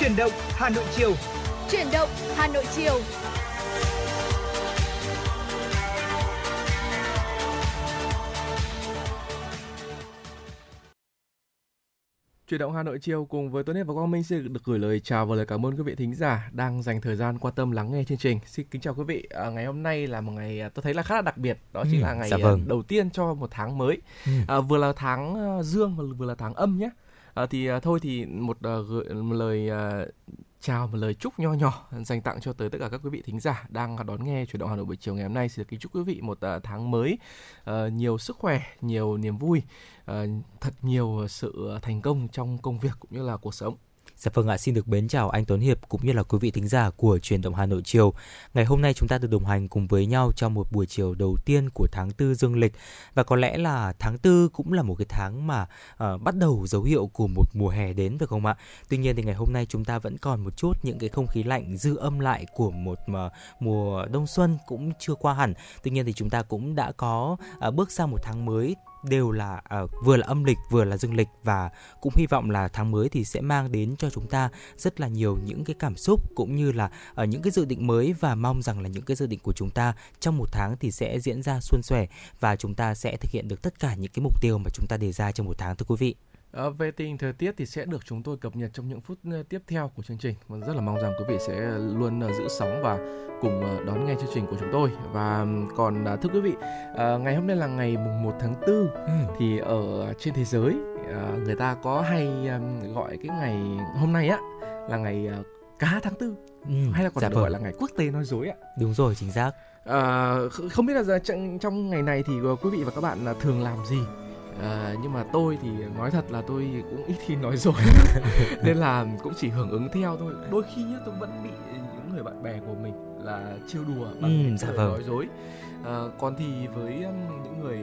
Chuyển động Hà Nội chiều. Chuyển động Hà Nội chiều. Chuyển động Hà Nội chiều cùng với Tuấn Hiệp và Quang Minh xin được gửi lời chào và lời cảm ơn quý vị thính giả đang dành thời gian quan tâm lắng nghe chương trình. Xin kính chào quý vị. À, ngày hôm nay là một ngày à, tôi thấy là khá là đặc biệt, đó chính ừ, là ngày dạ vâng. đầu tiên cho một tháng mới. Ừ. À, vừa là tháng dương và vừa là tháng âm nhé. À, thì à, thôi thì một, ờ, à, gửi, một lời à, chào một lời chúc nho nhỏ dành tặng cho tới tất cả các quý vị thính giả đang đón nghe chuyển động Hà Nội buổi chiều ngày hôm nay. Xin được kính chúc quý vị một tháng mới nhiều sức khỏe, nhiều niềm vui, thật nhiều sự thành công trong công việc cũng như là cuộc sống. Dạ vâng ạ, xin được mến chào anh Tuấn Hiệp cũng như là quý vị thính giả của truyền động Hà Nội chiều. Ngày hôm nay chúng ta được đồng hành cùng với nhau trong một buổi chiều đầu tiên của tháng tư dương lịch và có lẽ là tháng tư cũng là một cái tháng mà uh, bắt đầu dấu hiệu của một mùa hè đến phải không ạ? Tuy nhiên thì ngày hôm nay chúng ta vẫn còn một chút những cái không khí lạnh dư âm lại của một uh, mùa đông xuân cũng chưa qua hẳn. Tuy nhiên thì chúng ta cũng đã có uh, bước sang một tháng mới đều là uh, vừa là âm lịch vừa là dương lịch và cũng hy vọng là tháng mới thì sẽ mang đến cho chúng ta rất là nhiều những cái cảm xúc cũng như là uh, những cái dự định mới và mong rằng là những cái dự định của chúng ta trong một tháng thì sẽ diễn ra suôn sẻ và chúng ta sẽ thực hiện được tất cả những cái mục tiêu mà chúng ta đề ra trong một tháng thưa quý vị. À, về tình thời tiết thì sẽ được chúng tôi cập nhật trong những phút tiếp theo của chương trình. Và rất là mong rằng quý vị sẽ luôn giữ sóng và cùng đón nghe chương trình của chúng tôi. Và còn thưa quý vị à, ngày hôm nay là ngày mùng 1 tháng 4 ừ. thì ở trên thế giới à, người ta có hay gọi cái ngày hôm nay á là ngày cá tháng tư ừ, hay là còn dạ được vâng. gọi là ngày quốc tế nói dối ạ? Đúng rồi chính xác. À, không biết là trong, trong ngày này thì quý vị và các bạn thường làm gì à, nhưng mà tôi thì nói thật là tôi cũng ít khi nói dối. Nên là cũng chỉ hưởng ứng theo thôi. Đôi khi nhá, tôi vẫn bị những người bạn bè của mình là trêu đùa bằng ừ, dạ vâng. nói dối. À, còn thì với những người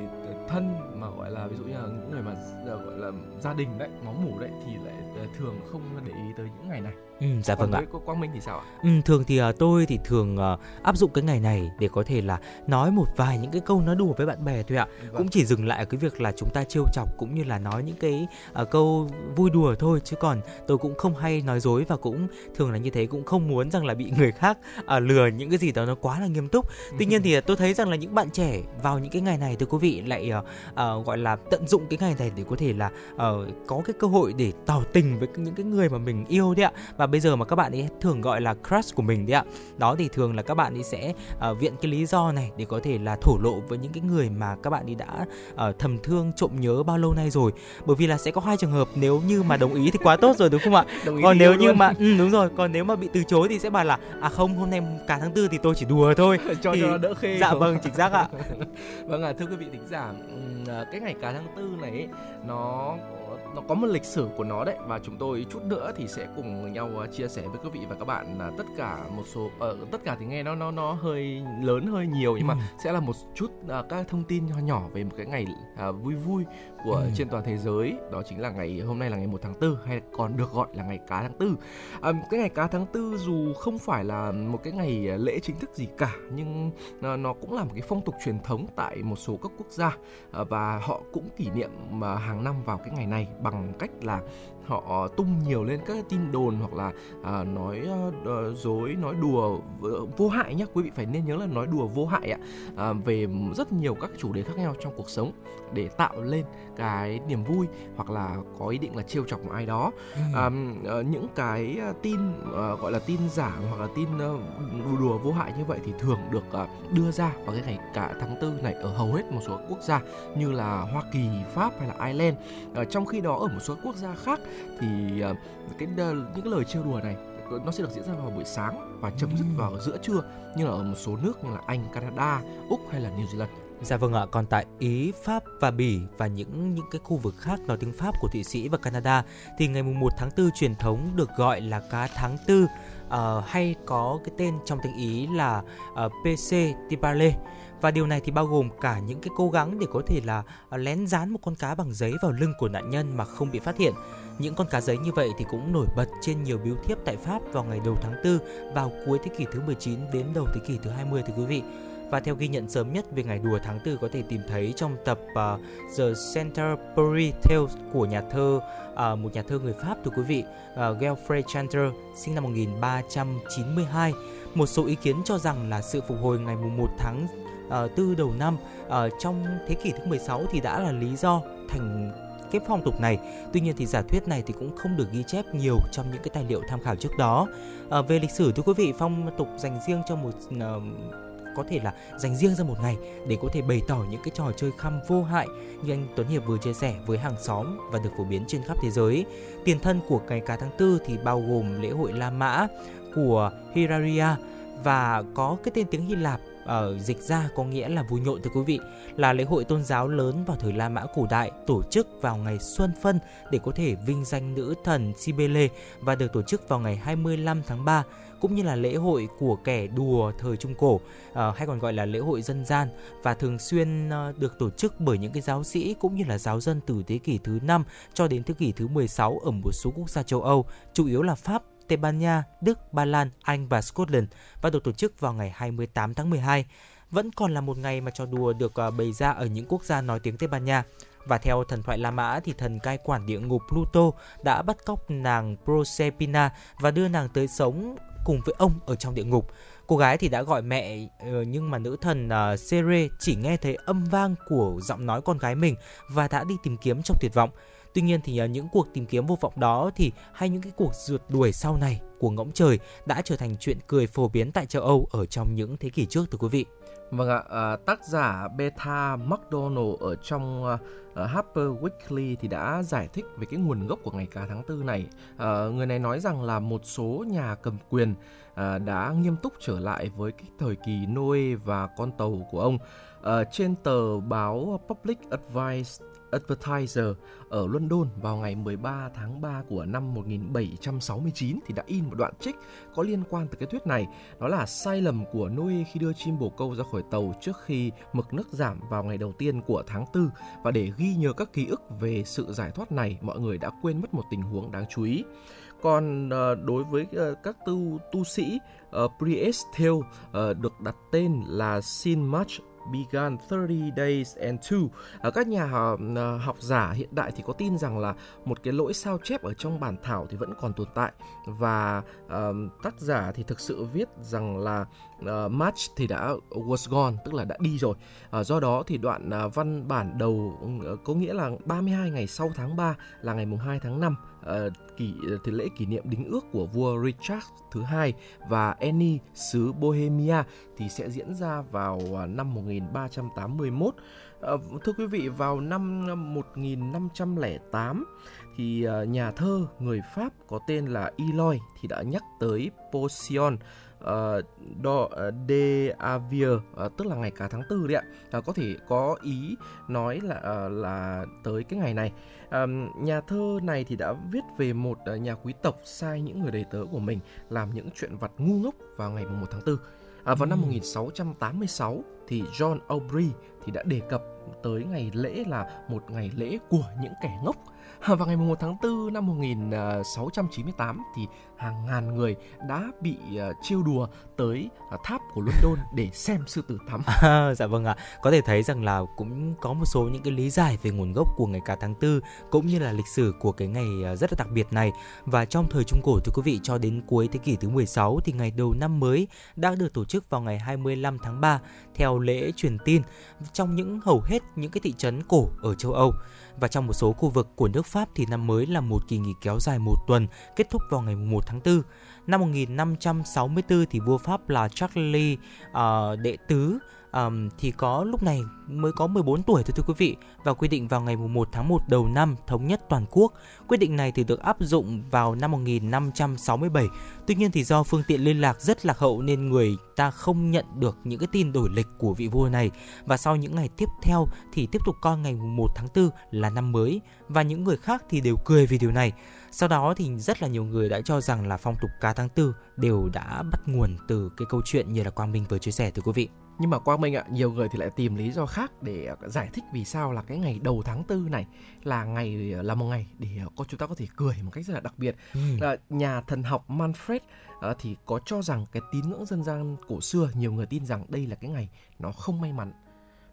thân mà gọi là ví dụ như là những người mà gọi là gia đình đấy máu mủ đấy thì lại thường không để ý tới những ngày này Ừ, dạ Còn vâng ạ. Quang Minh thì sao ạ? Ừ, thường thì uh, tôi thì thường uh, áp dụng cái ngày này để có thể là nói một vài những cái câu nói đùa với bạn bè thôi ạ. Vâng. Cũng chỉ dừng lại ở cái việc là chúng ta trêu chọc cũng như là nói những cái uh, câu vui đùa thôi chứ còn tôi cũng không hay nói dối và cũng thường là như thế cũng không muốn rằng là bị người khác uh, lừa những cái gì đó nó quá là nghiêm túc. Tuy nhiên thì tôi thấy rằng là những bạn trẻ vào những cái ngày này thưa quý vị lại uh, uh, gọi là tận dụng cái ngày này để có thể là uh, có cái cơ hội để tỏ tình với những cái người mà mình yêu đấy ạ. Và bây giờ mà các bạn ấy thường gọi là crush của mình đấy ạ. Đó thì thường là các bạn ấy sẽ uh, viện cái lý do này để có thể là thổ lộ với những cái người mà các bạn ấy đã uh, thầm thương trộm nhớ bao lâu nay rồi. Bởi vì là sẽ có hai trường hợp nếu như mà đồng ý thì quá tốt rồi đúng không ạ? Còn nếu như luôn. mà ừ, đúng rồi còn nếu mà bị từ chối thì sẽ bảo là à không hôm nay cả tháng tư thì tôi chỉ đùa thôi. Cho thì, cho nó đỡ khê. dạ vâng chính xác ạ. Vâng ạ à, thưa quý vị thính giả à, cái ngày cả tháng tư này ấy, nó nó có một lịch sử của nó đấy và chúng tôi chút nữa thì sẽ cùng nhau uh, chia sẻ với quý vị và các bạn là tất cả một số uh, tất cả thì nghe nó nó nó hơi lớn hơi nhiều nhưng ừ. mà sẽ là một chút uh, các thông tin nhỏ nhỏ về một cái ngày uh, vui vui của ừ. trên toàn thế giới. Đó chính là ngày hôm nay là ngày 1 tháng 4 hay còn được gọi là ngày cá tháng 4 à, cái ngày cá tháng 4 dù không phải là một cái ngày lễ chính thức gì cả nhưng nó, cũng là một cái phong tục truyền thống tại một số các quốc gia. À, và họ cũng kỷ niệm mà hàng năm vào cái ngày này bằng cách là họ tung nhiều lên các tin đồn hoặc là à, nói uh, dối nói đùa vô hại nhé quý vị phải nên nhớ là nói đùa vô hại ạ à, về rất nhiều các chủ đề khác nhau trong cuộc sống để tạo lên cái niềm vui hoặc là có ý định là trêu chọc một ai đó. À, những cái tin uh, gọi là tin giả hoặc là tin uh, đùa vô hại như vậy thì thường được uh, đưa ra vào cái ngày cả tháng tư này ở hầu hết một số quốc gia như là Hoa Kỳ, Pháp hay là Ireland. Uh, trong khi đó ở một số quốc gia khác thì uh, cái uh, những cái lời trêu đùa này nó sẽ được diễn ra vào buổi sáng và chấm dứt vào giữa trưa như là ở một số nước như là Anh, Canada, Úc hay là New Zealand. Dạ vâng ạ, còn tại Ý, Pháp và Bỉ và những những cái khu vực khác nói tiếng Pháp của Thụy Sĩ và Canada thì ngày mùng 1 tháng 4 truyền thống được gọi là cá tháng tư uh, hay có cái tên trong tiếng Ý là uh, PC Tibale và điều này thì bao gồm cả những cái cố gắng để có thể là lén dán một con cá bằng giấy vào lưng của nạn nhân mà không bị phát hiện. Những con cá giấy như vậy thì cũng nổi bật trên nhiều biếu thiếp tại Pháp vào ngày đầu tháng 4 vào cuối thế kỷ thứ 19 đến đầu thế kỷ thứ 20 thì quý vị. Và theo ghi nhận sớm nhất về ngày đùa tháng 4 có thể tìm thấy trong tập uh, The Canterbury Tales của nhà thơ uh, một nhà thơ người Pháp thưa quý vị uh, Geoffrey Chanter sinh năm 1392 một số ý kiến cho rằng là sự phục hồi ngày 1 tháng uh, 4 đầu năm uh, trong thế kỷ thứ 16 thì đã là lý do thành cái phong tục này. Tuy nhiên thì giả thuyết này thì cũng không được ghi chép nhiều trong những cái tài liệu tham khảo trước đó. À, về lịch sử thưa quý vị, phong tục dành riêng cho một uh, có thể là dành riêng ra một ngày để có thể bày tỏ những cái trò chơi khăm vô hại như anh Tuấn Hiệp vừa chia sẻ với hàng xóm và được phổ biến trên khắp thế giới. Tiền thân của ngày cá tháng tư thì bao gồm lễ hội La Mã của Hiraria và có cái tên tiếng Hy Lạp ở uh, dịch ra có nghĩa là vui nhộn thưa quý vị là lễ hội tôn giáo lớn vào thời La Mã cổ đại tổ chức vào ngày Xuân Phân để có thể vinh danh nữ thần Cybele và được tổ chức vào ngày 25 tháng 3 cũng như là lễ hội của kẻ đùa thời Trung Cổ uh, hay còn gọi là lễ hội dân gian và thường xuyên uh, được tổ chức bởi những cái giáo sĩ cũng như là giáo dân từ thế kỷ thứ 5 cho đến thế kỷ thứ 16 ở một số quốc gia châu Âu, chủ yếu là Pháp, Tây Ban Nha, Đức, Ba Lan, Anh và Scotland và được tổ chức vào ngày 28 tháng 12. Vẫn còn là một ngày mà trò đùa được à, bày ra ở những quốc gia nói tiếng Tây Ban Nha. Và theo thần thoại La Mã thì thần cai quản địa ngục Pluto đã bắt cóc nàng Proserpina và đưa nàng tới sống cùng với ông ở trong địa ngục. Cô gái thì đã gọi mẹ ờ, nhưng mà nữ thần à, Cere chỉ nghe thấy âm vang của giọng nói con gái mình và đã đi tìm kiếm trong tuyệt vọng. Tuy nhiên thì à, những cuộc tìm kiếm vô vọng đó thì hay những cái cuộc rượt đuổi sau này của ngỗng trời đã trở thành chuyện cười phổ biến tại châu Âu ở trong những thế kỷ trước thưa quý vị. Vâng ạ, à, tác giả Beta McDonald ở trong uh, Harper Weekly thì đã giải thích về cái nguồn gốc của ngày cá tháng tư này. À, người này nói rằng là một số nhà cầm quyền à, đã nghiêm túc trở lại với cái thời kỳ Noe và con tàu của ông. À, trên tờ báo Public Advice Advertiser ở London vào ngày 13 tháng 3 của năm 1769 thì đã in một đoạn trích có liên quan tới cái thuyết này. Đó là sai lầm của Noe khi đưa chim bồ câu ra khỏi tàu trước khi mực nước giảm vào ngày đầu tiên của tháng 4 và để ghi nhớ các ký ức về sự giải thoát này, mọi người đã quên mất một tình huống đáng chú ý. Còn ờ, đối với ờ, các tu tu sĩ ờ, uh, Priest Tale uh, được đặt tên là Sin March began 30 days and two. À, các nhà à, học giả hiện đại thì có tin rằng là một cái lỗi sao chép ở trong bản thảo thì vẫn còn tồn tại và à, tác giả thì thực sự viết rằng là uh, March thì đã was gone tức là đã đi rồi. Uh, do đó thì đoạn uh, văn bản đầu uh, có nghĩa là 32 ngày sau tháng 3 là ngày mùng 2 tháng 5 uh, kỷ thì lễ kỷ niệm đính ước của vua Richard thứ hai và Annie xứ Bohemia thì sẽ diễn ra vào à, năm 1381. Uh, ờ, thưa quý vị vào năm 1508 thì à, nhà thơ người Pháp có tên là Eloy thì đã nhắc tới Posion uh, do uh, de Avir uh, tức là ngày cả tháng tư đấy ạ. Uh, có thể có ý nói là uh, là tới cái ngày này. Um, nhà thơ này thì đã viết về một uh, nhà quý tộc sai những người đầy tớ của mình làm những chuyện vặt ngu ngốc vào ngày 1 tháng 4 À, vào năm 1686 thì John Aubrey thì đã đề cập tới ngày lễ là một ngày lễ của những kẻ ngốc vào ngày 1 tháng 4 năm 1698 à, thì hàng ngàn người đã bị à, trêu đùa tới à, tháp của London để xem sư tử tắm. À, dạ vâng ạ. À. Có thể thấy rằng là cũng có một số những cái lý giải về nguồn gốc của ngày cả tháng 4 cũng như là lịch sử của cái ngày rất là đặc biệt này. Và trong thời Trung Cổ thưa quý vị cho đến cuối thế kỷ thứ 16 thì ngày đầu năm mới đã được tổ chức vào ngày 25 tháng 3 theo lễ truyền tin trong những hầu hết những cái thị trấn cổ ở châu Âu và trong một số khu vực của nước Pháp thì năm mới là một kỳ nghỉ kéo dài một tuần, kết thúc vào ngày 1 tháng 4. Năm 1564 thì vua Pháp là Charles uh, đệ tứ um, thì có lúc này mới có 14 tuổi thôi thưa quý vị và quy định vào ngày 1 tháng 1 đầu năm thống nhất toàn quốc. Quyết định này thì được áp dụng vào năm 1567. Tuy nhiên thì do phương tiện liên lạc rất lạc hậu nên người ta không nhận được những cái tin đổi lịch của vị vua này và sau những ngày tiếp theo thì tiếp tục coi ngày 1 tháng 4 là năm mới và những người khác thì đều cười vì điều này. Sau đó thì rất là nhiều người đã cho rằng là phong tục cá tháng 4 đều đã bắt nguồn từ cái câu chuyện như là Quang Minh vừa chia sẻ từ quý vị nhưng mà Quang Minh ạ, nhiều người thì lại tìm lý do khác để giải thích vì sao là cái ngày đầu tháng tư này là ngày là một ngày để có chúng ta có thể cười một cách rất là đặc biệt. Ừ. À, nhà thần học Manfred à, thì có cho rằng cái tín ngưỡng dân gian cổ xưa nhiều người tin rằng đây là cái ngày nó không may mắn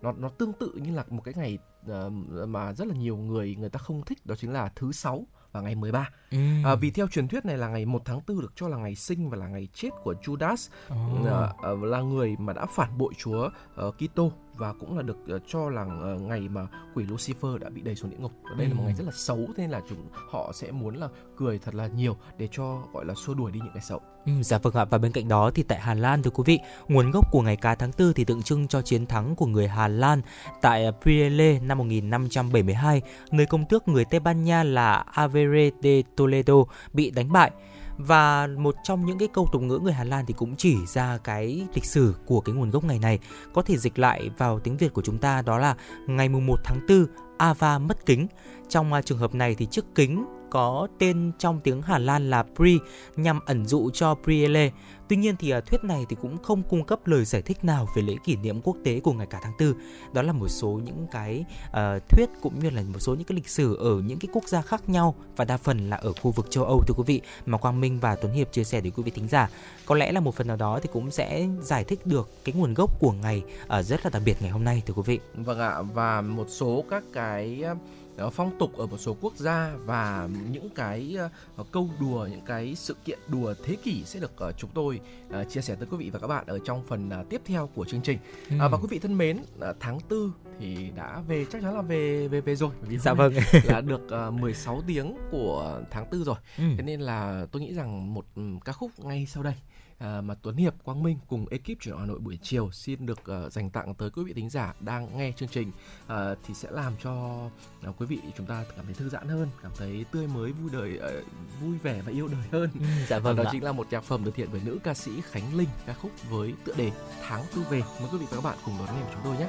nó nó tương tự như là một cái ngày uh, mà rất là nhiều người người ta không thích đó chính là thứ sáu và ngày 13. Ừ. À, vì theo truyền thuyết này là ngày 1 tháng 4 được cho là ngày sinh và là ngày chết của Judas oh. à, là người mà đã phản bội Chúa uh, Kitô và cũng là được uh, cho là uh, ngày mà quỷ Lucifer đã bị đẩy xuống địa ngục. Đây ừ. là một ừ. ngày rất là xấu thế nên là chúng họ sẽ muốn là cười thật là nhiều để cho gọi là xua đuổi đi những cái xấu. Ừ, dạ vâng ạ và bên cạnh đó thì tại Hà Lan thưa quý vị, nguồn gốc của ngày cá tháng 4 thì tượng trưng cho chiến thắng của người Hà Lan tại Priele năm 1572, nơi công tước người Tây Ban Nha là Avere de Toledo bị đánh bại và một trong những cái câu tục ngữ người Hà Lan thì cũng chỉ ra cái lịch sử của cái nguồn gốc ngày này có thể dịch lại vào tiếng Việt của chúng ta đó là ngày mùng 1 tháng 4 Ava mất kính. Trong à, trường hợp này thì chiếc kính có tên trong tiếng Hà Lan là Pri, nhằm ẩn dụ cho Priele. Tuy nhiên thì à, thuyết này thì cũng không cung cấp lời giải thích nào về lễ kỷ niệm quốc tế của ngày cả tháng tư. Đó là một số những cái uh, thuyết cũng như là một số những cái lịch sử ở những cái quốc gia khác nhau và đa phần là ở khu vực châu Âu thưa quý vị mà Quang Minh và Tuấn Hiệp chia sẻ đến quý vị thính giả. Có lẽ là một phần nào đó thì cũng sẽ giải thích được cái nguồn gốc của ngày uh, rất là đặc biệt ngày hôm nay thưa quý vị. Vâng ạ và một số các cái ờ, phong tục ở một số quốc gia và những cái ờ, câu đùa những cái sự kiện đùa thế kỷ sẽ được ờ, chúng tôi uh, chia sẻ tới quý vị và các bạn ở trong phần uh, tiếp theo của chương trình ừ. uh, và quý vị thân mến uh, tháng tư thì đã về chắc chắn là về về về rồi vì dạ vâng là được uh, 16 tiếng của tháng tư rồi ừ. thế nên là tôi nghĩ rằng một um, ca khúc ngay sau đây à, mà Tuấn Hiệp, Quang Minh cùng ekip chuyển Hà Nội buổi chiều xin được uh, dành tặng tới quý vị thính giả đang nghe chương trình uh, thì sẽ làm cho uh, quý vị chúng ta cảm thấy thư giãn hơn, cảm thấy tươi mới, vui đời, vui vẻ và yêu đời hơn. Ừ, dạ vâng. đó chính là một nhạc phẩm được thiện bởi nữ ca sĩ Khánh Linh ca khúc với tựa đề Tháng Tư về. Mời quý vị và các bạn cùng đón nghe của chúng tôi nhé.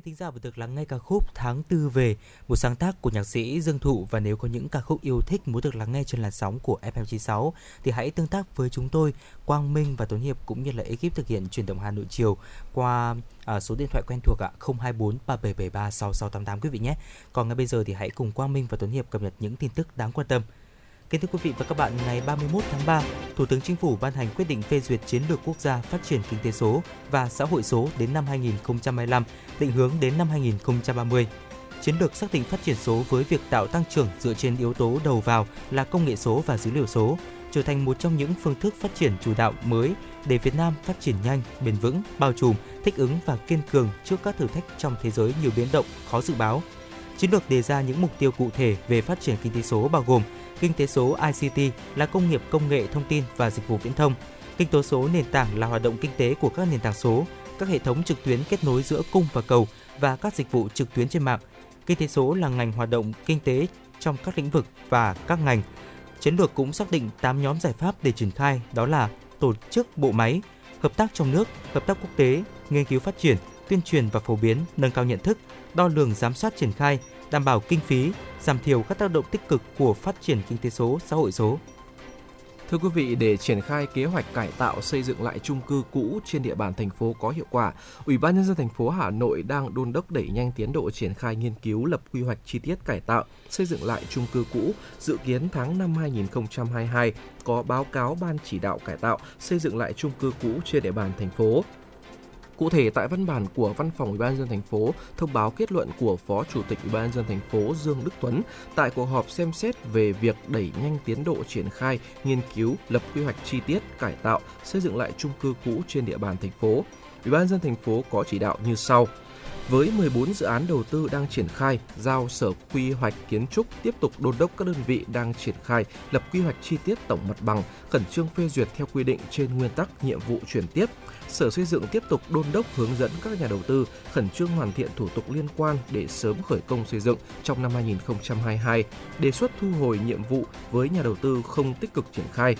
Vị thính giả vừa được lắng nghe ca khúc Tháng Tư về, một sáng tác của nhạc sĩ Dương Thụ và nếu có những ca khúc yêu thích muốn được lắng nghe trên làn sóng của FM96 thì hãy tương tác với chúng tôi Quang Minh và Tuấn Hiệp cũng như là ekip thực hiện chuyển động Hà Nội chiều qua à, số điện thoại quen thuộc ạ 024 3773 6688 quý vị nhé. Còn ngay bây giờ thì hãy cùng Quang Minh và Tuấn Hiệp cập nhật những tin tức đáng quan tâm. Kính thưa quý vị và các bạn, ngày 31 tháng 3, Thủ tướng Chính phủ ban hành quyết định phê duyệt chiến lược quốc gia phát triển kinh tế số và xã hội số đến năm 2025, định hướng đến năm 2030. Chiến lược xác định phát triển số với việc tạo tăng trưởng dựa trên yếu tố đầu vào là công nghệ số và dữ liệu số, trở thành một trong những phương thức phát triển chủ đạo mới để Việt Nam phát triển nhanh, bền vững, bao trùm, thích ứng và kiên cường trước các thử thách trong thế giới nhiều biến động, khó dự báo. Chiến lược đề ra những mục tiêu cụ thể về phát triển kinh tế số bao gồm kinh tế số ICT là công nghiệp công nghệ thông tin và dịch vụ viễn thông. Kinh tế số nền tảng là hoạt động kinh tế của các nền tảng số, các hệ thống trực tuyến kết nối giữa cung và cầu và các dịch vụ trực tuyến trên mạng. Kinh tế số là ngành hoạt động kinh tế trong các lĩnh vực và các ngành. Chiến lược cũng xác định 8 nhóm giải pháp để triển khai, đó là tổ chức bộ máy, hợp tác trong nước, hợp tác quốc tế, nghiên cứu phát triển, tuyên truyền và phổ biến, nâng cao nhận thức, đo lường giám sát triển khai, đảm bảo kinh phí, giảm thiểu các tác động tích cực của phát triển kinh tế số, xã hội số. Thưa quý vị, để triển khai kế hoạch cải tạo xây dựng lại chung cư cũ trên địa bàn thành phố có hiệu quả, Ủy ban nhân dân thành phố Hà Nội đang đôn đốc đẩy nhanh tiến độ triển khai nghiên cứu lập quy hoạch chi tiết cải tạo, xây dựng lại chung cư cũ, dự kiến tháng 5 2022 có báo cáo ban chỉ đạo cải tạo, xây dựng lại chung cư cũ trên địa bàn thành phố Cụ thể tại văn bản của Văn phòng Ủy ban dân thành phố thông báo kết luận của Phó Chủ tịch Ủy ban dân thành phố Dương Đức Tuấn tại cuộc họp xem xét về việc đẩy nhanh tiến độ triển khai, nghiên cứu, lập quy hoạch chi tiết, cải tạo, xây dựng lại chung cư cũ trên địa bàn thành phố. Ủy ban dân thành phố có chỉ đạo như sau: với 14 dự án đầu tư đang triển khai, giao Sở Quy hoạch Kiến trúc tiếp tục đôn đốc các đơn vị đang triển khai lập quy hoạch chi tiết tổng mặt bằng, khẩn trương phê duyệt theo quy định trên nguyên tắc nhiệm vụ chuyển tiếp, Sở Xây dựng tiếp tục đôn đốc hướng dẫn các nhà đầu tư khẩn trương hoàn thiện thủ tục liên quan để sớm khởi công xây dựng trong năm 2022, đề xuất thu hồi nhiệm vụ với nhà đầu tư không tích cực triển khai.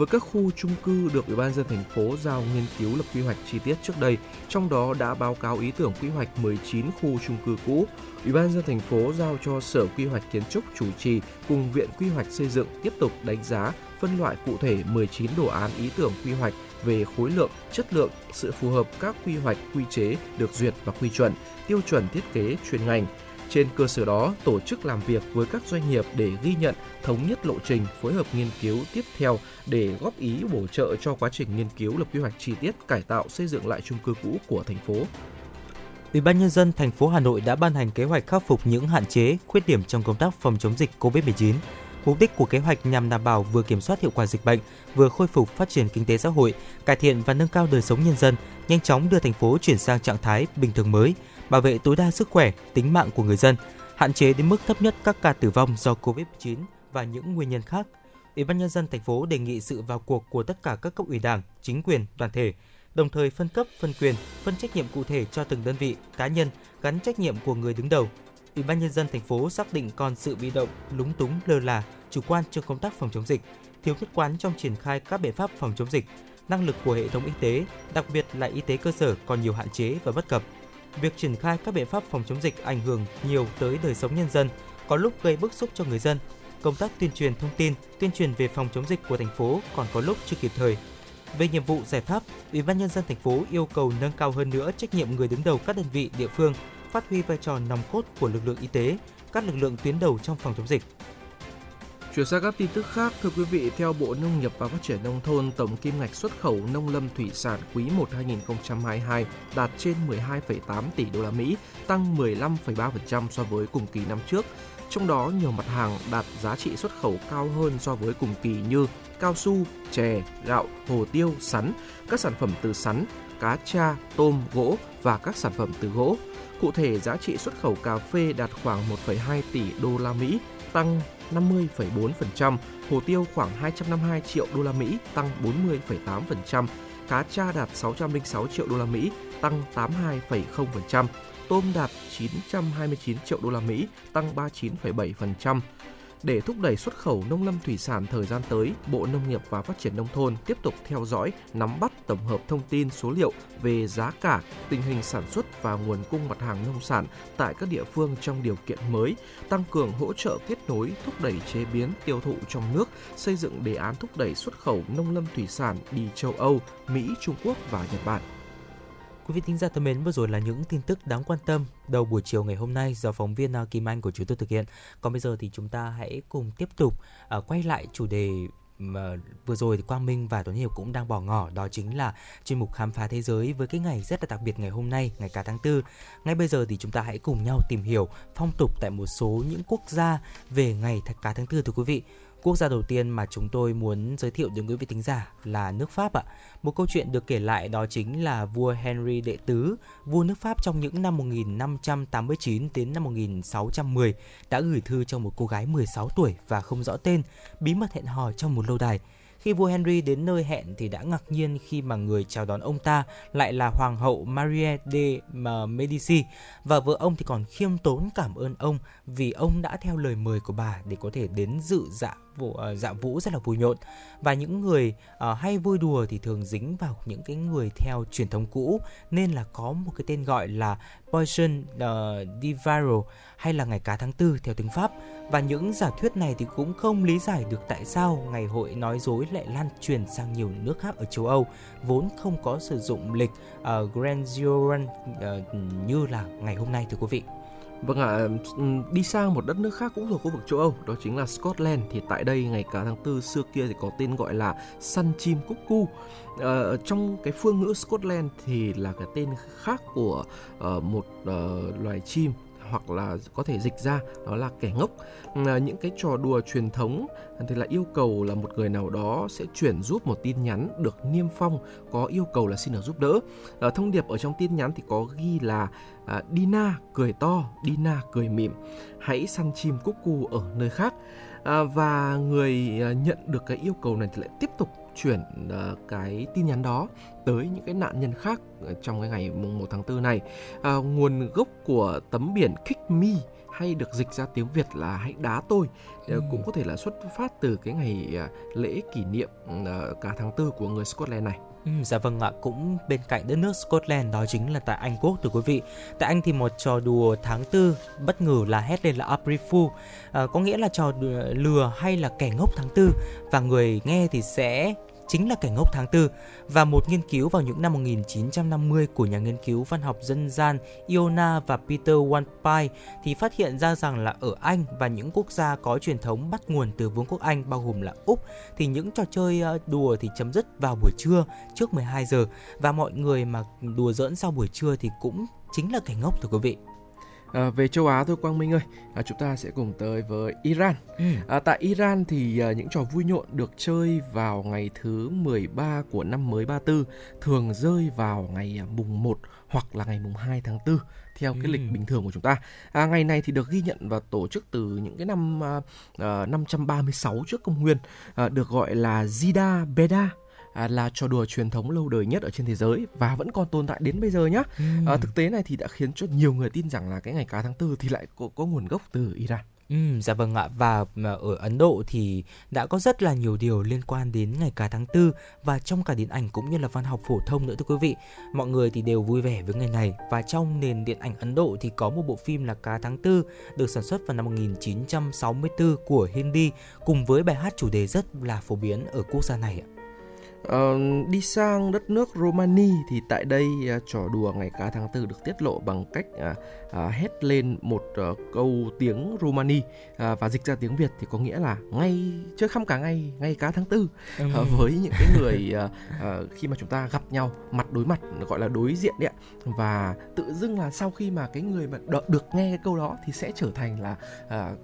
Với các khu chung cư được Ủy ban dân thành phố giao nghiên cứu lập quy hoạch chi tiết trước đây, trong đó đã báo cáo ý tưởng quy hoạch 19 khu chung cư cũ. Ủy ban dân thành phố giao cho Sở Quy hoạch Kiến trúc chủ trì cùng Viện Quy hoạch Xây dựng tiếp tục đánh giá, phân loại cụ thể 19 đồ án ý tưởng quy hoạch về khối lượng, chất lượng, sự phù hợp các quy hoạch, quy chế được duyệt và quy chuẩn, tiêu chuẩn thiết kế chuyên ngành. Trên cơ sở đó, tổ chức làm việc với các doanh nghiệp để ghi nhận, thống nhất lộ trình, phối hợp nghiên cứu tiếp theo để góp ý bổ trợ cho quá trình nghiên cứu lập quy hoạch chi tiết cải tạo xây dựng lại chung cư cũ của thành phố. Ủy ban nhân dân thành phố Hà Nội đã ban hành kế hoạch khắc phục những hạn chế, khuyết điểm trong công tác phòng chống dịch COVID-19 Mục đích của kế hoạch nhằm đảm bảo vừa kiểm soát hiệu quả dịch bệnh, vừa khôi phục phát triển kinh tế xã hội, cải thiện và nâng cao đời sống nhân dân, nhanh chóng đưa thành phố chuyển sang trạng thái bình thường mới, bảo vệ tối đa sức khỏe, tính mạng của người dân, hạn chế đến mức thấp nhất các ca tử vong do Covid-19 và những nguyên nhân khác. Ủy ban nhân dân thành phố đề nghị sự vào cuộc của tất cả các cấp ủy Đảng, chính quyền, đoàn thể, đồng thời phân cấp, phân quyền, phân trách nhiệm cụ thể cho từng đơn vị, cá nhân gắn trách nhiệm của người đứng đầu, Ủy ban nhân dân thành phố xác định còn sự bị động, lúng túng, lơ là, chủ quan trong công tác phòng chống dịch, thiếu nhất quán trong triển khai các biện pháp phòng chống dịch, năng lực của hệ thống y tế, đặc biệt là y tế cơ sở còn nhiều hạn chế và bất cập. Việc triển khai các biện pháp phòng chống dịch ảnh hưởng nhiều tới đời sống nhân dân, có lúc gây bức xúc cho người dân. Công tác tuyên truyền thông tin, tuyên truyền về phòng chống dịch của thành phố còn có lúc chưa kịp thời. Về nhiệm vụ giải pháp, Ủy ban nhân dân thành phố yêu cầu nâng cao hơn nữa trách nhiệm người đứng đầu các đơn vị địa phương phát huy vai trò nòng cốt của lực lượng y tế, các lực lượng tuyến đầu trong phòng chống dịch. Chuyển sang các tin tức khác, thưa quý vị, theo Bộ Nông nghiệp và Phát triển Nông thôn, tổng kim ngạch xuất khẩu nông lâm thủy sản quý 1 2022 đạt trên 12,8 tỷ đô la Mỹ, tăng 15,3% so với cùng kỳ năm trước. Trong đó, nhiều mặt hàng đạt giá trị xuất khẩu cao hơn so với cùng kỳ như cao su, chè, gạo, hồ tiêu, sắn, các sản phẩm từ sắn, cá cha, tôm, gỗ và các sản phẩm từ gỗ. Cụ thể, giá trị xuất khẩu cà phê đạt khoảng 1,2 tỷ đô la Mỹ, tăng 50,4%, hồ tiêu khoảng 252 triệu đô la Mỹ, tăng 40,8%, cá tra đạt 606 triệu đô la Mỹ, tăng 82,0%, tôm đạt 929 triệu đô la Mỹ, tăng 39,7%. Để thúc đẩy xuất khẩu nông lâm thủy sản thời gian tới, Bộ Nông nghiệp và Phát triển Nông thôn tiếp tục theo dõi, nắm bắt tổng hợp thông tin số liệu về giá cả, tình hình sản xuất và nguồn cung mặt hàng nông sản tại các địa phương trong điều kiện mới, tăng cường hỗ trợ kết nối, thúc đẩy chế biến, tiêu thụ trong nước, xây dựng đề án thúc đẩy xuất khẩu nông lâm thủy sản đi châu Âu, Mỹ, Trung Quốc và Nhật Bản. Quý vị thính giả thân mến, vừa rồi là những tin tức đáng quan tâm đầu buổi chiều ngày hôm nay do phóng viên à, Kim Anh của chúng tôi thực hiện. Còn bây giờ thì chúng ta hãy cùng tiếp tục uh, quay lại chủ đề mà vừa rồi thì Quang Minh và Tuấn Hiệp cũng đang bỏ ngỏ đó chính là chuyên mục khám phá thế giới với cái ngày rất là đặc biệt ngày hôm nay, ngày cả tháng tư. Ngay bây giờ thì chúng ta hãy cùng nhau tìm hiểu phong tục tại một số những quốc gia về ngày cả tháng tư thưa quý vị. Quốc gia đầu tiên mà chúng tôi muốn giới thiệu đến quý vị thính giả là nước Pháp ạ. Một câu chuyện được kể lại đó chính là vua Henry đệ tứ, vua nước Pháp trong những năm 1589 đến năm 1610 đã gửi thư cho một cô gái 16 tuổi và không rõ tên, bí mật hẹn hò trong một lâu đài. Khi vua Henry đến nơi hẹn thì đã ngạc nhiên khi mà người chào đón ông ta lại là hoàng hậu Marie de Medici và vợ ông thì còn khiêm tốn cảm ơn ông vì ông đã theo lời mời của bà để có thể đến dự dạ vụ uh, dạ vũ rất là vui nhộn. Và những người uh, hay vui đùa thì thường dính vào những cái người theo truyền thống cũ. Nên là có một cái tên gọi là Poison ờ, uh, Divaro hay là ngày cá tháng tư theo tiếng Pháp. Và những giả thuyết này thì cũng không lý giải được tại sao ngày hội nói dối lại lan truyền sang nhiều nước khác ở châu Âu vốn không có sử dụng lịch uh, Grandian uh, như là ngày hôm nay thưa quý vị. Vâng ạ, à, đi sang một đất nước khác cũng thuộc khu vực châu Âu, đó chính là Scotland. Thì tại đây ngày cả tháng tư xưa kia thì có tên gọi là săn chim cúc cu. À, trong cái phương ngữ Scotland thì là cái tên khác của uh, một uh, loài chim hoặc là có thể dịch ra đó là kẻ ngốc à, những cái trò đùa truyền thống thì là yêu cầu là một người nào đó sẽ chuyển giúp một tin nhắn được niêm phong có yêu cầu là xin được giúp đỡ à, thông điệp ở trong tin nhắn thì có ghi là à, Dina cười to Dina cười mỉm hãy săn chim cúc cu ở nơi khác à, và người à, nhận được cái yêu cầu này thì lại tiếp tục chuyển uh, cái tin nhắn đó tới những cái nạn nhân khác trong cái ngày mùng 1 tháng 4 này. À, nguồn gốc của tấm biển Kick Me hay được dịch ra tiếng Việt là hãy đá tôi ừ. cũng có thể là xuất phát từ cái ngày à, lễ kỷ niệm cả tháng 4 của người Scotland này. Ừ, dạ vâng ạ, cũng bên cạnh đất nước Scotland đó chính là tại Anh Quốc thưa quý vị. Tại Anh thì một trò đùa tháng tư bất ngờ là hét lên là April Fool, à, có nghĩa là trò lừa hay là kẻ ngốc tháng tư. Và người nghe thì sẽ chính là kẻ ngốc tháng tư và một nghiên cứu vào những năm 1950 của nhà nghiên cứu văn học dân gian Iona và Peter Wanpai thì phát hiện ra rằng là ở Anh và những quốc gia có truyền thống bắt nguồn từ Vương quốc Anh bao gồm là Úc thì những trò chơi ờ, đùa thì chấm dứt vào buổi trưa trước 12 giờ và mọi người mà đùa giỡn sau buổi trưa thì cũng chính là kẻ ngốc thưa quý vị. À, về châu Á thôi Quang Minh ơi, à, chúng ta sẽ cùng tới với Iran. Ừ. À, tại Iran thì à, những trò vui nhộn được chơi vào ngày thứ 13 của năm mới 34 thường rơi vào ngày à, mùng 1 hoặc là ngày mùng 2 tháng 4 theo cái ừ. lịch bình thường của chúng ta. À, ngày này thì được ghi nhận và tổ chức từ những cái năm à, à, 536 trước công nguyên à, được gọi là Zida Beda à, là trò đùa truyền thống lâu đời nhất ở trên thế giới và vẫn còn tồn tại đến bây giờ nhá. Ừ. À, thực tế này thì đã khiến cho nhiều người tin rằng là cái ngày cá tháng tư thì lại có, có nguồn gốc từ Iran. Ừ, dạ vâng ạ và ở Ấn Độ thì đã có rất là nhiều điều liên quan đến ngày cá tháng tư và trong cả điện ảnh cũng như là văn học phổ thông nữa thưa quý vị mọi người thì đều vui vẻ với ngày này và trong nền điện ảnh Ấn Độ thì có một bộ phim là cá tháng tư được sản xuất vào năm 1964 của Hindi cùng với bài hát chủ đề rất là phổ biến ở quốc gia này ạ. Uh, đi sang đất nước Romania thì tại đây uh, trò đùa ngày cá tháng tư được tiết lộ bằng cách uh, uh, hét lên một uh, câu tiếng Romani uh, và dịch ra tiếng Việt thì có nghĩa là ngay chơi khăm cả ngày ngày cá tháng tư ừ. uh, với những cái người khi mà chúng ta gặp nhau mặt đối mặt gọi là đối diện đấy ạ và tự dưng là sau khi mà cái người mà đ- được nghe cái câu đó thì sẽ trở thành là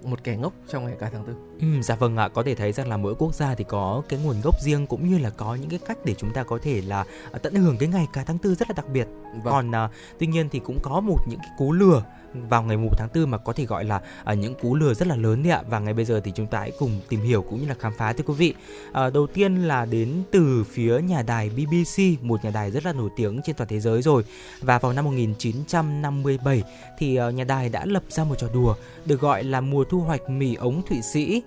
một kẻ ngốc trong ngày cá tháng tư. Ừ, dạ vâng ạ, có thể thấy rằng là mỗi quốc gia thì có cái nguồn gốc riêng cũng như là có những cái cách để chúng ta có thể là tận hưởng cái ngày cả tháng tư rất là đặc biệt vâng. còn tuy nhiên thì cũng có một những cái cú lừa vào ngày 1 tháng 4 mà có thể gọi là à, những cú lừa rất là lớn đấy ạ. Và ngay bây giờ thì chúng ta hãy cùng tìm hiểu cũng như là khám phá thưa quý vị. À, đầu tiên là đến từ phía nhà đài BBC một nhà đài rất là nổi tiếng trên toàn thế giới rồi. Và vào năm 1957 thì uh, nhà đài đã lập ra một trò đùa được gọi là mùa thu hoạch mì ống Thụy Sĩ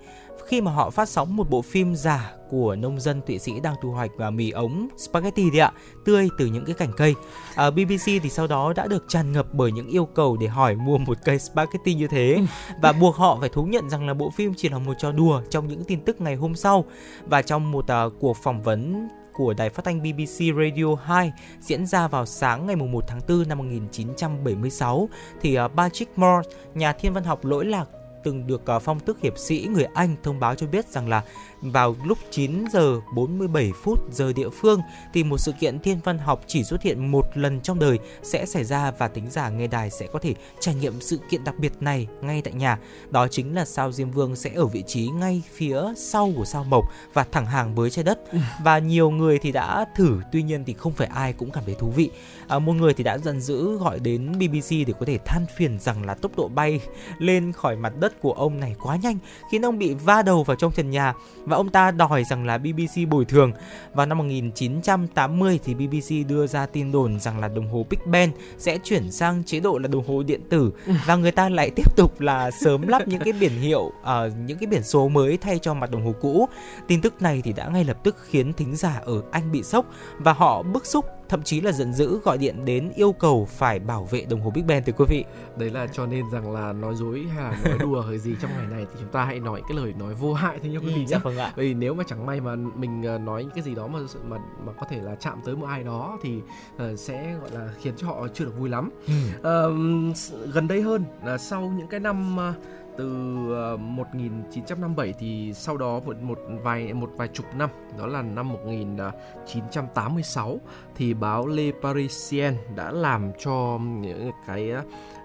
khi mà họ phát sóng một bộ phim giả của nông dân Thụy Sĩ đang thu hoạch uh, mì ống spaghetti đấy ạ, tươi từ những cái cành cây. À, BBC thì sau đó đã được tràn ngập bởi những yêu cầu để hỏi mua một cây spaghetti như thế và buộc họ phải thú nhận rằng là bộ phim chỉ là một trò đùa trong những tin tức ngày hôm sau. Và trong một uh, cuộc phỏng vấn của đài phát thanh BBC Radio 2 diễn ra vào sáng ngày 1 tháng 4 năm 1976 thì uh, Patrick Moore, nhà thiên văn học lỗi lạc từng được ờ, phong tước hiệp sĩ người Anh thông báo cho biết rằng là vào lúc 9 giờ 47 phút giờ địa phương thì một sự kiện thiên văn học chỉ xuất hiện một lần trong đời sẽ xảy ra và tính giả nghe đài sẽ có thể trải nghiệm sự kiện đặc biệt này ngay tại nhà. Đó chính là sao Diêm Vương sẽ ở vị trí ngay phía sau của sao Mộc và thẳng hàng với trái đất. Và nhiều người thì đã thử, tuy nhiên thì không phải ai cũng cảm thấy thú vị. À, một người thì đã dần dữ gọi đến BBC để có thể than phiền rằng là tốc độ bay lên khỏi mặt đất của ông này quá nhanh khiến ông bị va đầu vào trong trần nhà và ông ta đòi rằng là BBC bồi thường. Vào năm 1980 thì BBC đưa ra tin đồn rằng là đồng hồ Big Ben sẽ chuyển sang chế độ là đồng hồ điện tử và người ta lại tiếp tục là sớm lắp những cái biển hiệu uh, những cái biển số mới thay cho mặt đồng hồ cũ. Tin tức này thì đã ngay lập tức khiến thính giả ở Anh bị sốc và họ bức xúc thậm chí là giận dữ gọi điện đến yêu cầu phải bảo vệ đồng hồ Big Ben từ quý vị. Đấy là cho nên rằng là nói dối hay là nói đùa hay gì trong ngày này thì chúng ta hãy nói cái lời nói vô hại thôi nha quý vị ừ. Dạ vâng ạ. Vì nếu mà chẳng may mà mình ờ, nói cái gì đó mà mà mà có thể là chạm tới một ai đó thì uh, sẽ gọi là khiến cho họ chưa được vui lắm. Ừ. Uh, gần đây hơn là sau những cái năm uh, từ ờ, 1957 thì sau đó một một vài một vài chục năm đó là năm 1986 thì báo Le Parisien đã làm cho những cái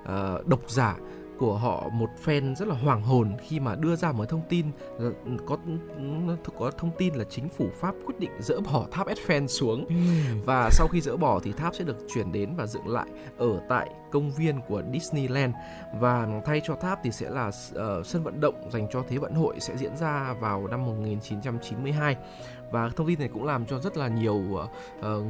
uh, độc giả của họ một fan rất là hoàng hồn khi mà đưa ra một thông tin là có có thông tin là chính phủ Pháp quyết định dỡ bỏ tháp Eiffel xuống ừ. và sau khi dỡ bỏ thì tháp sẽ được chuyển đến và dựng lại ở tại công viên của Disneyland và thay cho tháp thì sẽ là uh, sân vận động dành cho thế vận hội sẽ diễn ra vào năm 1992 và thông tin này cũng làm cho rất là nhiều uh,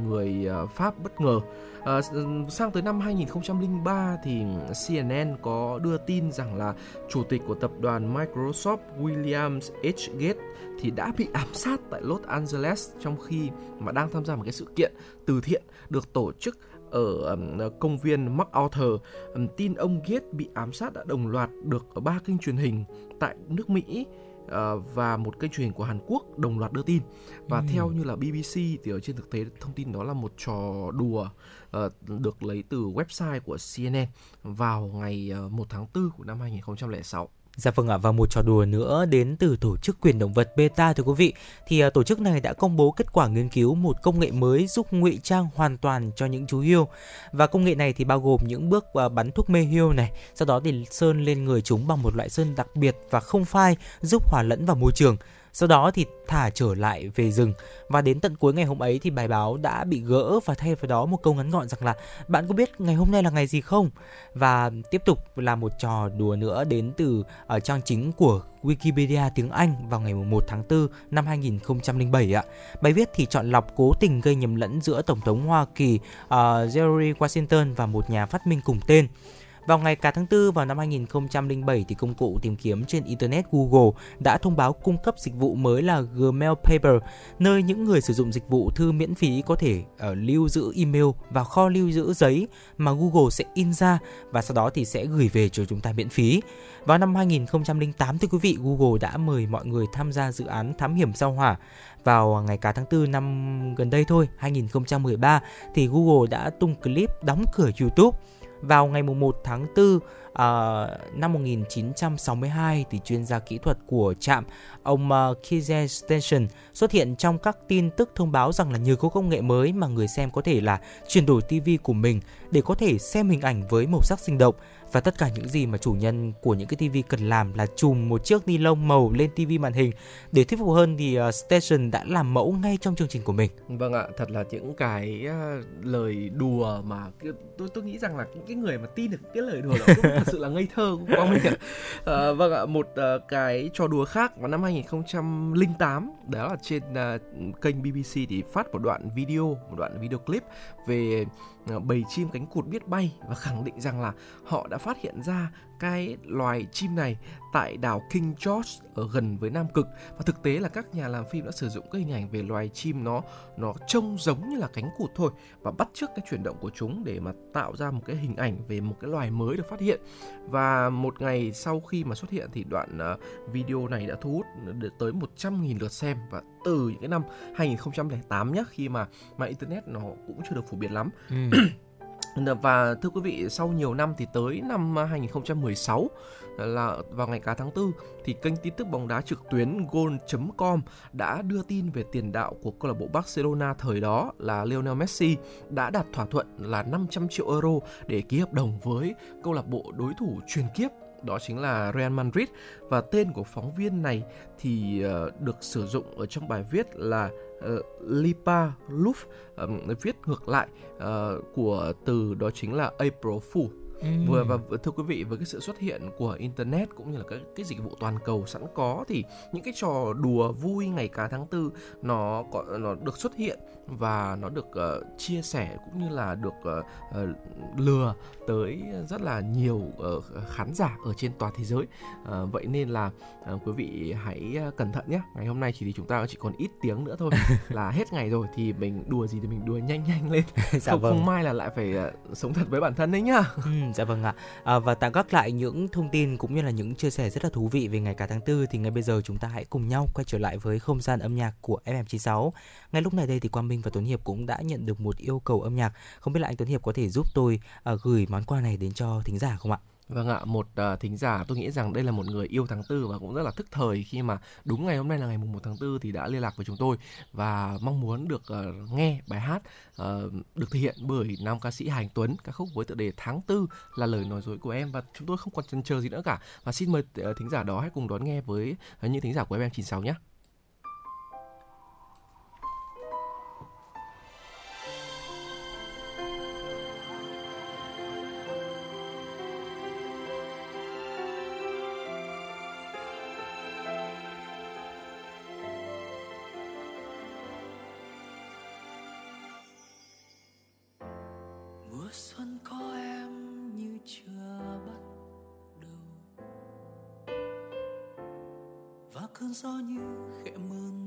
người uh, Pháp bất ngờ. Uh, sang tới năm 2003 thì CNN có đưa tin rằng là chủ tịch của tập đoàn Microsoft William H. Gates thì đã bị ám sát tại Los Angeles trong khi mà đang tham gia một cái sự kiện từ thiện được tổ chức ở công viên MacArthur. Tin ông Gates bị ám sát đã đồng loạt được ở ba kênh truyền hình tại nước Mỹ uh, và một kênh truyền hình của Hàn Quốc đồng loạt đưa tin. Và ừ. theo như là BBC thì ở trên thực tế thông tin đó là một trò đùa Ờ, được lấy từ website của CNN vào ngày ờ, 1 tháng 4 của năm 2006. Dạ vâng ạ, và một trò đùa nữa đến từ tổ chức quyền động vật Beta thưa quý vị. Thì ờ, tổ chức này đã công bố kết quả nghiên cứu một công nghệ mới giúp ngụy trang hoàn toàn cho những chú hươu. Và công nghệ này thì bao gồm những bước bắn thuốc mê hươu này, sau đó thì sơn lên người chúng bằng một loại sơn đặc biệt và không phai giúp hòa lẫn vào môi trường sau đó thì thả trở lại về rừng và đến tận cuối ngày hôm ấy thì bài báo đã bị gỡ và thay vào đó một câu ngắn gọn rằng là bạn có biết ngày hôm nay là ngày gì không và tiếp tục là một trò đùa nữa đến từ ở trang chính của Wikipedia tiếng Anh vào ngày 1 tháng 4 năm 2007 ạ. Bài viết thì chọn lọc cố tình gây nhầm lẫn giữa Tổng thống Hoa Kỳ ờ, uh, Jerry Washington và một nhà phát minh cùng tên. Vào ngày cả tháng 4 vào năm 2007 thì công cụ tìm kiếm trên internet Google đã thông báo cung cấp dịch vụ mới là Gmail Paper, nơi những người sử dụng dịch vụ thư miễn phí có thể uh, lưu giữ email và kho lưu giữ giấy mà Google sẽ in ra và sau đó thì sẽ gửi về cho chúng ta miễn phí. Vào năm 2008 thưa quý vị, Google đã mời mọi người tham gia dự án thám hiểm sao hỏa vào ngày cả tháng 4 năm gần đây thôi, 2013 thì Google đã tung clip đóng cửa YouTube vào ngày 1 tháng 4 uh, ờ, năm 1962 thì chuyên gia kỹ thuật của trạm ông ờ, uh, Kize Station xuất hiện trong các tin tức thông báo rằng là nhờ có công nghệ mới mà người xem có thể là chuyển đổi TV của mình để có thể xem hình ảnh với màu sắc sinh động và tất cả những gì mà chủ nhân của những cái tivi cần làm là chùm một chiếc ni lông màu lên tivi màn hình. Để thuyết phục hơn thì uh, Station đã làm mẫu ngay trong chương trình của mình. Vâng ạ, thật là những cái uh, lời đùa mà tôi tôi nghĩ rằng là những cái người mà tin được cái lời đùa đó cũng thật sự là ngây thơ của mình ạ. Uh, vâng ạ, một uh, cái trò đùa khác vào năm 2008 đó là trên uh, kênh BBC thì phát một đoạn video, một đoạn video clip về Ờ, bầy chim cánh cụt biết bay và khẳng định rằng là họ đã phát hiện ra cái loài chim này tại đảo King George ở gần với Nam Cực. Và thực tế là các nhà làm phim đã sử dụng cái hình ảnh về loài chim nó nó trông giống như là cánh cụt thôi và bắt chước cái chuyển động của chúng để mà tạo ra một cái hình ảnh về một cái loài mới được phát hiện. Và một ngày sau khi mà xuất hiện thì đoạn uh, video này đã thu hút được tới 100.000 lượt xem. Và từ những cái năm 2008 nhé khi mà mạng internet nó cũng chưa được phổ biến lắm. Ừ. Dạ, và thưa quý vị, sau nhiều năm thì tới năm à, 2016 à, là vào ngày cá tháng 4 thì kênh tin tức bóng đá trực tuyến goal.com đã đưa tin về tiền đạo của câu lạc bộ Barcelona thời đó là Lionel Messi đã đạt thỏa thuận là 500 triệu euro để ký hợp đồng với câu lạc bộ đối thủ truyền kiếp, đó chính là Real Madrid. Và tên của phóng viên này thì ờ, được sử dụng ở trong bài viết là uh, Lipa Luf um, viết ngược lại uh, của từ đó chính là April Fool. Vừa và thưa quý vị với cái sự xuất hiện của internet cũng như là các cái dịch vụ toàn cầu sẵn có thì những cái trò đùa vui ngày cả tháng tư nó có nó được xuất hiện và nó được uh, chia sẻ cũng như là được uh, uh, lừa tới rất là nhiều uh, khán giả ở trên toàn thế giới. Uh, vậy nên là uh, quý vị hãy cẩn thận nhé. Ngày hôm nay chỉ thì chúng ta chỉ còn ít tiếng nữa thôi là hết ngày rồi thì mình đùa gì thì mình đùa nhanh nhanh lên. Dạ không, vâng. không mai là lại phải uh, sống thật với bản thân đấy nhá. Ừ, dạ vâng ạ. À, và tạm gác lại những thông tin cũng như là những chia sẻ rất là thú vị về ngày cả tháng tư thì ngay bây giờ chúng ta hãy cùng nhau quay trở lại với không gian âm nhạc của FM96 ngay lúc này đây thì Quang Minh và Tuấn Hiệp cũng đã nhận được một yêu cầu âm nhạc. Không biết là anh Tuấn Hiệp có thể giúp tôi uh, gửi món quà này đến cho thính giả không ạ? Vâng ạ, một uh, thính giả tôi nghĩ rằng đây là một người yêu tháng tư và cũng rất là thức thời khi mà đúng ngày hôm nay là ngày mùng 1 tháng 4 thì đã liên lạc với chúng tôi và mong muốn được uh, nghe bài hát uh, được thể hiện bởi nam ca sĩ Hành Tuấn ca khúc với tựa đề tháng tư là lời nói dối của em. Và chúng tôi không còn chần chờ gì nữa cả. Và xin mời uh, thính giả đó hãy cùng đón nghe với uh, những thính giả của em 96 nhé. Cơn gió như khẽ mơn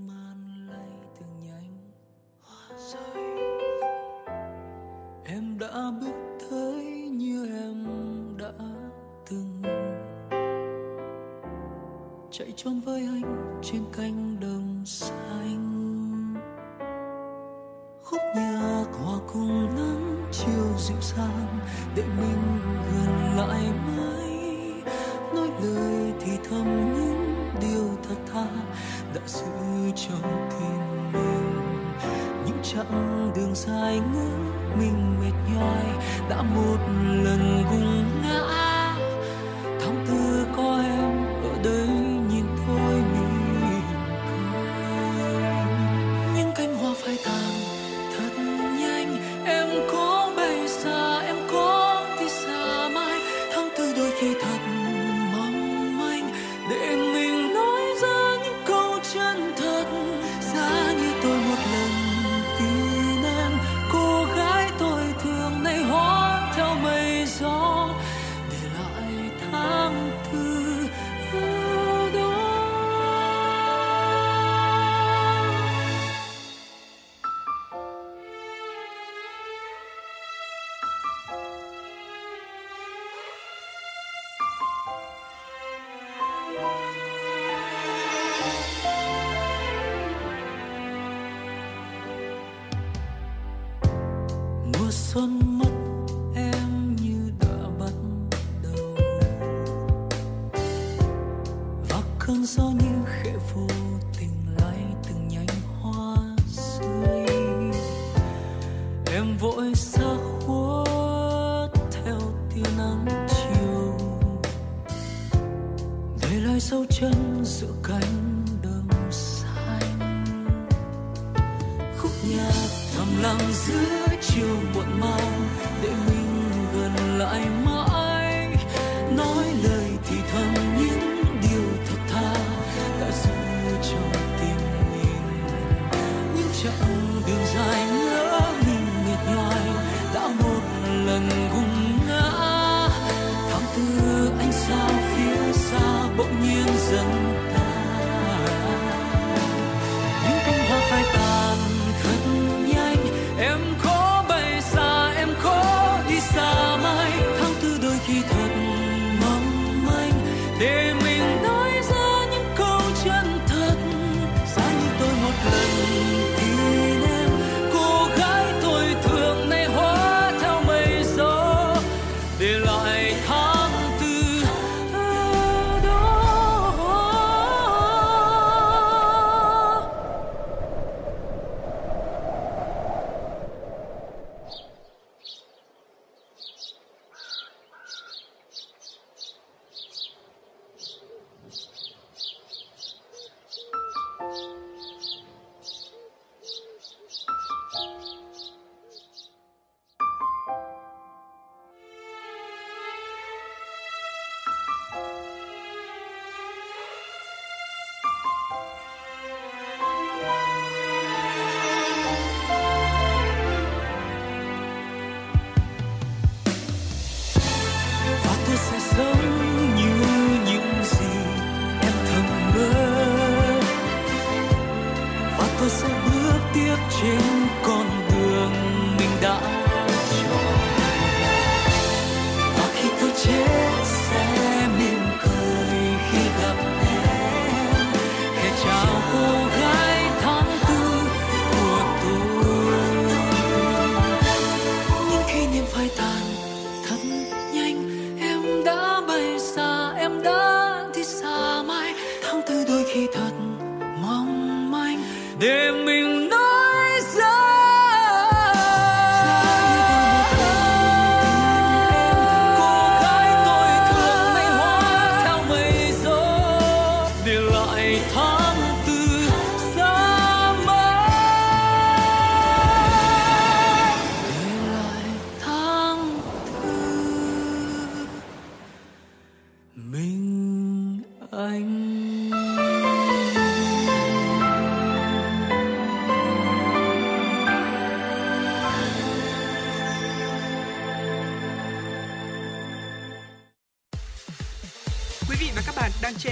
xuân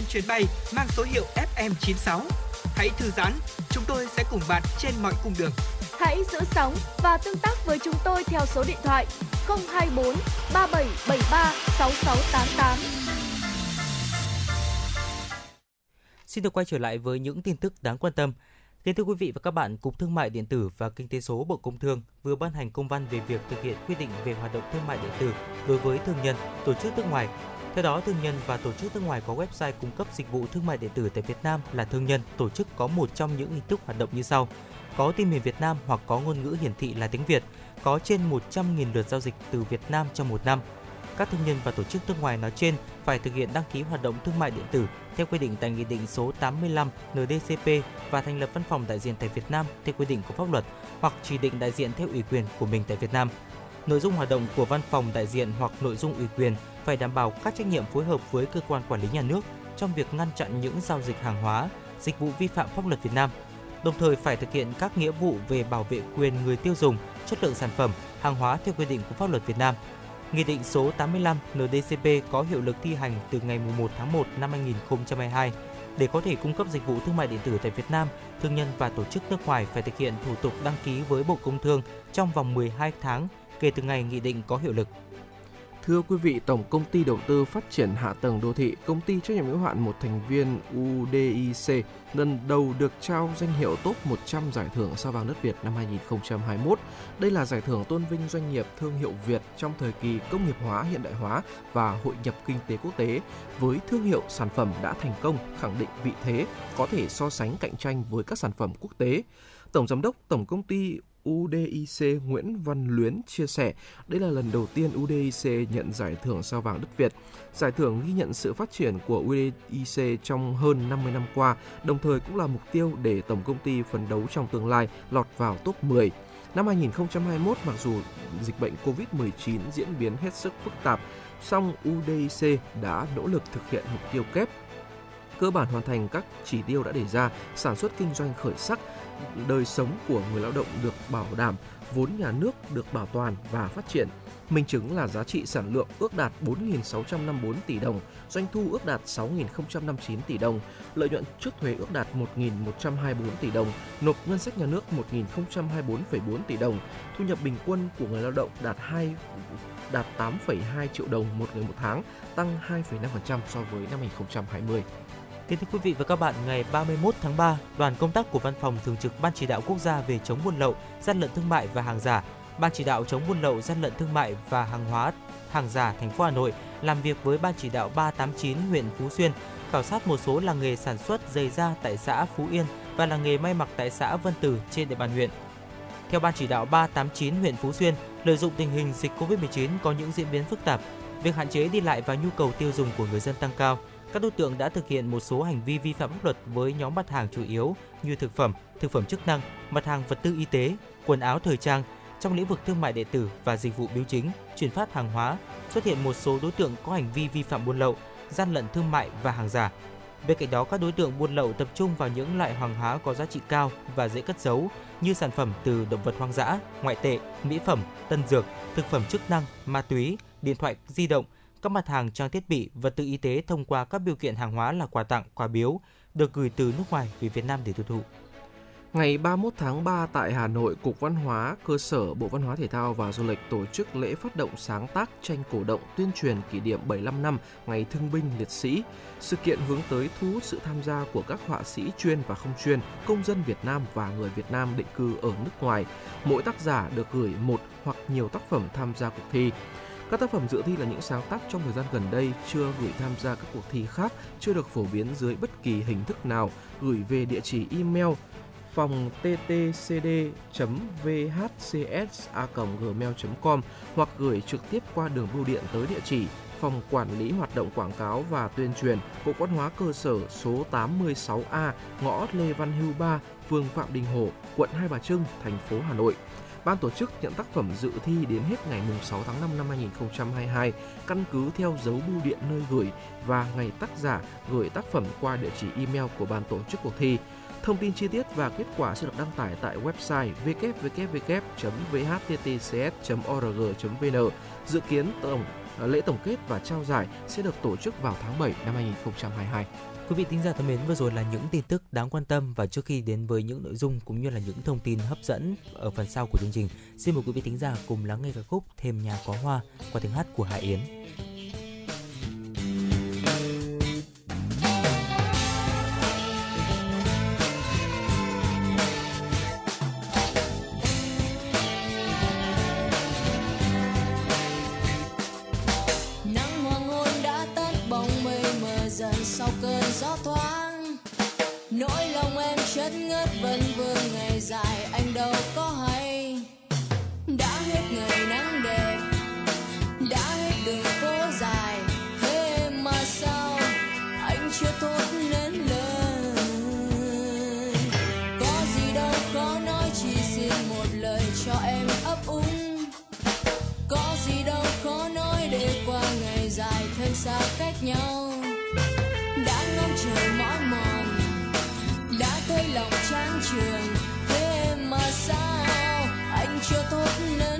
chuyến bay mang số hiệu FM96. Hãy thư giãn, chúng tôi sẽ cùng bạn trên mọi cung đường. Hãy giữ sóng và tương tác với chúng tôi theo số điện thoại 024 3773 6688. Xin được quay trở lại với những tin tức đáng quan tâm. Kính thưa quý vị và các bạn, Cục Thương mại điện tử và Kinh tế số Bộ Công Thương vừa ban hành công văn về việc thực hiện quy định về hoạt động thương mại điện tử đối với thương nhân, tổ chức nước ngoài. Theo đó, thương nhân và tổ chức nước ngoài có website cung cấp dịch vụ thương mại điện tử tại Việt Nam là thương nhân, tổ chức có một trong những hình thức hoạt động như sau: có tên miền Việt Nam hoặc có ngôn ngữ hiển thị là tiếng Việt, có trên 100.000 lượt giao dịch từ Việt Nam trong một năm. Các thương nhân và tổ chức nước ngoài nói trên phải thực hiện đăng ký hoạt động thương mại điện tử theo quy định tại Nghị định số 85 NDCP và thành lập văn phòng đại diện tại Việt Nam theo quy định của pháp luật hoặc chỉ định đại diện theo ủy quyền của mình tại Việt Nam. Nội dung hoạt động của văn phòng đại diện hoặc nội dung ủy quyền phải đảm bảo các trách nhiệm phối hợp với cơ quan quản lý nhà nước trong việc ngăn chặn những giao dịch hàng hóa, dịch vụ vi phạm pháp luật Việt Nam. Đồng thời phải thực hiện các nghĩa vụ về bảo vệ quyền người tiêu dùng, chất lượng sản phẩm, hàng hóa theo quy định của pháp luật Việt Nam. Nghị định số 85 NDCP có hiệu lực thi hành từ ngày 1 tháng 1 năm 2022. Để có thể cung cấp dịch vụ thương mại điện tử tại Việt Nam, thương nhân và tổ chức nước ngoài phải thực hiện thủ tục đăng ký với Bộ Công Thương trong vòng 12 tháng kể từ ngày nghị định có hiệu lực. Thưa quý vị, Tổng công ty đầu tư phát triển hạ tầng đô thị, công ty trách nhiệm hữu hạn một thành viên UDIC lần đầu được trao danh hiệu top 100 giải thưởng sao vàng đất Việt năm 2021. Đây là giải thưởng tôn vinh doanh nghiệp thương hiệu Việt trong thời kỳ công nghiệp hóa, hiện đại hóa và hội nhập kinh tế quốc tế với thương hiệu sản phẩm đã thành công, khẳng định vị thế, có thể so sánh cạnh tranh với các sản phẩm quốc tế. Tổng giám đốc Tổng công ty UDIC Nguyễn Văn Luyến chia sẻ, đây là lần đầu tiên UDIC nhận giải thưởng sao vàng đất Việt. Giải thưởng ghi nhận sự phát triển của UDIC trong hơn 50 năm qua, đồng thời cũng là mục tiêu để tổng công ty phấn đấu trong tương lai lọt vào top 10. Năm 2021, mặc dù dịch bệnh COVID-19 diễn biến hết sức phức tạp, song UDIC đã nỗ lực thực hiện mục tiêu kép cơ bản hoàn thành các chỉ tiêu đã đề ra, sản xuất kinh doanh khởi sắc, đời sống của người lao động được bảo đảm, vốn nhà nước được bảo toàn và phát triển. Minh chứng là giá trị sản lượng ước đạt 4.654 tỷ đồng, doanh thu ước đạt 6.059 tỷ đồng, lợi nhuận trước thuế ước đạt 1.124 tỷ đồng, nộp ngân sách nhà nước 1.024,4 tỷ đồng, thu nhập bình quân của người lao động đạt 2 đạt 8,2 triệu đồng một người một tháng, tăng 2,5% so với năm 2020. Kính thưa quý vị và các bạn, ngày 31 tháng 3, đoàn công tác của Văn phòng Thường trực Ban Chỉ đạo Quốc gia về chống buôn lậu, gian lận thương mại và hàng giả, Ban Chỉ đạo chống buôn lậu, gian lận thương mại và hàng hóa hàng giả thành phố Hà Nội làm việc với Ban Chỉ đạo 389 huyện Phú Xuyên, khảo sát một số làng nghề sản xuất giày da tại xã Phú Yên và làng nghề may mặc tại xã Vân Tử trên địa bàn huyện. Theo Ban Chỉ đạo 389 huyện Phú Xuyên, lợi dụng tình hình dịch COVID-19 có những diễn biến phức tạp, việc hạn chế đi lại và nhu cầu tiêu dùng của người dân tăng cao, các đối tượng đã thực hiện một số hành vi vi phạm pháp luật với nhóm mặt hàng chủ yếu như thực phẩm, thực phẩm chức năng, mặt hàng vật tư y tế, quần áo thời trang trong lĩnh vực thương mại điện tử và dịch vụ biểu chính, chuyển phát hàng hóa, xuất hiện một số đối tượng có hành vi vi phạm buôn lậu, gian lận thương mại và hàng giả. Bên cạnh đó, các đối tượng buôn lậu tập trung vào những loại hàng hóa có giá trị cao và dễ cất giấu như sản phẩm từ động vật hoang dã, ngoại tệ, mỹ phẩm, tân dược, thực phẩm chức năng, ma túy, điện thoại di động, các mặt hàng trang thiết bị, vật tư y tế thông qua các biểu kiện hàng hóa là quà tặng, quà biếu được gửi từ nước ngoài về Việt Nam để tiêu thụ. Ngày 31 tháng 3 tại Hà Nội, Cục Văn hóa, Cơ sở Bộ Văn hóa Thể thao và Du lịch tổ chức lễ phát động sáng tác tranh cổ động tuyên truyền kỷ niệm 75 năm Ngày Thương binh Liệt sĩ. Sự kiện hướng tới thu hút sự tham gia của các họa sĩ chuyên và không chuyên, công dân Việt Nam và người Việt Nam định cư ở nước ngoài. Mỗi tác giả được gửi một hoặc nhiều tác phẩm tham gia cuộc thi. Các tác phẩm dự thi là những sáng tác trong thời gian gần đây chưa gửi tham gia các cuộc thi khác, chưa được phổ biến dưới bất kỳ hình thức nào, gửi về địa chỉ email phòng ttcd.vhcs.gmail.com hoặc gửi trực tiếp qua đường bưu điện tới địa chỉ Phòng Quản lý Hoạt động Quảng cáo và Tuyên truyền, Bộ Văn hóa Cơ sở số 86A, ngõ Lê Văn Hưu 3, phường Phạm Đình Hổ, quận Hai Bà Trưng, thành phố Hà Nội. Ban tổ chức nhận tác phẩm dự thi đến hết ngày 6 tháng 5 năm 2022, căn cứ theo dấu bưu điện nơi gửi và ngày tác giả gửi tác phẩm qua địa chỉ email của ban tổ chức cuộc thi. Thông tin chi tiết và kết quả sẽ được đăng tải tại website www.vhttcs.org.vn. Dự kiến tổng lễ tổng kết và trao giải sẽ được tổ chức vào tháng 7 năm 2022. Quý vị thính giả thân mến, vừa rồi là những tin tức đáng quan tâm và trước khi đến với những nội dung cũng như là những thông tin hấp dẫn ở phần sau của chương trình, xin mời quý vị thính giả cùng lắng nghe ca khúc Thêm nhà có hoa qua tiếng hát của Hải Yến. nỗi lòng em chất ngất vẫn vương ngày dài. Anh đâu có hay. Đã hết ngày nắng đẹp. Đã hết đường phố dài. Thế mà sao anh chưa thốt nên lời? Có gì đâu khó nói chỉ xin một lời cho em ấp úng. Có gì đâu khó nói để qua ngày dài thêm xa cách nhau. tốt nơi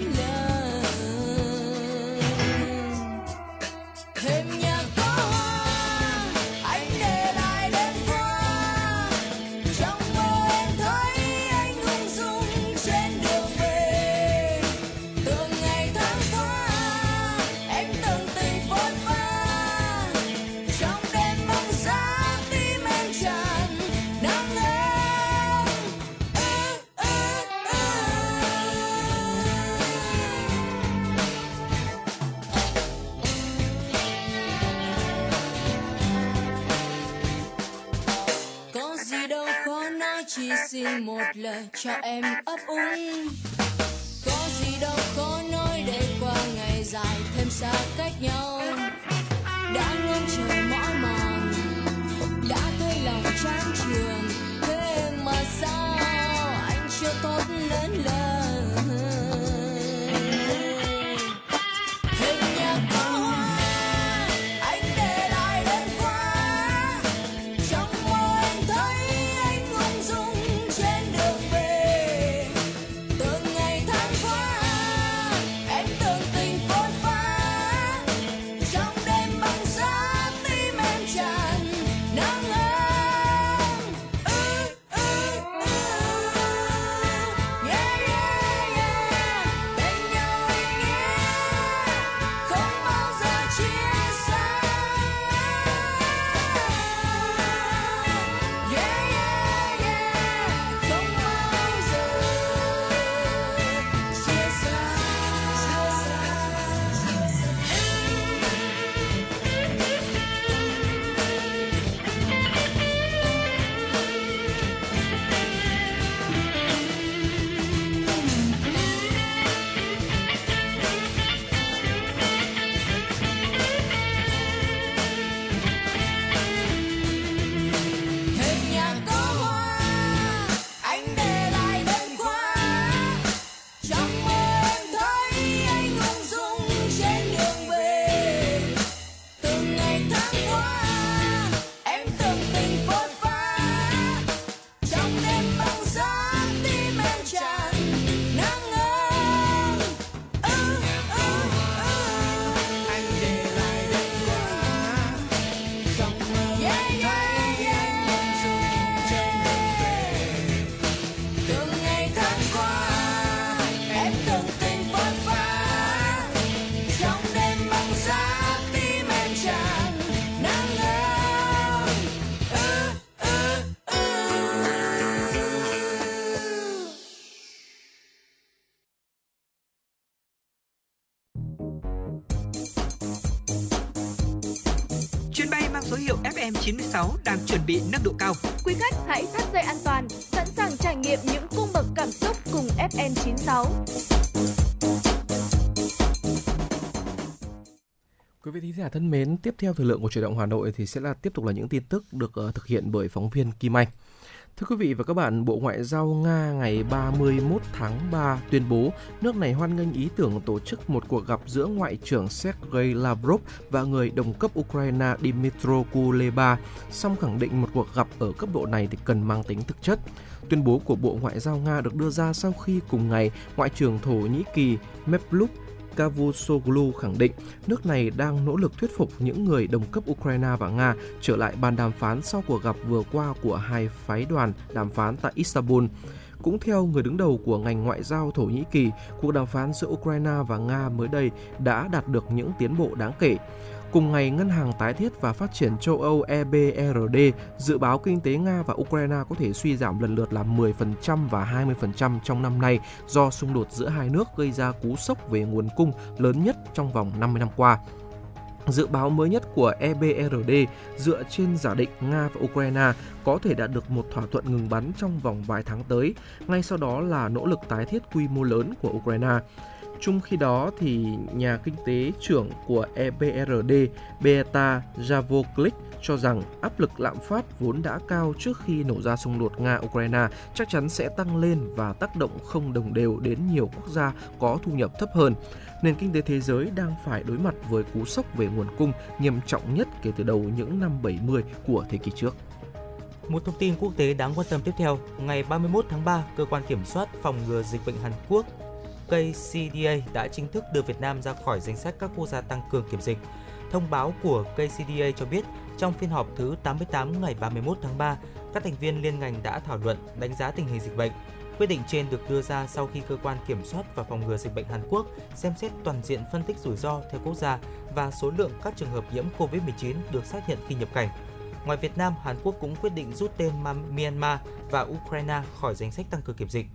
một lời cho em ấp úng có gì đâu khó nói để qua ngày dài thêm xa cách chuẩn bị nâng độ cao. Quý khách hãy thắt dây an toàn, sẵn sàng trải nghiệm những cung bậc cảm xúc cùng FN96. Quý vị thính giả thân mến, tiếp theo thời lượng của chuyển động Hà Nội thì sẽ là tiếp tục là những tin tức được ờ, thực hiện bởi phóng viên Kim Anh. Thưa quý vị và các bạn, Bộ Ngoại giao Nga ngày 31 tháng 3 tuyên bố nước này hoan nghênh ý tưởng tổ chức một cuộc gặp giữa Ngoại trưởng Sergei Lavrov và người đồng cấp Ukraine Dmytro Kuleba, song khẳng định một cuộc gặp ở cấp độ này thì cần mang tính thực chất. Tuyên bố của Bộ Ngoại giao Nga được đưa ra sau khi cùng ngày Ngoại trưởng Thổ Nhĩ Kỳ Mevlut Cavusoglu khẳng định nước này đang nỗ lực thuyết phục những người đồng cấp Ukraine và Nga trở lại bàn đàm phán sau cuộc gặp vừa qua của hai phái đoàn đàm phán tại Istanbul. Cũng theo người đứng đầu của ngành ngoại giao Thổ Nhĩ Kỳ, cuộc đàm phán giữa Ukraine và Nga mới đây đã đạt được những tiến bộ đáng kể. Cùng ngày, Ngân hàng Tái thiết và Phát triển châu Âu EBRD dự báo kinh tế Nga và Ukraine có thể suy giảm lần lượt là 10% và 20% trong năm nay do xung đột giữa hai nước gây ra cú sốc về nguồn cung lớn nhất trong vòng 50 năm qua. Dự báo mới nhất của EBRD dựa trên giả định Nga và Ukraine có thể đạt được một thỏa thuận ngừng bắn trong vòng vài tháng tới, ngay sau đó là nỗ lực tái thiết quy mô lớn của Ukraine. Trong khi đó, thì nhà kinh tế trưởng của EBRD Beata Javoklik cho rằng áp lực lạm phát vốn đã cao trước khi nổ ra xung đột Nga-Ukraine chắc chắn sẽ tăng lên và tác động không đồng đều đến nhiều quốc gia có thu nhập thấp hơn. Nền kinh tế thế giới đang phải đối mặt với cú sốc về nguồn cung nghiêm trọng nhất kể từ đầu những năm 70 của thế kỷ trước. Một thông tin quốc tế đáng quan tâm tiếp theo, ngày 31 tháng 3, cơ quan kiểm soát phòng ngừa dịch bệnh Hàn Quốc KCDA đã chính thức đưa Việt Nam ra khỏi danh sách các quốc gia tăng cường kiểm dịch. Thông báo của KCDA cho biết, trong phiên họp thứ 88 ngày 31 tháng 3, các thành viên liên ngành đã thảo luận đánh giá tình hình dịch bệnh. Quyết định trên được đưa ra sau khi cơ quan kiểm soát và phòng ngừa dịch bệnh Hàn Quốc xem xét toàn diện phân tích rủi ro theo quốc gia và số lượng các trường hợp nhiễm COVID-19 được xác nhận khi nhập cảnh. Ngoài Việt Nam, Hàn Quốc cũng quyết định rút tên Myanmar và Ukraine khỏi danh sách tăng cường kiểm dịch.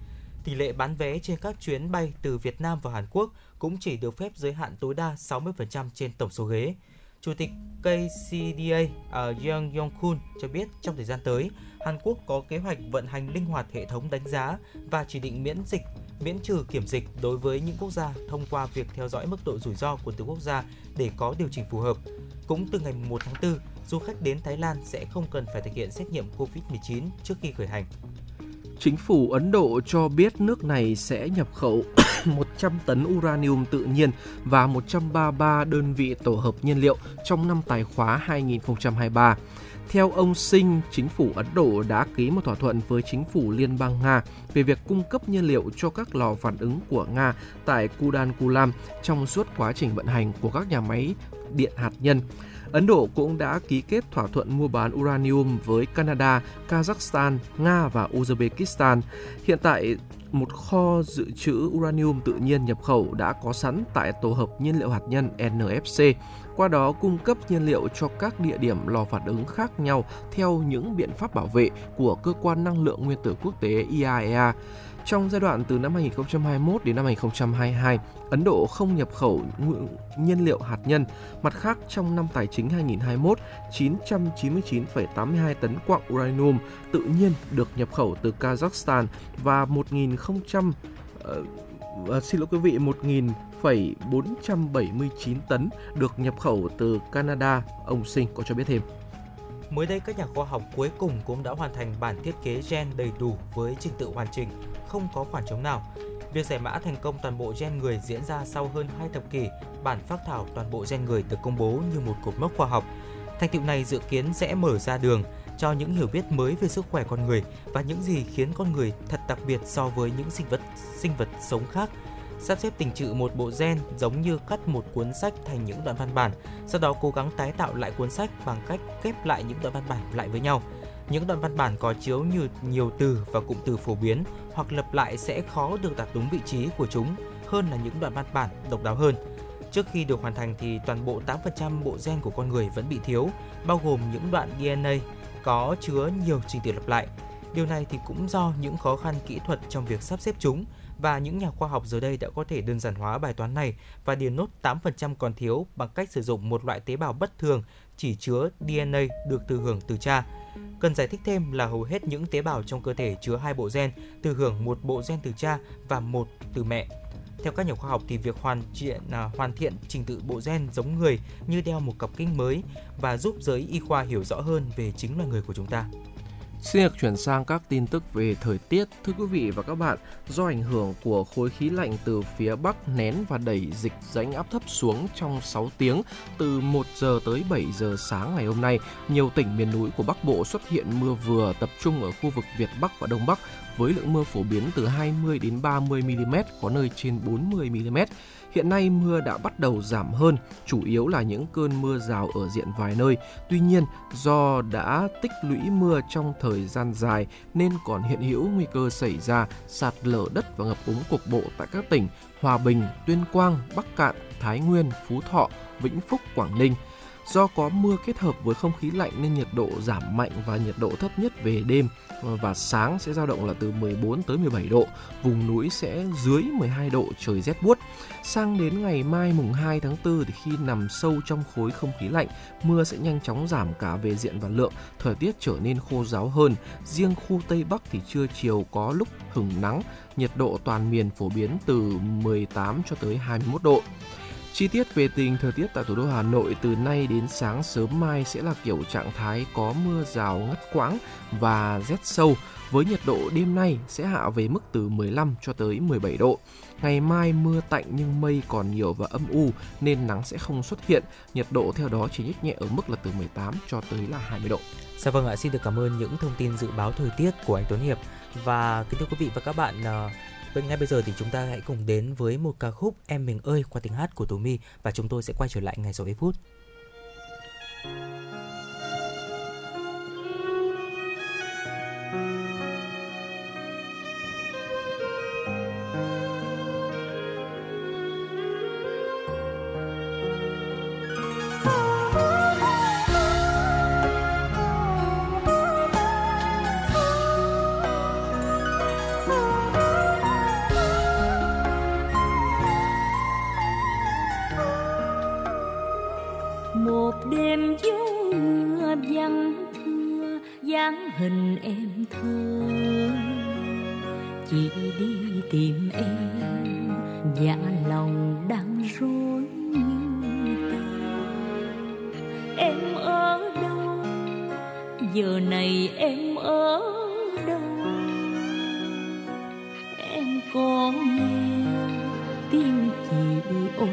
Tỷ lệ bán vé trên các chuyến bay từ Việt Nam vào Hàn Quốc cũng chỉ được phép giới hạn tối đa 60% trên tổng số ghế. Chủ tịch KCDA uh, à, Jeong Yong-kun cho biết trong thời gian tới, Hàn Quốc có kế hoạch vận hành linh hoạt hệ thống đánh giá và chỉ định miễn dịch miễn trừ kiểm dịch đối với những quốc gia thông qua việc theo dõi mức độ rủi ro của từng quốc gia để có điều chỉnh phù hợp. Cũng từ ngày 1 tháng 4, du khách đến Thái Lan sẽ không cần phải thực hiện xét nghiệm COVID-19 trước khi khởi hành. Chính phủ Ấn Độ cho biết nước này sẽ nhập khẩu 100 tấn uranium tự nhiên và 133 đơn vị tổ hợp nhiên liệu trong năm tài khóa 2023. Theo ông Singh, chính phủ Ấn Độ đã ký một thỏa thuận với chính phủ Liên bang Nga về việc cung cấp nhiên liệu cho các lò phản ứng của Nga tại Kudankulam trong suốt quá trình vận hành của các nhà máy điện hạt nhân. Ấn Độ cũng đã ký kết thỏa thuận mua bán uranium với Canada, Kazakhstan, Nga và Uzbekistan. Hiện tại, một kho dự trữ uranium tự nhiên nhập khẩu đã có sẵn tại tổ hợp nhiên liệu hạt nhân NFC, qua đó cung cấp nhiên liệu cho các địa điểm lò phản ứng khác nhau theo những biện pháp bảo vệ của Cơ quan Năng lượng Nguyên tử Quốc tế IAEA. Trong giai đoạn từ năm 2021 đến năm 2022, Ấn Độ không nhập khẩu nhiên liệu hạt nhân. Mặt khác, trong năm tài chính 2021, 999,82 tấn quặng uranium tự nhiên được nhập khẩu từ Kazakhstan và 1.000 uh, ờ, ờ, xin lỗi quý vị 1.479 tấn được nhập khẩu từ Canada, ông Sinh có cho biết thêm. Mới đây, các nhà khoa học cuối cùng cũng đã hoàn thành bản thiết kế gen đầy đủ với trình tự hoàn chỉnh, không có khoảng trống nào. Việc giải mã thành công toàn bộ gen người diễn ra sau hơn 2 thập kỷ, bản phác thảo toàn bộ gen người được công bố như một cột mốc khoa học. Thành tựu này dự kiến sẽ mở ra đường cho những hiểu biết mới về sức khỏe con người và những gì khiến con người thật đặc biệt so với những sinh vật sinh vật sống khác sắp xếp tình trự một bộ gen giống như cắt một cuốn sách thành những đoạn văn bản, sau đó cố gắng tái tạo lại cuốn sách bằng cách ghép lại những đoạn văn bản lại với nhau. Những đoạn văn bản có chứa như nhiều từ và cụm từ phổ biến hoặc lặp lại sẽ khó được đặt đúng vị trí của chúng hơn là những đoạn văn bản độc đáo hơn. Trước khi được hoàn thành thì toàn bộ 8% bộ gen của con người vẫn bị thiếu, bao gồm những đoạn DNA có chứa nhiều trình tự lặp lại. Điều này thì cũng do những khó khăn kỹ thuật trong việc sắp xếp chúng và những nhà khoa học giờ đây đã có thể đơn giản hóa bài toán này và điền nốt 8% còn thiếu bằng cách sử dụng một loại tế bào bất thường chỉ chứa DNA được thừa hưởng từ cha. Cần giải thích thêm là hầu hết những tế bào trong cơ thể chứa hai bộ gen, thừa hưởng một bộ gen từ cha và một từ mẹ. Theo các nhà khoa học thì việc hoàn thiện à, hoàn thiện trình tự bộ gen giống người như đeo một cặp kính mới và giúp giới y khoa hiểu rõ hơn về chính loài người của chúng ta. Xin được chuyển sang các tin tức về thời tiết. Thưa quý vị và các bạn, do ảnh hưởng của khối khí lạnh từ phía Bắc nén và đẩy dịch rãnh áp thấp xuống trong 6 tiếng từ 1 giờ tới 7 giờ sáng ngày hôm nay, nhiều tỉnh miền núi của Bắc Bộ xuất hiện mưa vừa tập trung ở khu vực Việt Bắc và Đông Bắc với lượng mưa phổ biến từ 20 đến 30 mm, có nơi trên 40 mm. Hiện nay mưa đã bắt đầu giảm hơn, chủ yếu là những cơn mưa rào ở diện vài nơi. Tuy nhiên, do đã tích lũy mưa trong thời gian dài nên còn hiện hữu nguy cơ xảy ra sạt lở đất và ngập úng cục bộ tại các tỉnh Hòa Bình, Tuyên Quang, Bắc Cạn, Thái Nguyên, Phú Thọ, Vĩnh Phúc, Quảng Ninh. Do có mưa kết hợp với không khí lạnh nên nhiệt độ giảm mạnh và nhiệt độ thấp nhất về đêm và sáng sẽ dao động là từ 14 tới 17 độ, vùng núi sẽ dưới 12 độ trời rét buốt. Sang đến ngày mai mùng 2 tháng 4 thì khi nằm sâu trong khối không khí lạnh, mưa sẽ nhanh chóng giảm cả về diện và lượng, thời tiết trở nên khô ráo hơn. Riêng khu Tây Bắc thì trưa chiều có lúc hừng nắng, nhiệt độ toàn miền phổ biến từ 18 cho tới 21 độ. Chi tiết về tình thời tiết tại thủ đô Hà Nội từ nay đến sáng sớm mai sẽ là kiểu trạng thái có mưa rào ngắt quãng và rét sâu với nhiệt độ đêm nay sẽ hạ về mức từ 15 cho tới 17 độ. Ngày mai mưa tạnh nhưng mây còn nhiều và âm u nên nắng sẽ không xuất hiện. Nhiệt độ theo đó chỉ nhích nhẹ ở mức là từ 18 cho tới là 20 độ. Dạ vâng ạ, xin được cảm ơn những thông tin dự báo thời tiết của anh Tuấn Hiệp. Và kính thưa quý vị và các bạn, ờ, Vậy ngay bây giờ thì chúng ta hãy cùng đến với một ca khúc Em mình ơi qua tiếng hát của Tú My và chúng tôi sẽ quay trở lại ngay sau ít phút. dáng hình em thơ. Chỉ đi tìm em dạ lòng đang rối như ta. Em ở đâu? Giờ này em ở đâu? Em có nghe tim chị ôm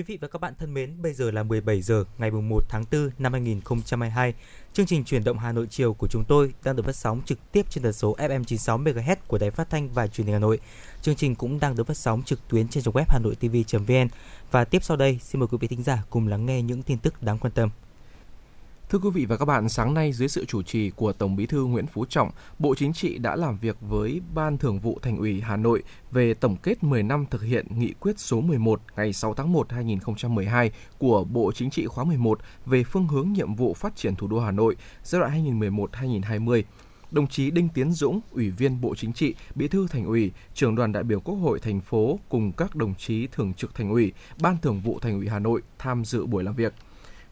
Quý vị và các bạn thân mến, bây giờ là 17 giờ ngày 1 tháng 4 năm 2022. Chương trình chuyển động Hà Nội chiều của chúng tôi đang được phát sóng trực tiếp trên tần số FM 96 MHz của Đài Phát thanh và Truyền hình Hà Nội. Chương trình cũng đang được phát sóng trực tuyến trên trang web hanoitv.vn. Và tiếp sau đây, xin mời quý vị thính giả cùng lắng nghe những tin tức đáng quan tâm. Thưa quý vị và các bạn, sáng nay dưới sự chủ trì của Tổng Bí thư Nguyễn Phú Trọng, Bộ Chính trị đã làm việc với Ban Thường vụ Thành ủy Hà Nội về tổng kết 10 năm thực hiện nghị quyết số 11 ngày 6 tháng 1 2012 của Bộ Chính trị khóa 11 về phương hướng nhiệm vụ phát triển thủ đô Hà Nội giai đoạn 2011-2020 đồng chí Đinh Tiến Dũng, Ủy viên Bộ Chính trị, Bí thư Thành ủy, Trưởng đoàn đại biểu Quốc hội thành phố cùng các đồng chí thường trực Thành ủy, Ban Thường vụ Thành ủy Hà Nội tham dự buổi làm việc.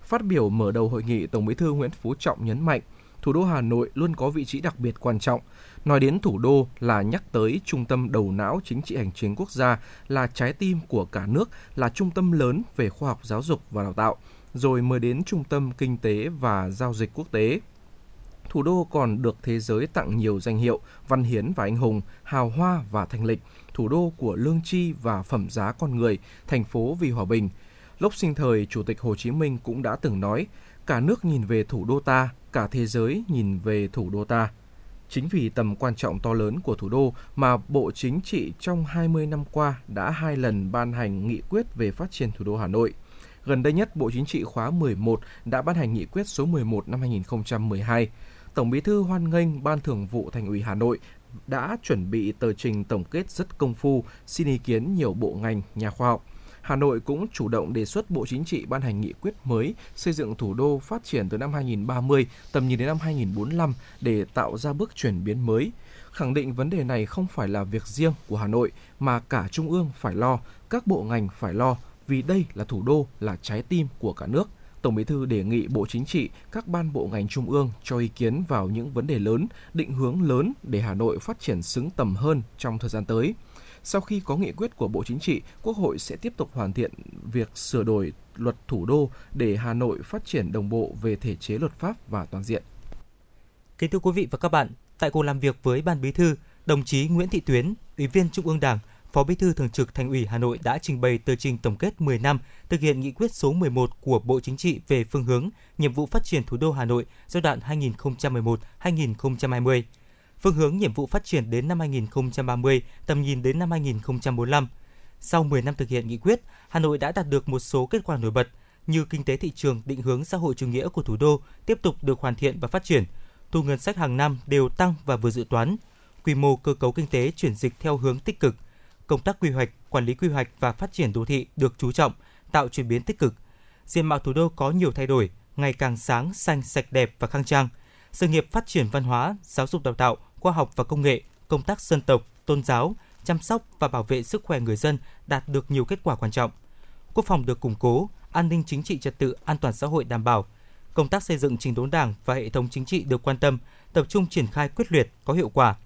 Phát biểu mở đầu hội nghị, Tổng Bí thư Nguyễn Phú Trọng nhấn mạnh, thủ đô Hà Nội luôn có vị trí đặc biệt quan trọng. Nói đến thủ đô là nhắc tới trung tâm đầu não chính trị hành chính quốc gia, là trái tim của cả nước, là trung tâm lớn về khoa học giáo dục và đào tạo, rồi mới đến trung tâm kinh tế và giao dịch quốc tế. Thủ đô còn được thế giới tặng nhiều danh hiệu văn hiến và anh hùng, hào hoa và thanh lịch, thủ đô của lương tri và phẩm giá con người, thành phố vì hòa bình, Lúc sinh thời, Chủ tịch Hồ Chí Minh cũng đã từng nói, cả nước nhìn về thủ đô ta, cả thế giới nhìn về thủ đô ta. Chính vì tầm quan trọng to lớn của thủ đô mà Bộ Chính trị trong 20 năm qua đã hai lần ban hành nghị quyết về phát triển thủ đô Hà Nội. Gần đây nhất, Bộ Chính trị khóa 11 đã ban hành nghị quyết số 11 năm 2012. Tổng Bí thư hoan nghênh Ban Thường vụ Thành ủy Hà Nội đã chuẩn bị tờ trình tổng kết rất công phu, xin ý kiến nhiều bộ ngành, nhà khoa học – Hà Nội cũng chủ động đề xuất Bộ Chính trị ban hành nghị quyết mới xây dựng thủ đô phát triển từ năm 2030, tầm nhìn đến năm 2045 để tạo ra bước chuyển biến mới. Khẳng định vấn đề này không phải là việc riêng của Hà Nội mà cả Trung ương phải lo, các bộ ngành phải lo vì đây là thủ đô, là trái tim của cả nước. Tổng Bí thư đề nghị Bộ Chính trị, các ban bộ ngành trung ương cho ý kiến vào những vấn đề lớn, định hướng lớn để Hà Nội phát triển xứng tầm hơn trong thời gian tới. Sau khi có nghị quyết của Bộ Chính trị, Quốc hội sẽ tiếp tục hoàn thiện việc sửa đổi luật thủ đô để Hà Nội phát triển đồng bộ về thể chế luật pháp và toàn diện. Kính thưa quý vị và các bạn, tại cuộc làm việc với Ban Bí thư, đồng chí Nguyễn Thị Tuyến, Ủy viên Trung ương Đảng, Phó Bí thư Thường trực Thành ủy Hà Nội đã trình bày tờ trình tổng kết 10 năm thực hiện nghị quyết số 11 của Bộ Chính trị về phương hướng, nhiệm vụ phát triển thủ đô Hà Nội giai đoạn 2011-2020 phương hướng nhiệm vụ phát triển đến năm 2030, tầm nhìn đến năm 2045. Sau 10 năm thực hiện nghị quyết, Hà Nội đã đạt được một số kết quả nổi bật như kinh tế thị trường định hướng xã hội chủ nghĩa của thủ đô tiếp tục được hoàn thiện và phát triển, thu ngân sách hàng năm đều tăng và vừa dự toán, quy mô cơ cấu kinh tế chuyển dịch theo hướng tích cực, công tác quy hoạch, quản lý quy hoạch và phát triển đô thị được chú trọng, tạo chuyển biến tích cực. Diện mạo thủ đô có nhiều thay đổi, ngày càng sáng, xanh, sạch đẹp và khang trang. Sự nghiệp phát triển văn hóa, giáo dục đào tạo, khoa học và công nghệ, công tác dân tộc, tôn giáo, chăm sóc và bảo vệ sức khỏe người dân đạt được nhiều kết quả quan trọng. Quốc phòng được củng cố, an ninh chính trị trật tự, an toàn xã hội đảm bảo. Công tác xây dựng trình đốn Đảng và hệ thống chính trị được quan tâm, tập trung triển khai quyết liệt, có hiệu quả.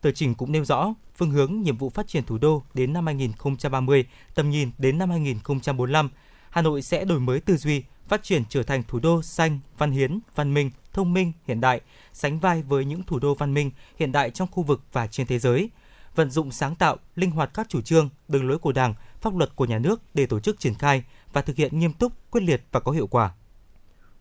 Tờ trình cũng nêu rõ phương hướng nhiệm vụ phát triển thủ đô đến năm 2030, tầm nhìn đến năm 2045. Hà Nội sẽ đổi mới tư duy, phát triển trở thành thủ đô xanh, văn hiến, văn minh, thông minh, hiện đại, sánh vai với những thủ đô văn minh hiện đại trong khu vực và trên thế giới, vận dụng sáng tạo, linh hoạt các chủ trương, đường lối của Đảng, pháp luật của nhà nước để tổ chức triển khai và thực hiện nghiêm túc, quyết liệt và có hiệu quả.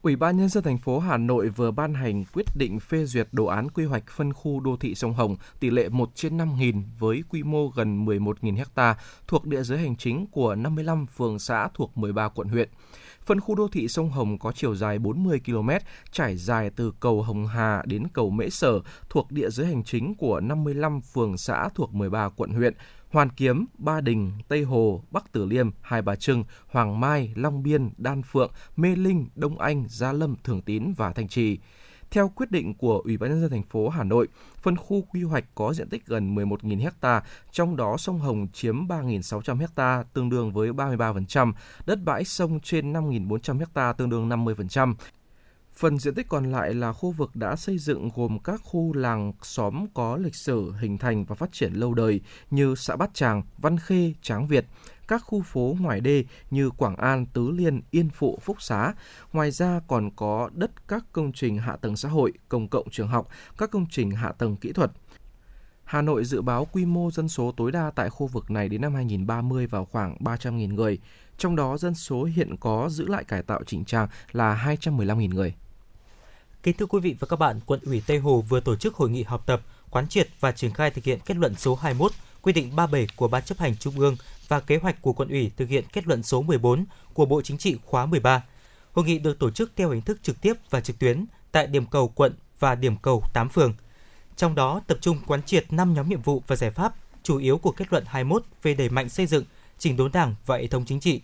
Ủy ban nhân dân thành phố Hà Nội vừa ban hành quyết định phê duyệt đồ án quy hoạch phân khu đô thị sông Hồng tỷ lệ 1 trên 5.000 với quy mô gần 11.000 ha thuộc địa giới hành chính của 55 phường xã thuộc 13 quận huyện. Phân khu đô thị sông Hồng có chiều dài 40 km, trải dài từ cầu Hồng Hà đến cầu Mễ Sở, thuộc địa giới hành chính của 55 phường xã thuộc 13 quận huyện, Hoàn Kiếm, Ba Đình, Tây Hồ, Bắc Tử Liêm, Hai Bà Trưng, Hoàng Mai, Long Biên, Đan Phượng, Mê Linh, Đông Anh, Gia Lâm, Thường Tín và Thanh Trì. Theo quyết định của Ủy ban nhân dân thành phố Hà Nội, phân khu quy hoạch có diện tích gần 11.000 ha, trong đó sông Hồng chiếm 3.600 ha, tương đương với 33%, đất bãi sông trên 5.400 ha, tương đương 50%. Phần diện tích còn lại là khu vực đã xây dựng gồm các khu làng xóm có lịch sử hình thành và phát triển lâu đời như xã Bát Tràng, Văn Khê, Tráng Việt, các khu phố ngoài đê như Quảng An, Tứ Liên, Yên Phụ, Phúc Xá. Ngoài ra còn có đất các công trình hạ tầng xã hội, công cộng trường học, các công trình hạ tầng kỹ thuật. Hà Nội dự báo quy mô dân số tối đa tại khu vực này đến năm 2030 vào khoảng 300.000 người. Trong đó dân số hiện có giữ lại cải tạo chỉnh trang là 215.000 người. Kính thưa quý vị và các bạn, quận ủy Tây Hồ vừa tổ chức hội nghị học tập, quán triệt và triển khai thực hiện kết luận số 21, quy định 37 của Ban chấp hành Trung ương và kế hoạch của quận ủy thực hiện kết luận số 14 của Bộ Chính trị khóa 13. Hội nghị được tổ chức theo hình thức trực tiếp và trực tuyến tại điểm cầu quận và điểm cầu 8 phường. Trong đó tập trung quán triệt 5 nhóm nhiệm vụ và giải pháp chủ yếu của kết luận 21 về đẩy mạnh xây dựng, chỉnh đốn Đảng và hệ thống chính trị,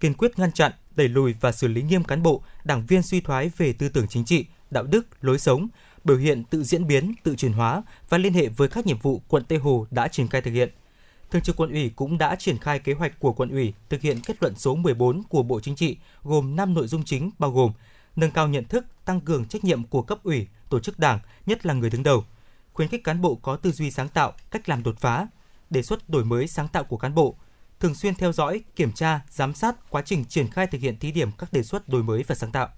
kiên quyết ngăn chặn, đẩy lùi và xử lý nghiêm cán bộ, đảng viên suy thoái về tư tưởng chính trị, đạo đức, lối sống, biểu hiện tự diễn biến, tự chuyển hóa và liên hệ với các nhiệm vụ quận Tây Hồ đã triển khai thực hiện. Thường trực quận ủy cũng đã triển khai kế hoạch của quận ủy thực hiện kết luận số 14 của Bộ Chính trị gồm 5 nội dung chính bao gồm nâng cao nhận thức, tăng cường trách nhiệm của cấp ủy, tổ chức đảng, nhất là người đứng đầu, khuyến khích cán bộ có tư duy sáng tạo, cách làm đột phá, đề xuất đổi mới sáng tạo của cán bộ, thường xuyên theo dõi, kiểm tra, giám sát quá trình triển khai thực hiện thí điểm các đề xuất đổi mới và sáng tạo.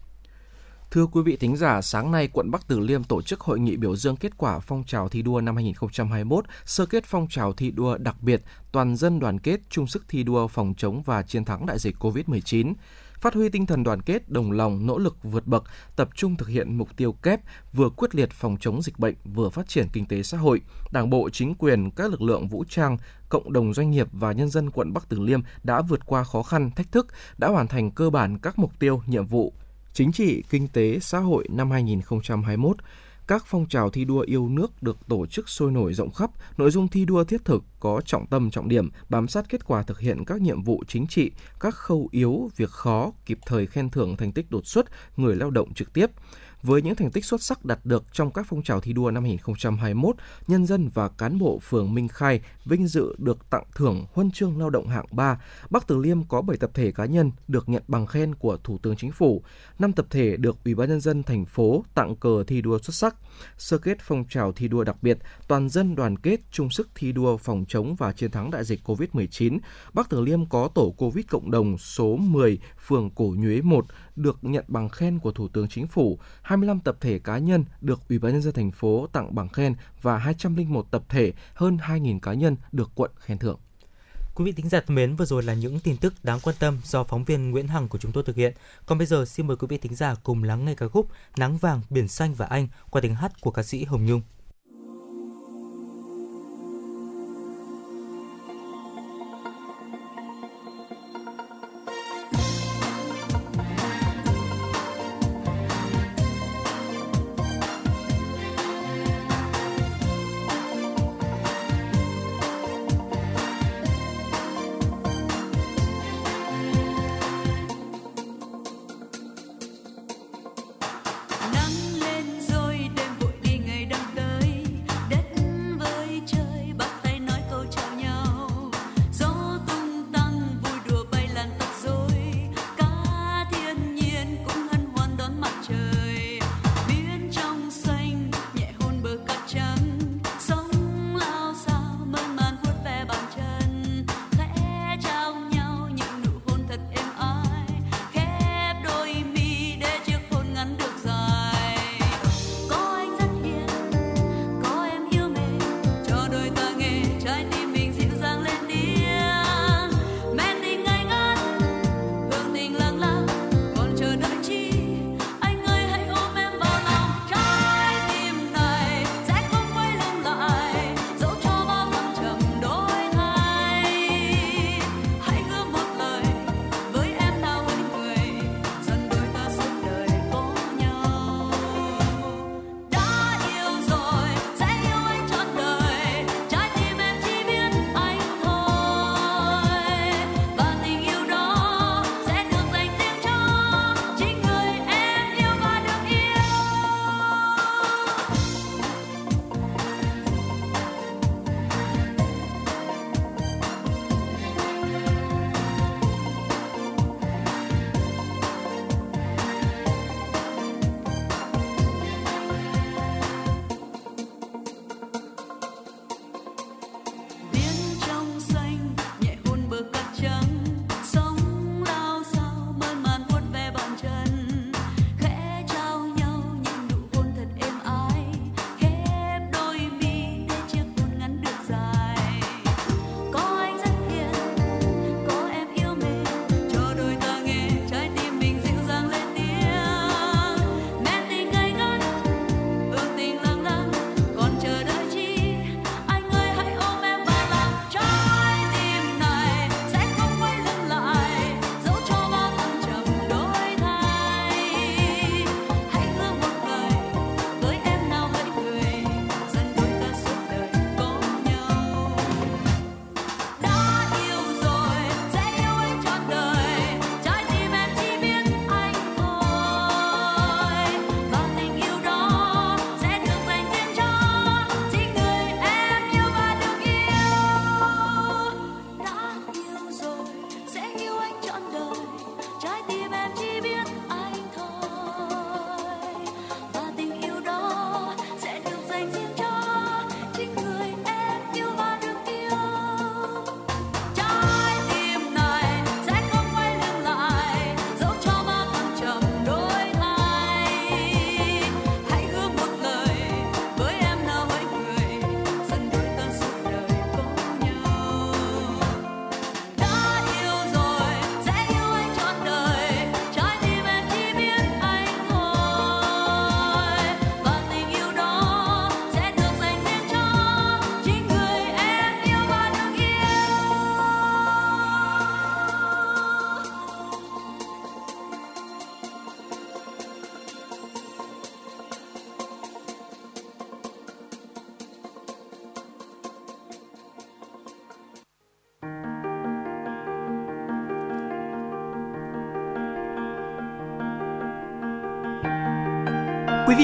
Thưa quý vị thính giả, sáng nay quận Bắc Từ Liêm tổ chức hội nghị biểu dương kết quả phong trào thi đua năm 2021, sơ kết phong trào thi đua đặc biệt, toàn dân đoàn kết chung sức thi đua phòng chống và chiến thắng đại dịch COVID-19 phát huy tinh thần đoàn kết, đồng lòng, nỗ lực vượt bậc, tập trung thực hiện mục tiêu kép, vừa quyết liệt phòng chống dịch bệnh, vừa phát triển kinh tế xã hội. Đảng bộ, chính quyền, các lực lượng vũ trang, cộng đồng doanh nghiệp và nhân dân quận Bắc Từ Liêm đã vượt qua khó khăn, thách thức, đã hoàn thành cơ bản các mục tiêu, nhiệm vụ chính trị, kinh tế, xã hội năm 2021 các phong trào thi đua yêu nước được tổ chức sôi nổi rộng khắp, nội dung thi đua thiết thực, có trọng tâm trọng điểm, bám sát kết quả thực hiện các nhiệm vụ chính trị, các khâu yếu, việc khó, kịp thời khen thưởng thành tích đột xuất người lao động trực tiếp. Với những thành tích xuất sắc đạt được trong các phong trào thi đua năm 2021, nhân dân và cán bộ phường Minh Khai vinh dự được tặng thưởng huân chương lao động hạng 3. Bắc Từ Liêm có 7 tập thể cá nhân được nhận bằng khen của Thủ tướng Chính phủ, 5 tập thể được Ủy ban nhân dân thành phố tặng cờ thi đua xuất sắc. Sơ kết phong trào thi đua đặc biệt, toàn dân đoàn kết chung sức thi đua phòng chống và chiến thắng đại dịch COVID-19. Bắc Từ Liêm có tổ Covid cộng đồng số 10, phường Cổ Nhuế 1 được nhận bằng khen của Thủ tướng Chính phủ, 25 tập thể cá nhân được Ủy ban nhân dân thành phố tặng bằng khen và 201 tập thể, hơn 2.000 cá nhân được quận khen thưởng. Quý vị thính giả thân mến, vừa rồi là những tin tức đáng quan tâm do phóng viên Nguyễn Hằng của chúng tôi thực hiện. Còn bây giờ xin mời quý vị thính giả cùng lắng nghe ca khúc Nắng vàng, biển xanh và anh qua tiếng hát của ca sĩ Hồng Nhung.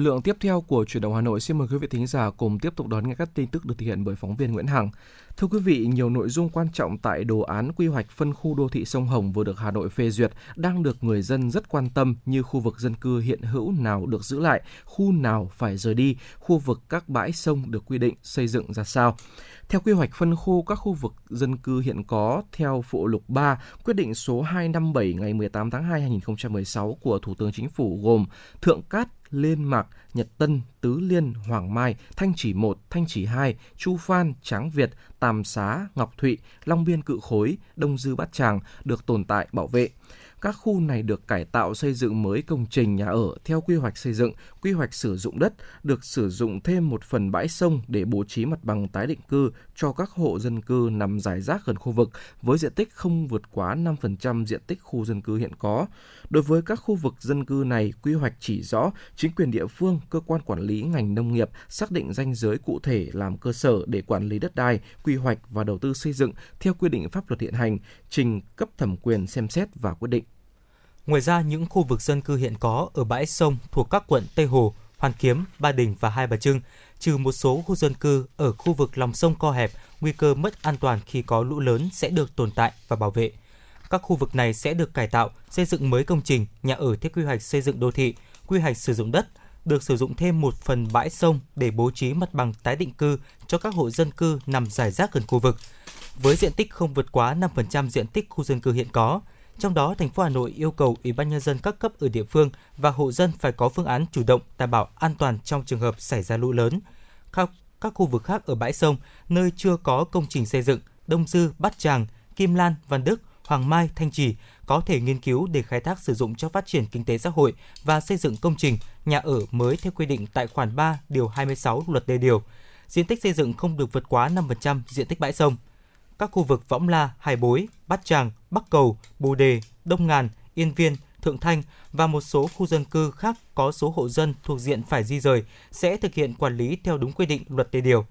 Thời lượng tiếp theo của chuyển động Hà Nội xin mời quý vị thính giả cùng tiếp tục đón nghe các tin tức được thực hiện bởi phóng viên Nguyễn Hằng. Thưa quý vị, nhiều nội dung quan trọng tại đồ án quy hoạch phân khu đô thị sông Hồng vừa được Hà Nội phê duyệt đang được người dân rất quan tâm như khu vực dân cư hiện hữu nào được giữ lại, khu nào phải rời đi, khu vực các bãi sông được quy định xây dựng ra sao. Theo quy hoạch phân khu các khu vực dân cư hiện có theo phụ lục 3, quyết định số 257 ngày 18 tháng 2 2016 của Thủ tướng Chính phủ gồm Thượng Cát, Liên Mạc, Nhật Tân, Tứ Liên, Hoàng Mai, Thanh Chỉ 1, Thanh Chỉ 2, Chu Phan, Tráng Việt, Tàm Xá, Ngọc Thụy, Long Biên Cự Khối, Đông Dư Bát Tràng được tồn tại bảo vệ. Các khu này được cải tạo xây dựng mới công trình nhà ở theo quy hoạch xây dựng, quy hoạch sử dụng đất, được sử dụng thêm một phần bãi sông để bố trí mặt bằng tái định cư cho các hộ dân cư nằm rải rác gần khu vực với diện tích không vượt quá 5% diện tích khu dân cư hiện có. Đối với các khu vực dân cư này, quy hoạch chỉ rõ chính quyền địa phương, cơ quan quản lý ngành nông nghiệp xác định danh giới cụ thể làm cơ sở để quản lý đất đai, quy hoạch và đầu tư xây dựng theo quy định pháp luật hiện hành, trình cấp thẩm quyền xem xét và quyết định. Ngoài ra, những khu vực dân cư hiện có ở bãi sông thuộc các quận Tây Hồ, Hoàn Kiếm, Ba Đình và Hai Bà Trưng, trừ một số khu dân cư ở khu vực lòng sông co hẹp, nguy cơ mất an toàn khi có lũ lớn sẽ được tồn tại và bảo vệ. Các khu vực này sẽ được cải tạo, xây dựng mới công trình, nhà ở theo quy hoạch xây dựng đô thị, quy hoạch sử dụng đất, được sử dụng thêm một phần bãi sông để bố trí mặt bằng tái định cư cho các hộ dân cư nằm rải rác gần khu vực. Với diện tích không vượt quá 5% diện tích khu dân cư hiện có, trong đó, thành phố Hà Nội yêu cầu Ủy ban nhân dân các cấp ở địa phương và hộ dân phải có phương án chủ động đảm bảo an toàn trong trường hợp xảy ra lũ lớn. Các các khu vực khác ở bãi sông nơi chưa có công trình xây dựng, Đông Dư, Bát Tràng, Kim Lan, Văn Đức, Hoàng Mai, Thanh Trì có thể nghiên cứu để khai thác sử dụng cho phát triển kinh tế xã hội và xây dựng công trình, nhà ở mới theo quy định tại khoản 3 điều 26 luật đê điều. Diện tích xây dựng không được vượt quá 5% diện tích bãi sông các khu vực Võng La, Hải Bối, Bát Tràng, Bắc Cầu, Bồ Đề, Đông Ngàn, Yên Viên, Thượng Thanh và một số khu dân cư khác có số hộ dân thuộc diện phải di rời sẽ thực hiện quản lý theo đúng quy định luật đê điều.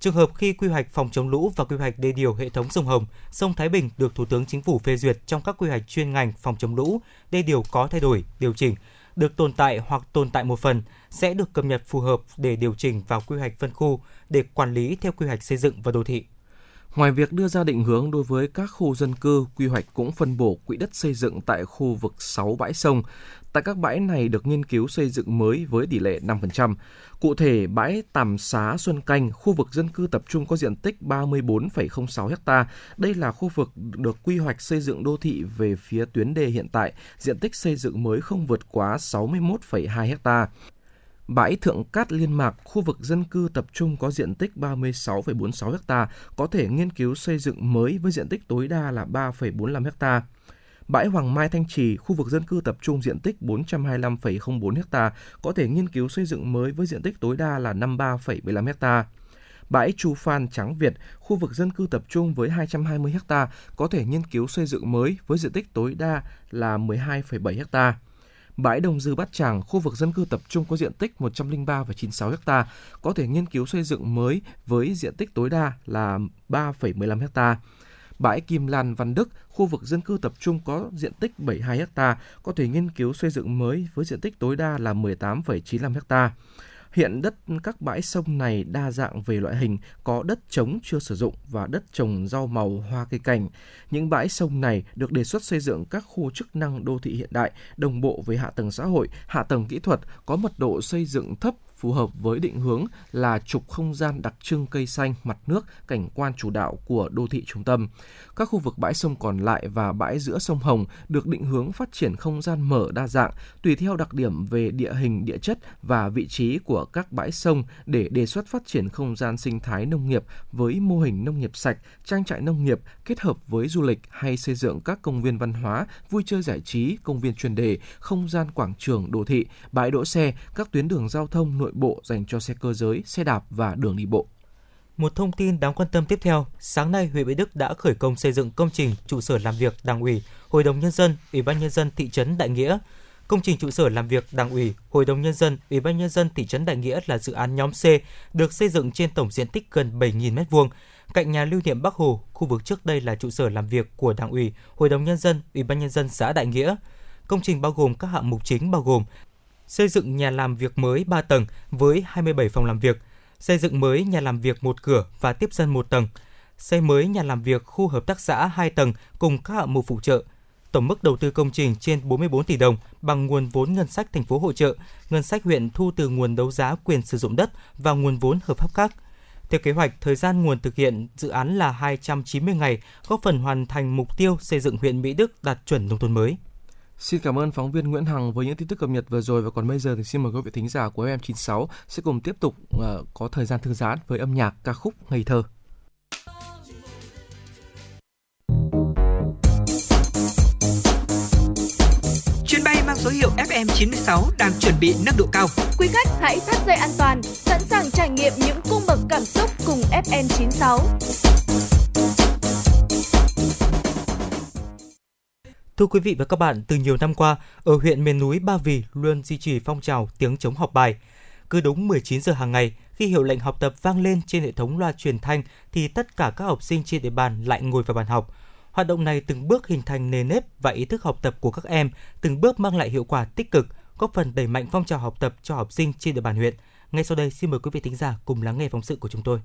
Trường hợp khi quy hoạch phòng chống lũ và quy hoạch đê điều hệ thống sông Hồng, sông Thái Bình được Thủ tướng Chính phủ phê duyệt trong các quy hoạch chuyên ngành phòng chống lũ, đê điều có thay đổi, điều chỉnh, được tồn tại hoặc tồn tại một phần sẽ được cập nhật phù hợp để điều chỉnh vào quy hoạch phân khu để quản lý theo quy hoạch xây dựng và đô thị. Ngoài việc đưa ra định hướng đối với các khu dân cư, quy hoạch cũng phân bổ quỹ đất xây dựng tại khu vực 6 bãi sông. Tại các bãi này được nghiên cứu xây dựng mới với tỷ lệ 5%. Cụ thể, bãi Tàm Xá Xuân Canh, khu vực dân cư tập trung có diện tích 34,06 ha. Đây là khu vực được quy hoạch xây dựng đô thị về phía tuyến đê hiện tại, diện tích xây dựng mới không vượt quá 61,2 ha. Bãi Thượng Cát Liên Mạc, khu vực dân cư tập trung có diện tích 36,46 ha, có thể nghiên cứu xây dựng mới với diện tích tối đa là 3,45 ha. Bãi Hoàng Mai Thanh Trì, khu vực dân cư tập trung diện tích 425,04 ha, có thể nghiên cứu xây dựng mới với diện tích tối đa là 53,15 ha. Bãi Chu Phan Trắng Việt, khu vực dân cư tập trung với 220 ha, có thể nghiên cứu xây dựng mới với diện tích tối đa là 12,7 ha. Bãi Đông Dư Bát Tràng, khu vực dân cư tập trung có diện tích 103,96 ha, có thể nghiên cứu xây dựng mới với diện tích tối đa là 3,15 ha. Bãi Kim Lan Văn Đức, khu vực dân cư tập trung có diện tích 72 ha, có thể nghiên cứu xây dựng mới với diện tích tối đa là 18,95 ha. Hiện đất các bãi sông này đa dạng về loại hình, có đất trống chưa sử dụng và đất trồng rau màu, hoa cây cảnh. Những bãi sông này được đề xuất xây dựng các khu chức năng đô thị hiện đại, đồng bộ với hạ tầng xã hội, hạ tầng kỹ thuật, có mật độ xây dựng thấp phù hợp với định hướng là trục không gian đặc trưng cây xanh, mặt nước, cảnh quan chủ đạo của đô thị trung tâm. Các khu vực bãi sông còn lại và bãi giữa sông Hồng được định hướng phát triển không gian mở đa dạng, tùy theo đặc điểm về địa hình, địa chất và vị trí của các bãi sông để đề xuất phát triển không gian sinh thái nông nghiệp với mô hình nông nghiệp sạch, trang trại nông nghiệp kết hợp với du lịch hay xây dựng các công viên văn hóa, vui chơi giải trí, công viên chuyên đề, không gian quảng trường đô thị, bãi đỗ xe, các tuyến đường giao thông nội bộ dành cho xe cơ giới, xe đạp và đường đi bộ. Một thông tin đáng quan tâm tiếp theo, sáng nay huyện Mỹ Đức đã khởi công xây dựng công trình trụ sở làm việc Đảng ủy, Hội đồng nhân dân, Ủy ban nhân dân thị trấn Đại Nghĩa. Công trình trụ sở làm việc Đảng ủy, Hội đồng nhân dân, Ủy ban nhân dân thị trấn Đại Nghĩa là dự án nhóm C, được xây dựng trên tổng diện tích gần 7.000 m2, cạnh nhà lưu niệm Bắc Hồ, khu vực trước đây là trụ sở làm việc của Đảng ủy, Hội đồng nhân dân, Ủy ban nhân dân xã Đại Nghĩa. Công trình bao gồm các hạng mục chính bao gồm xây dựng nhà làm việc mới 3 tầng với 27 phòng làm việc, xây dựng mới nhà làm việc một cửa và tiếp dân một tầng, xây mới nhà làm việc khu hợp tác xã 2 tầng cùng các hạng mục phụ trợ. Tổng mức đầu tư công trình trên 44 tỷ đồng bằng nguồn vốn ngân sách thành phố hỗ trợ, ngân sách huyện thu từ nguồn đấu giá quyền sử dụng đất và nguồn vốn hợp pháp khác. Theo kế hoạch, thời gian nguồn thực hiện dự án là 290 ngày, góp phần hoàn thành mục tiêu xây dựng huyện Mỹ Đức đạt chuẩn nông thôn mới. Xin cảm ơn phóng viên Nguyễn Hằng với những tin tức cập nhật vừa rồi và còn bây giờ thì xin mời quý vị thính giả của FM96 sẽ cùng tiếp tục uh, có thời gian thư giãn với âm nhạc ca khúc Ngây thơ. Chuyến bay mang số hiệu FM96 đang chuẩn bị nâng độ cao. Quý khách hãy thắt dây an toàn, sẵn sàng trải nghiệm những cung bậc cảm xúc cùng FN96. Thưa quý vị và các bạn, từ nhiều năm qua, ở huyện miền núi Ba Vì luôn duy trì phong trào tiếng chống học bài. Cứ đúng 19 giờ hàng ngày, khi hiệu lệnh học tập vang lên trên hệ thống loa truyền thanh thì tất cả các học sinh trên địa bàn lại ngồi vào bàn học. Hoạt động này từng bước hình thành nền nếp và ý thức học tập của các em, từng bước mang lại hiệu quả tích cực, góp phần đẩy mạnh phong trào học tập cho học sinh trên địa bàn huyện. Ngay sau đây xin mời quý vị thính giả cùng lắng nghe phóng sự của chúng tôi.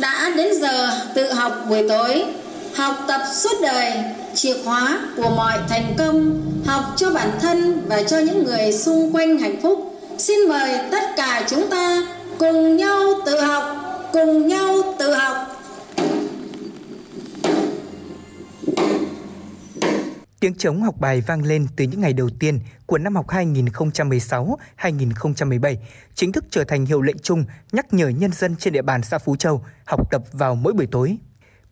Đã đến giờ tự học buổi tối, học tập suốt đời, chìa khóa của mọi thành công, học cho bản thân và cho những người xung quanh hạnh phúc. Xin mời tất cả chúng ta cùng nhau tự học, cùng nhau tự học. Tiếng chống học bài vang lên từ những ngày đầu tiên của năm học 2016-2017, chính thức trở thành hiệu lệnh chung nhắc nhở nhân dân trên địa bàn xã Phú Châu học tập vào mỗi buổi tối.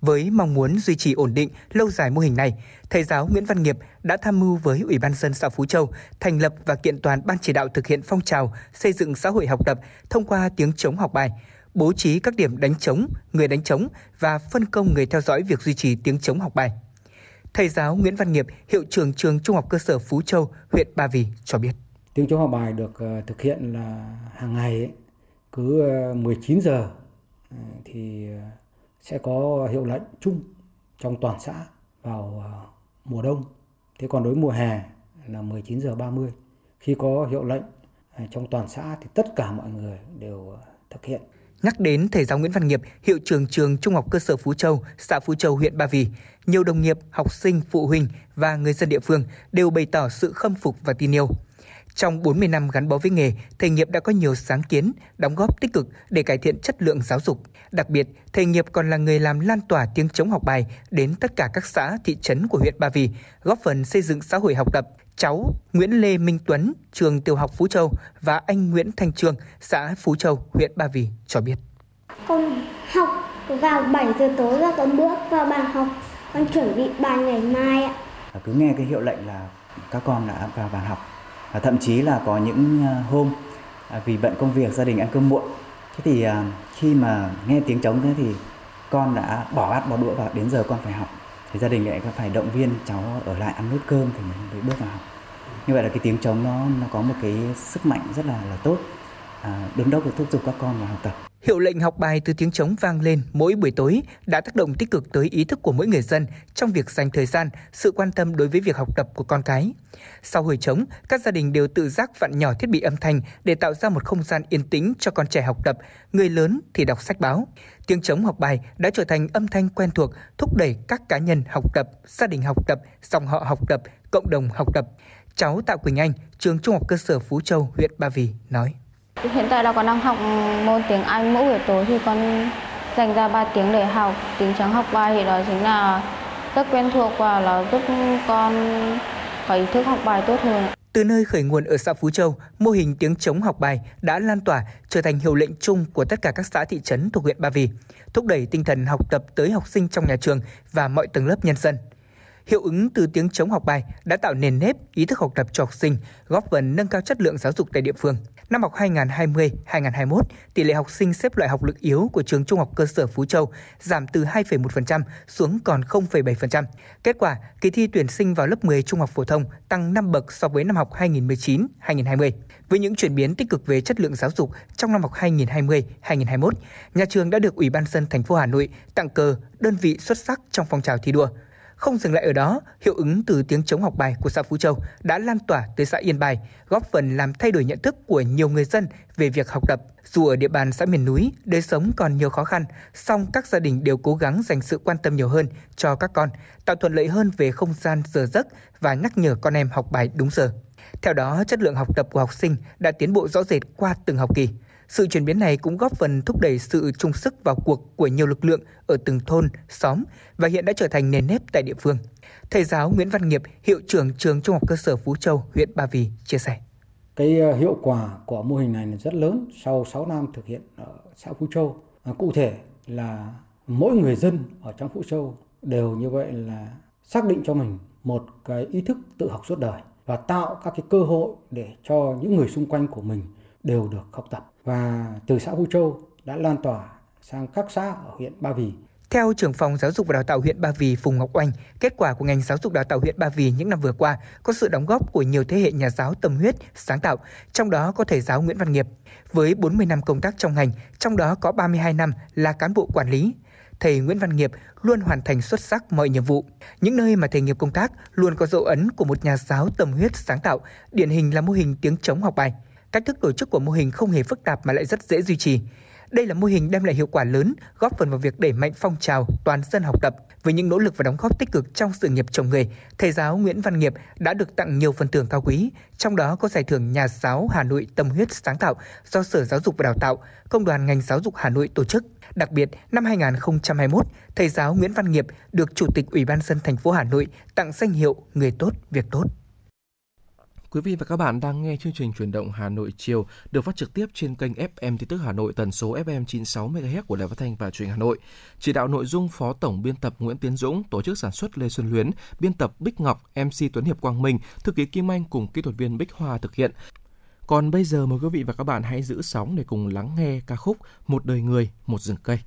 Với mong muốn duy trì ổn định lâu dài mô hình này, thầy giáo Nguyễn Văn Nghiệp đã tham mưu với Ủy ban dân xã Phú Châu thành lập và kiện toàn ban chỉ đạo thực hiện phong trào xây dựng xã hội học tập thông qua tiếng chống học bài, bố trí các điểm đánh trống, người đánh trống và phân công người theo dõi việc duy trì tiếng chống học bài. Thầy giáo Nguyễn Văn Nghiệp, hiệu trưởng trường Trung học cơ sở Phú Châu, huyện Ba Vì cho biết. Tiếng chống học bài được ờ, thực hiện là hàng ngày ấy, cứ ờ, 19 giờ ờ, thì sẽ có hiệu lệnh chung trong toàn xã vào à, mùa đông. Thế còn đối mùa hè là 19 giờ 30. Khi có hiệu lệnh à, trong toàn xã thì tất cả mọi người đều à, thực hiện. Nhắc đến thầy giáo Nguyễn Văn Nghiệp, hiệu trưởng trường Trung học cơ sở Phú Châu, xã Phú Châu, huyện Ba Vì, nhiều đồng nghiệp, học sinh, phụ huynh và người dân địa phương đều bày tỏ sự khâm phục và tin yêu. Trong 40 năm gắn bó với nghề, thầy Nghiệp đã có nhiều sáng kiến, đóng góp tích cực để cải thiện chất lượng giáo dục. Đặc biệt, thầy Nghiệp còn là người làm lan tỏa tiếng chống học bài đến tất cả các xã, thị trấn của huyện Ba Vì, góp phần xây dựng xã hội học tập. Cháu Nguyễn Lê Minh Tuấn, trường tiểu học Phú Châu và anh Nguyễn Thanh Trương, xã Phú Châu, huyện Ba Vì cho biết. Con học vào 7 giờ tối và con bước vào bàn học. Con chuẩn bị bài ngày mai ạ. Và cứ nghe cái hiệu lệnh là các con đã vào bàn học và thậm chí là có những à, hôm à, vì bận công việc gia đình ăn cơm muộn thế thì à, khi mà nghe tiếng trống thế thì con đã bỏ bát, bỏ đũa và đến giờ con phải học. Thì gia đình lại phải động viên cháu ở lại ăn nốt cơm thì mới mới bước vào học. Như vậy là cái tiếng trống nó nó có một cái sức mạnh rất là là tốt. À, đứng đốc để thúc giục các con vào học tập Hiệu lệnh học bài từ tiếng trống vang lên mỗi buổi tối đã tác động tích cực tới ý thức của mỗi người dân trong việc dành thời gian, sự quan tâm đối với việc học tập của con cái. Sau hồi trống, các gia đình đều tự giác vặn nhỏ thiết bị âm thanh để tạo ra một không gian yên tĩnh cho con trẻ học tập, người lớn thì đọc sách báo. Tiếng trống học bài đã trở thành âm thanh quen thuộc thúc đẩy các cá nhân học tập, gia đình học tập, dòng họ học tập, cộng đồng học tập. Cháu Tạ Quỳnh Anh, trường Trung học cơ sở Phú Châu, huyện Ba Vì nói. Hiện tại là con đang học ừ, môn tiếng Anh mỗi buổi tối thì con dành ra 3 tiếng để học. Tiếng trắng học bài thì đó chính là rất quen thuộc và là giúp con có ý thức học bài tốt hơn. Từ nơi khởi nguồn ở xã Phú Châu, mô hình tiếng chống học bài đã lan tỏa trở thành hiệu lệnh chung của tất cả các xã thị trấn thuộc huyện Ba Vì, thúc đẩy tinh thần học tập tới học sinh trong nhà trường và mọi tầng lớp nhân dân. Hiệu ứng từ tiếng chống học bài đã tạo nền nếp ý thức học tập cho học sinh, góp phần nâng cao chất lượng giáo dục tại địa phương. Năm học 2020-2021, tỷ lệ học sinh xếp loại học lực yếu của trường Trung học cơ sở Phú Châu giảm từ 2,1% xuống còn 0,7%. Kết quả, kỳ thi tuyển sinh vào lớp 10 trung học phổ thông tăng 5 bậc so với năm học 2019-2020. Với những chuyển biến tích cực về chất lượng giáo dục trong năm học 2020-2021, nhà trường đã được Ủy ban dân thành phố Hà Nội tặng cờ đơn vị xuất sắc trong phong trào thi đua. Không dừng lại ở đó, hiệu ứng từ tiếng chống học bài của xã Phú Châu đã lan tỏa tới xã Yên Bài, góp phần làm thay đổi nhận thức của nhiều người dân về việc học tập. Dù ở địa bàn xã miền núi, đời sống còn nhiều khó khăn, song các gia đình đều cố gắng dành sự quan tâm nhiều hơn cho các con, tạo thuận lợi hơn về không gian giờ giấc và nhắc nhở con em học bài đúng giờ. Theo đó, chất lượng học tập của học sinh đã tiến bộ rõ rệt qua từng học kỳ. Sự chuyển biến này cũng góp phần thúc đẩy sự chung sức vào cuộc của nhiều lực lượng ở từng thôn, xóm và hiện đã trở thành nền nếp tại địa phương. Thầy giáo Nguyễn Văn Nghiệp, hiệu trưởng trường Trung học cơ sở Phú Châu, huyện Ba Vì chia sẻ. Cái ờ, hiệu quả của mô hình này là rất lớn sau 6 năm thực hiện ở xã Phú Châu. Cụ thể là mỗi người dân ở trong Phú Châu đều như vậy là xác định cho mình một cái ý thức tự học suốt đời và tạo các cái cơ hội để cho những người xung quanh của mình đều được học tập và từ xã Vũ Châu đã lan tỏa sang các xã ở huyện Ba Vì. Theo trưởng phòng giáo dục và đào tạo huyện Ba Vì Phùng Ngọc Oanh, kết quả của ngành giáo dục đào tạo huyện Ba Vì những năm vừa qua có sự đóng góp của nhiều thế hệ nhà giáo tâm huyết, sáng tạo, trong đó có thầy giáo Nguyễn Văn Nghiệp. Với 40 năm công tác trong ngành, trong đó có 32 năm là cán bộ quản lý, thầy Nguyễn Văn Nghiệp luôn hoàn thành xuất sắc mọi nhiệm vụ. Những nơi mà thầy nghiệp công tác luôn có dấu ấn của một nhà giáo tâm huyết sáng tạo, điển hình là mô hình tiếng chống học bài. Cách thức tổ chức của mô hình không hề phức tạp mà lại rất dễ duy trì. Đây là mô hình đem lại hiệu quả lớn, góp phần vào việc đẩy mạnh phong trào toàn dân học tập. Với những nỗ lực và đóng góp tích cực trong sự nghiệp chồng người, thầy giáo Nguyễn Văn Nghiệp đã được tặng nhiều phần thưởng cao quý, trong đó có giải thưởng Nhà giáo Hà Nội Tâm huyết sáng tạo do Sở Giáo dục và Đào tạo, Công đoàn ngành giáo dục Hà Nội tổ chức. Đặc biệt, năm 2021, thầy giáo Nguyễn Văn Nghiệp được Chủ tịch Ủy ban dân thành phố Hà Nội tặng danh hiệu Người tốt việc tốt. Quý vị và các bạn đang nghe chương trình truyền động Hà Nội chiều được phát trực tiếp trên kênh FM tin tức Hà Nội tần số FM 96 MHz của Đài Phát thanh và Truyền hình Hà Nội. Chỉ đạo nội dung Phó Tổng biên tập Nguyễn Tiến Dũng, tổ chức sản xuất Lê Xuân Luyến, biên tập Bích Ngọc, MC Tuấn Hiệp Quang Minh, thư ký Kim Anh cùng kỹ thuật viên Bích Hoa thực hiện. Còn bây giờ mời quý vị và các bạn hãy giữ sóng để cùng lắng nghe ca khúc Một đời người, một rừng cây.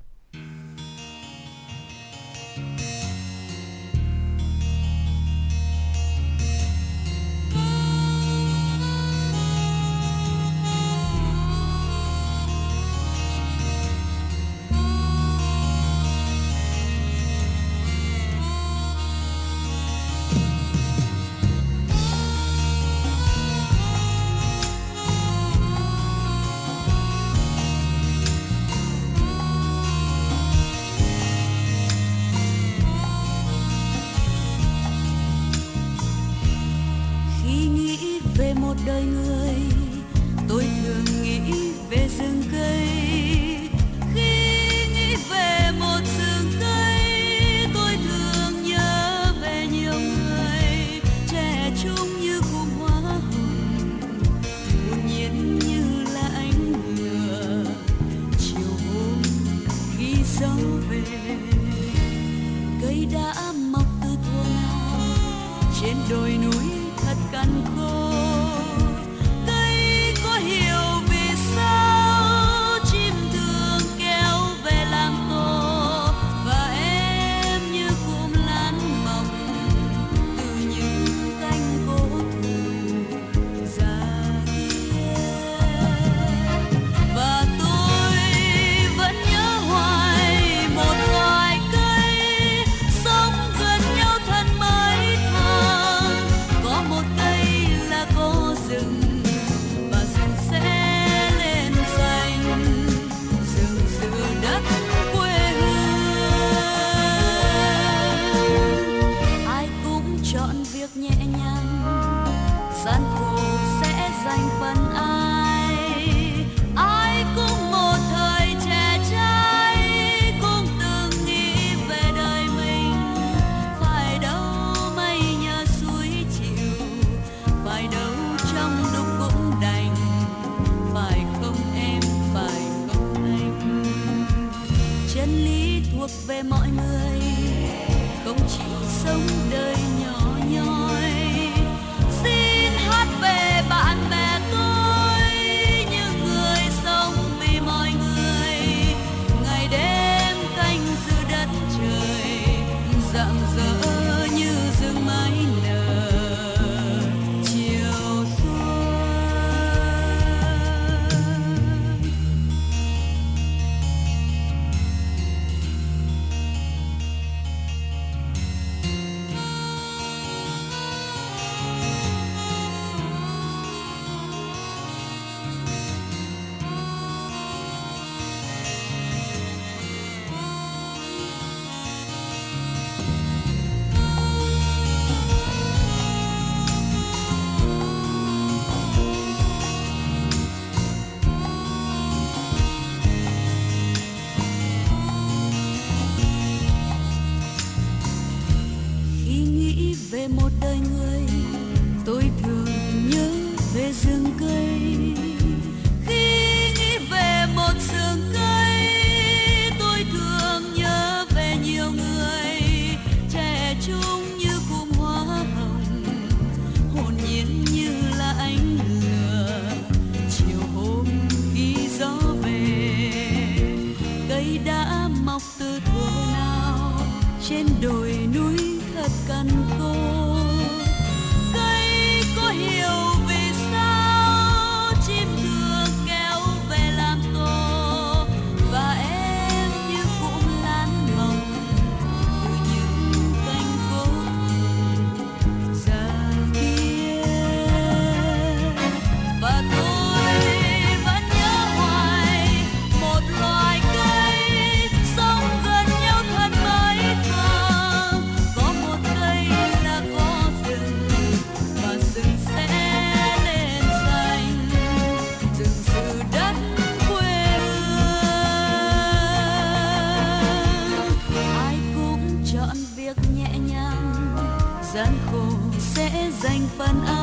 Dành phần ai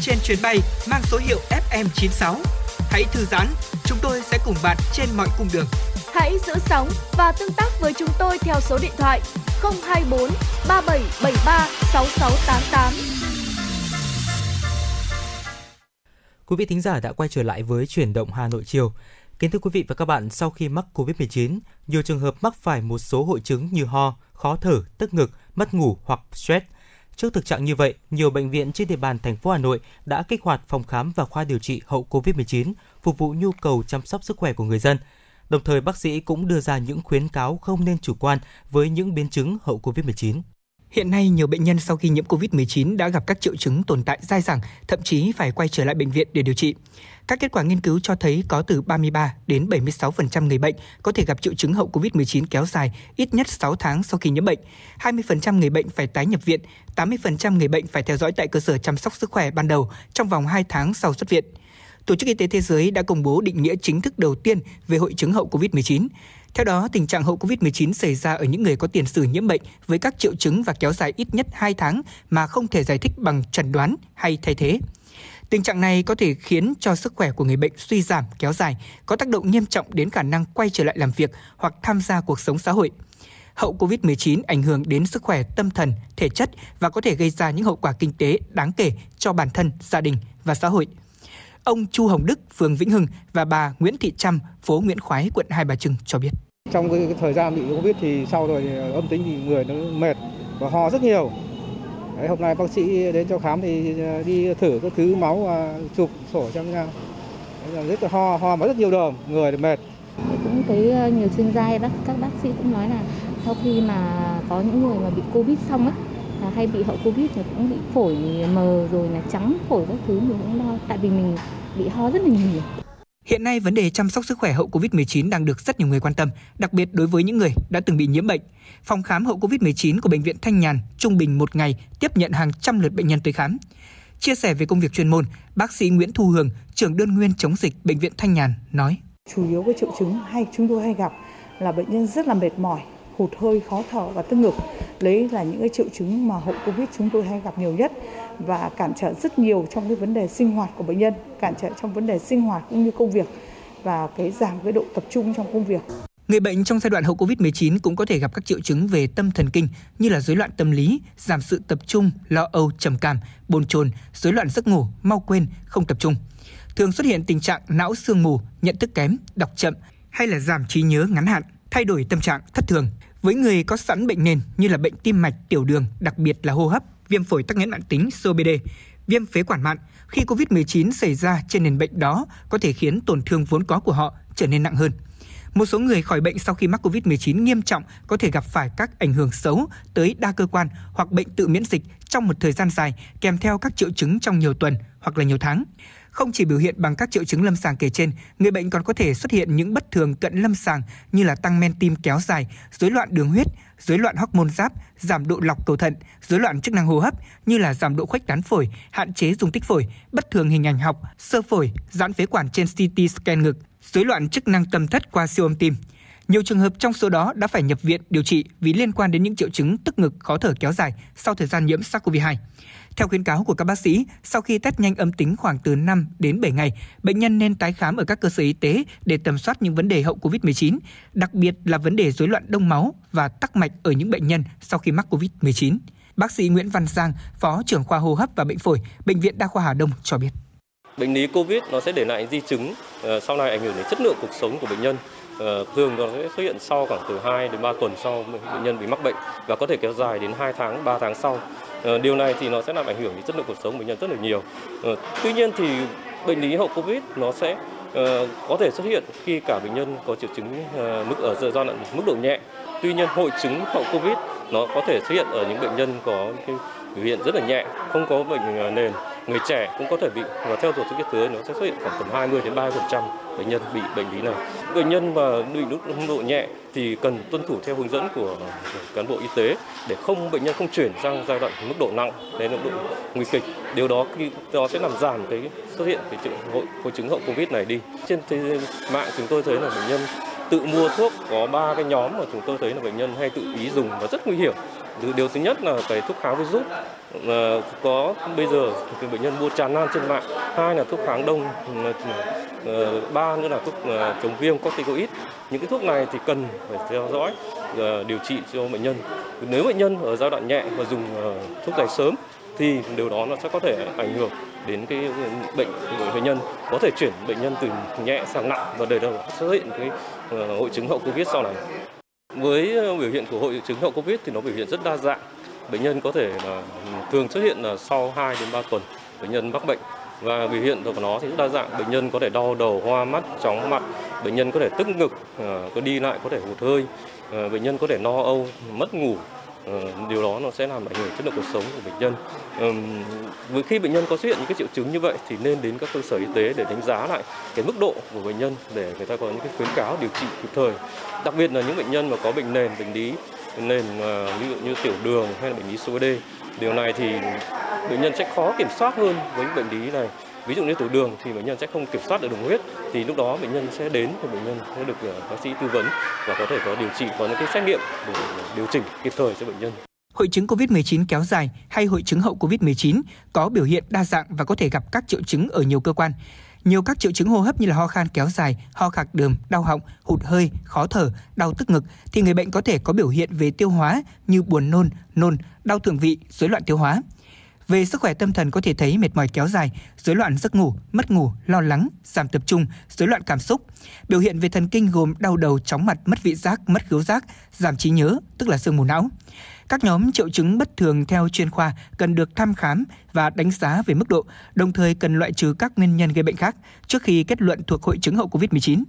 trên chuyến bay mang số hiệu FM96. Hãy thư giãn, chúng tôi sẽ cùng bạn trên mọi cung đường. Hãy giữ sóng và tương tác với chúng tôi theo số điện thoại 024 3773 6688. Quý vị thính giả đã quay trở lại với chuyển động Hà Nội chiều. Kính thưa quý vị và các bạn, sau khi mắc Covid-19, nhiều trường hợp mắc phải một số hội chứng như ho, khó thở, tức ngực, mất ngủ hoặc stress. Trước thực trạng như vậy, nhiều bệnh viện trên địa bàn thành phố Hà Nội đã kích hoạt phòng khám và khoa điều trị hậu Covid-19, phục vụ nhu cầu chăm sóc sức khỏe của người dân. Đồng thời, bác sĩ cũng đưa ra những khuyến cáo không nên chủ quan với những biến chứng hậu Covid-19. Hiện nay, nhiều bệnh nhân sau khi nhiễm COVID-19 đã gặp các triệu chứng tồn tại dai dẳng, thậm chí phải quay trở lại bệnh viện để điều trị. Các kết quả nghiên cứu cho thấy có từ 33 đến 76% người bệnh có thể gặp triệu chứng hậu COVID-19 kéo dài ít nhất 6 tháng sau khi nhiễm bệnh. 20% người bệnh phải tái nhập viện, 80% người bệnh phải theo dõi tại cơ sở chăm sóc sức khỏe ban đầu trong vòng 2 tháng sau xuất viện. Tổ chức Y tế Thế giới đã công bố định nghĩa chính thức đầu tiên về hội chứng hậu COVID-19. Theo đó, tình trạng hậu COVID-19 xảy ra ở những người có tiền sử nhiễm bệnh với các triệu chứng và kéo dài ít nhất 2 tháng mà không thể giải thích bằng chẩn đoán hay thay thế. Tình trạng này có thể khiến cho sức khỏe của người bệnh suy giảm kéo dài, có tác động nghiêm trọng đến khả năng quay trở lại làm việc hoặc tham gia cuộc sống xã hội. Hậu COVID-19 ảnh hưởng đến sức khỏe tâm thần, thể chất và có thể gây ra những hậu quả kinh tế đáng kể cho bản thân, gia đình và xã hội. Ông Chu Hồng Đức, phường Vĩnh Hưng và bà Nguyễn Thị Trâm, phố Nguyễn Khoái, quận Hai Bà Trưng cho biết. Trong cái thời gian bị Covid thì sau rồi âm tính thì người nó mệt và ho rất nhiều. Đấy, hôm nay bác sĩ đến cho khám thì ờ, đi thử các thứ máu và chụp sổ cho nhau. Đấy, rất là ho, ho mà rất nhiều đờm, người thì mệt. cũng thấy ờ, nhiều chuyên gia bác các bác sĩ cũng nói là sau khi mà có những người mà bị covid xong ấy là hay bị hậu covid thì cũng bị phổi mờ rồi là trắng phổi các thứ mình cũng lo tại vì mình bị ho rất là nhiều Hiện nay, vấn đề chăm sóc sức khỏe hậu COVID-19 đang được rất nhiều người quan tâm, đặc biệt đối với những người đã từng bị nhiễm bệnh. Phòng khám hậu COVID-19 của Bệnh viện Thanh Nhàn trung bình một ngày tiếp nhận hàng trăm lượt bệnh nhân tới khám. Chia sẻ về công việc chuyên môn, bác sĩ Nguyễn Thu Hường, trưởng đơn nguyên chống dịch Bệnh viện Thanh Nhàn nói. chủ yếu cái triệu chứng hay chúng tôi hay gặp là bệnh nhân rất là mệt mỏi hụt hơi khó thở và tức ngực đấy là những cái triệu chứng mà hậu covid chúng tôi hay gặp nhiều nhất và cản trở rất nhiều trong cái vấn đề sinh hoạt của bệnh nhân cản trở trong vấn đề sinh hoạt cũng như công việc và cái giảm cái độ tập trung trong công việc Người bệnh trong giai đoạn hậu COVID-19 cũng có thể gặp các triệu chứng về tâm thần kinh như là rối loạn tâm lý, giảm sự tập trung, lo âu, trầm cảm, bồn chồn, rối loạn giấc ngủ, mau quên, không tập trung. Thường xuất hiện tình trạng não sương mù, nhận thức kém, đọc chậm hay là giảm trí nhớ ngắn hạn, thay đổi tâm trạng thất thường. Với người có sẵn bệnh nền như là bệnh tim mạch, tiểu đường, đặc biệt là hô hấp, viêm phổi tắc nghẽn mạng tính COPD, viêm phế quản mạn, khi COVID-19 xảy ra trên nền bệnh đó có thể khiến tổn thương vốn có của họ trở nên nặng hơn. Một số người khỏi bệnh sau khi mắc COVID-19 nghiêm trọng có thể gặp phải các ảnh hưởng xấu tới đa cơ quan hoặc bệnh tự miễn dịch trong một thời gian dài kèm theo các triệu chứng trong nhiều tuần hoặc là nhiều tháng. Không chỉ biểu hiện bằng các triệu chứng lâm sàng kể trên, người bệnh còn có thể xuất hiện những bất thường cận lâm sàng như là tăng men tim kéo dài, rối loạn đường huyết, rối loạn hormone giáp, giảm độ lọc cầu thận, rối loạn chức năng hô hấp như là giảm độ khuếch tán phổi, hạn chế dung tích phổi, bất thường hình ảnh học, sơ phổi, giãn phế quản trên CT scan ngực, rối loạn chức năng tâm thất qua siêu âm tim. Nhiều trường hợp trong số đó đã phải nhập viện điều trị vì liên quan đến những triệu chứng tức ngực khó thở kéo dài sau thời gian nhiễm SARS-CoV-2. Theo khuyến cáo của các bác sĩ, sau khi test nhanh âm tính khoảng từ 5 đến 7 ngày, bệnh nhân nên tái khám ở các cơ sở y tế để tầm soát những vấn đề hậu COVID-19, đặc biệt là vấn đề rối loạn đông máu và tắc mạch ở những bệnh nhân sau khi mắc COVID-19. Bác sĩ Nguyễn Văn Giang, Phó trưởng khoa hô hấp và bệnh phổi, Bệnh viện Đa khoa Hà Đông cho biết. Bệnh lý COVID nó sẽ để lại di chứng ờ, sau này ảnh hưởng đến chất lượng cuộc sống của bệnh nhân. Ờ, thường nó sẽ xuất hiện sau khoảng từ 2 đến 3 tuần sau bệnh nhân bị mắc bệnh và có thể kéo dài đến 2 tháng, 3 tháng sau. Ờ, điều này thì nó sẽ làm ảnh hưởng đến chất lượng cuộc sống của bệnh nhân rất là nhiều. Ờ, tuy nhiên thì bệnh lý hậu Covid nó sẽ ờ, có thể xuất hiện khi cả bệnh nhân có triệu chứng mức ở giai đoạn mức độ nhẹ. Tuy nhiên hội chứng hậu Covid nó có thể xuất hiện ở những bệnh nhân có cái biểu hiện rất là nhẹ, không có bệnh nền. Người trẻ cũng có thể bị và theo tổ chức y tế nó sẽ xuất hiện khoảng tầm 20 đến 30% bệnh nhân bị bệnh lý này. Bệnh nhân mà bị mức mức độ nhẹ thì cần tuân thủ theo hướng dẫn của cán bộ y tế để không bệnh nhân không chuyển sang giai đoạn mức độ nặng đến mức độ nguy kịch. Điều đó thì nó sẽ làm giảm cái xuất hiện cái triệu hội, hội chứng hậu Covid này đi. Trên thế mạng chúng tôi thấy là bệnh nhân tự mua thuốc có ba cái nhóm mà chúng tôi thấy là bệnh nhân hay tự ý dùng và rất nguy hiểm. Điều- thứ nhất là cái thuốc kháng virus có, bây giờ thì bệnh nhân mua tràn lan trên mạng, hai là thuốc kháng đông ờ, ba nữa là thuốc ờ, chống viêm corticoid. Những cái thuốc này thì cần phải theo dõi ờ, điều trị cho bệnh nhân. Nếu bệnh nhân ở giai đoạn nhẹ và dùng thuốc này sớm thì điều đó nó sẽ có thể ảnh hưởng đến cái ừ, bệnh của bệnh nhân. Có thể chuyển bệnh nhân từ nhẹ sang nặng và đời đầu xuất hiện cái hội chứng hậu covid sau này. Với biểu hiện của hội chứng hậu covid thì nó biểu hiện rất đa dạng bệnh nhân có thể là ừ, thường xuất hiện là sau 2 đến 3 tuần bệnh nhân mắc bệnh. Và biểu hiện của nó thì rất đa dạng, bệnh nhân có thể đau đầu, hoa mắt, chóng mặt, bệnh nhân có thể tức ngực ờ, có đi lại, có thể hụt hơi ờ, bệnh nhân có thể no âu, mất ngủ ờ, điều đó nó sẽ làm ảnh hưởng chất lượng cuộc sống của bệnh nhân. Với khi bệnh nhân có xuất hiện những cái triệu chứng như vậy thì nên đến các cơ sở y tế để đánh giá lại cái mức độ của bệnh nhân để người ta có những cái khuyến cáo điều trị kịp thời. Đặc biệt là những bệnh nhân mà có bệnh nền, bệnh lý nền ví dụ như tiểu đường hay là bệnh lý COPD điều này thì bệnh nhân sẽ khó kiểm soát hơn với những bệnh lý này ví dụ như tiểu đường thì bệnh nhân sẽ không kiểm soát được đường huyết, thì lúc đó bệnh nhân sẽ đến thì bệnh nhân sẽ được ờ, bác sĩ tư vấn và có thể có điều trị, có những cái xét nghiệm để điều chỉnh kịp thời cho bệnh nhân Hội chứng COVID-19 kéo dài hay hội chứng hậu COVID-19 có biểu hiện đa dạng và có thể gặp các triệu chứng ở nhiều cơ quan. Nhiều các triệu chứng hô hấp như là ho khan kéo dài, ho khạc đờm, đau họng, hụt hơi, khó thở, đau tức ngực thì người bệnh có thể có biểu hiện về tiêu hóa như buồn nôn, nôn, đau thượng vị, rối loạn tiêu hóa. Về sức khỏe tâm thần có thể thấy mệt mỏi kéo dài, rối loạn giấc ngủ, mất ngủ, lo lắng, giảm tập trung, rối loạn cảm xúc. Biểu hiện về thần kinh gồm đau đầu, chóng mặt, mất vị giác, mất khứu giác, giảm trí nhớ, tức là sương mù não. Các nhóm triệu chứng bất thường theo chuyên khoa cần được thăm khám và đánh giá về mức độ, đồng thời cần loại trừ các nguyên nhân gây bệnh khác trước khi kết luận thuộc hội chứng hậu COVID-19.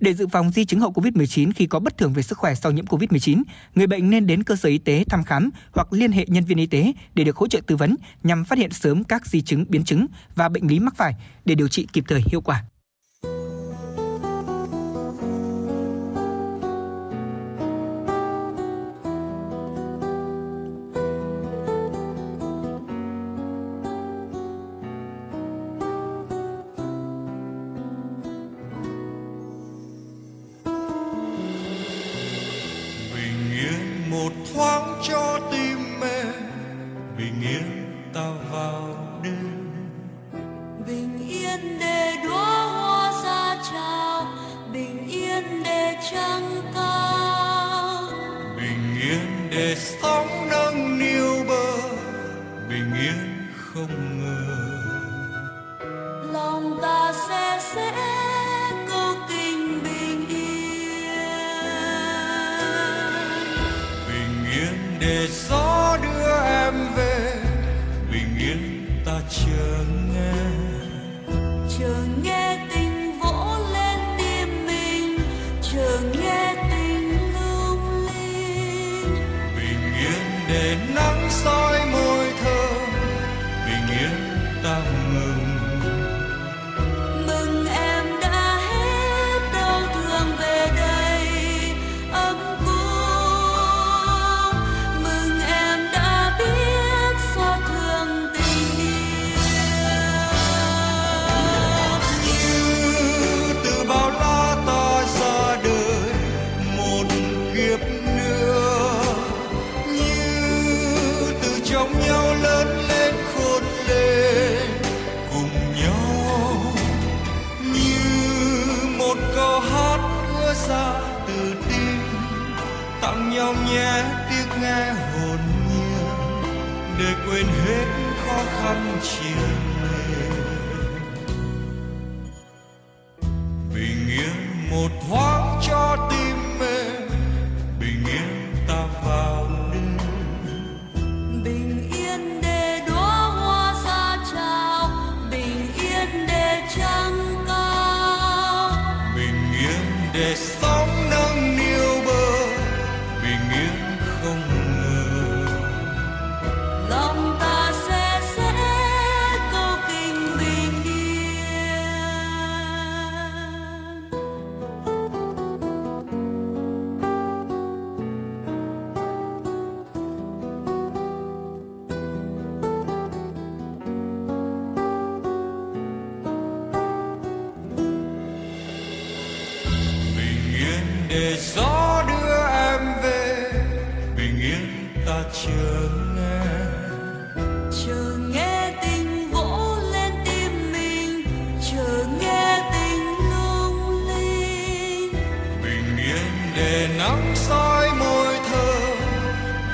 Để dự phòng di chứng hậu COVID-19 khi có bất thường về sức khỏe sau nhiễm COVID-19, người bệnh nên đến cơ sở y tế thăm khám hoặc liên hệ nhân viên y tế để được hỗ trợ tư vấn nhằm phát hiện sớm các di chứng, biến chứng và bệnh lý mắc phải để điều trị kịp thời hiệu quả.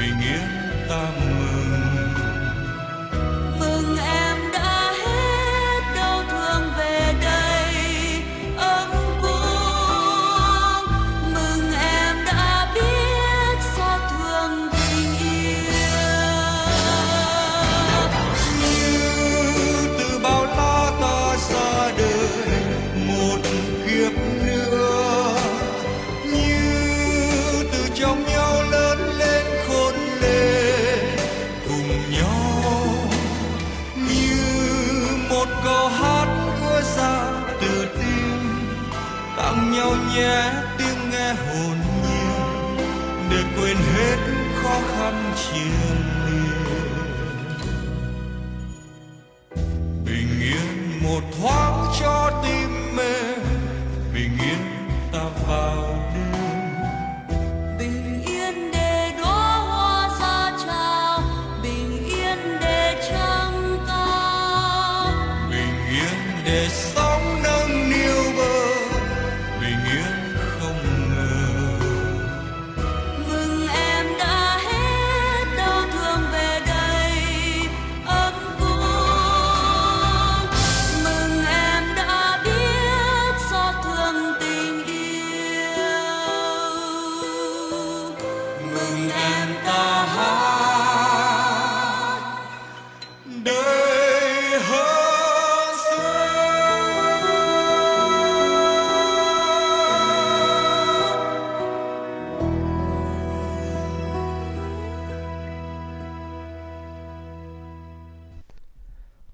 Bình yên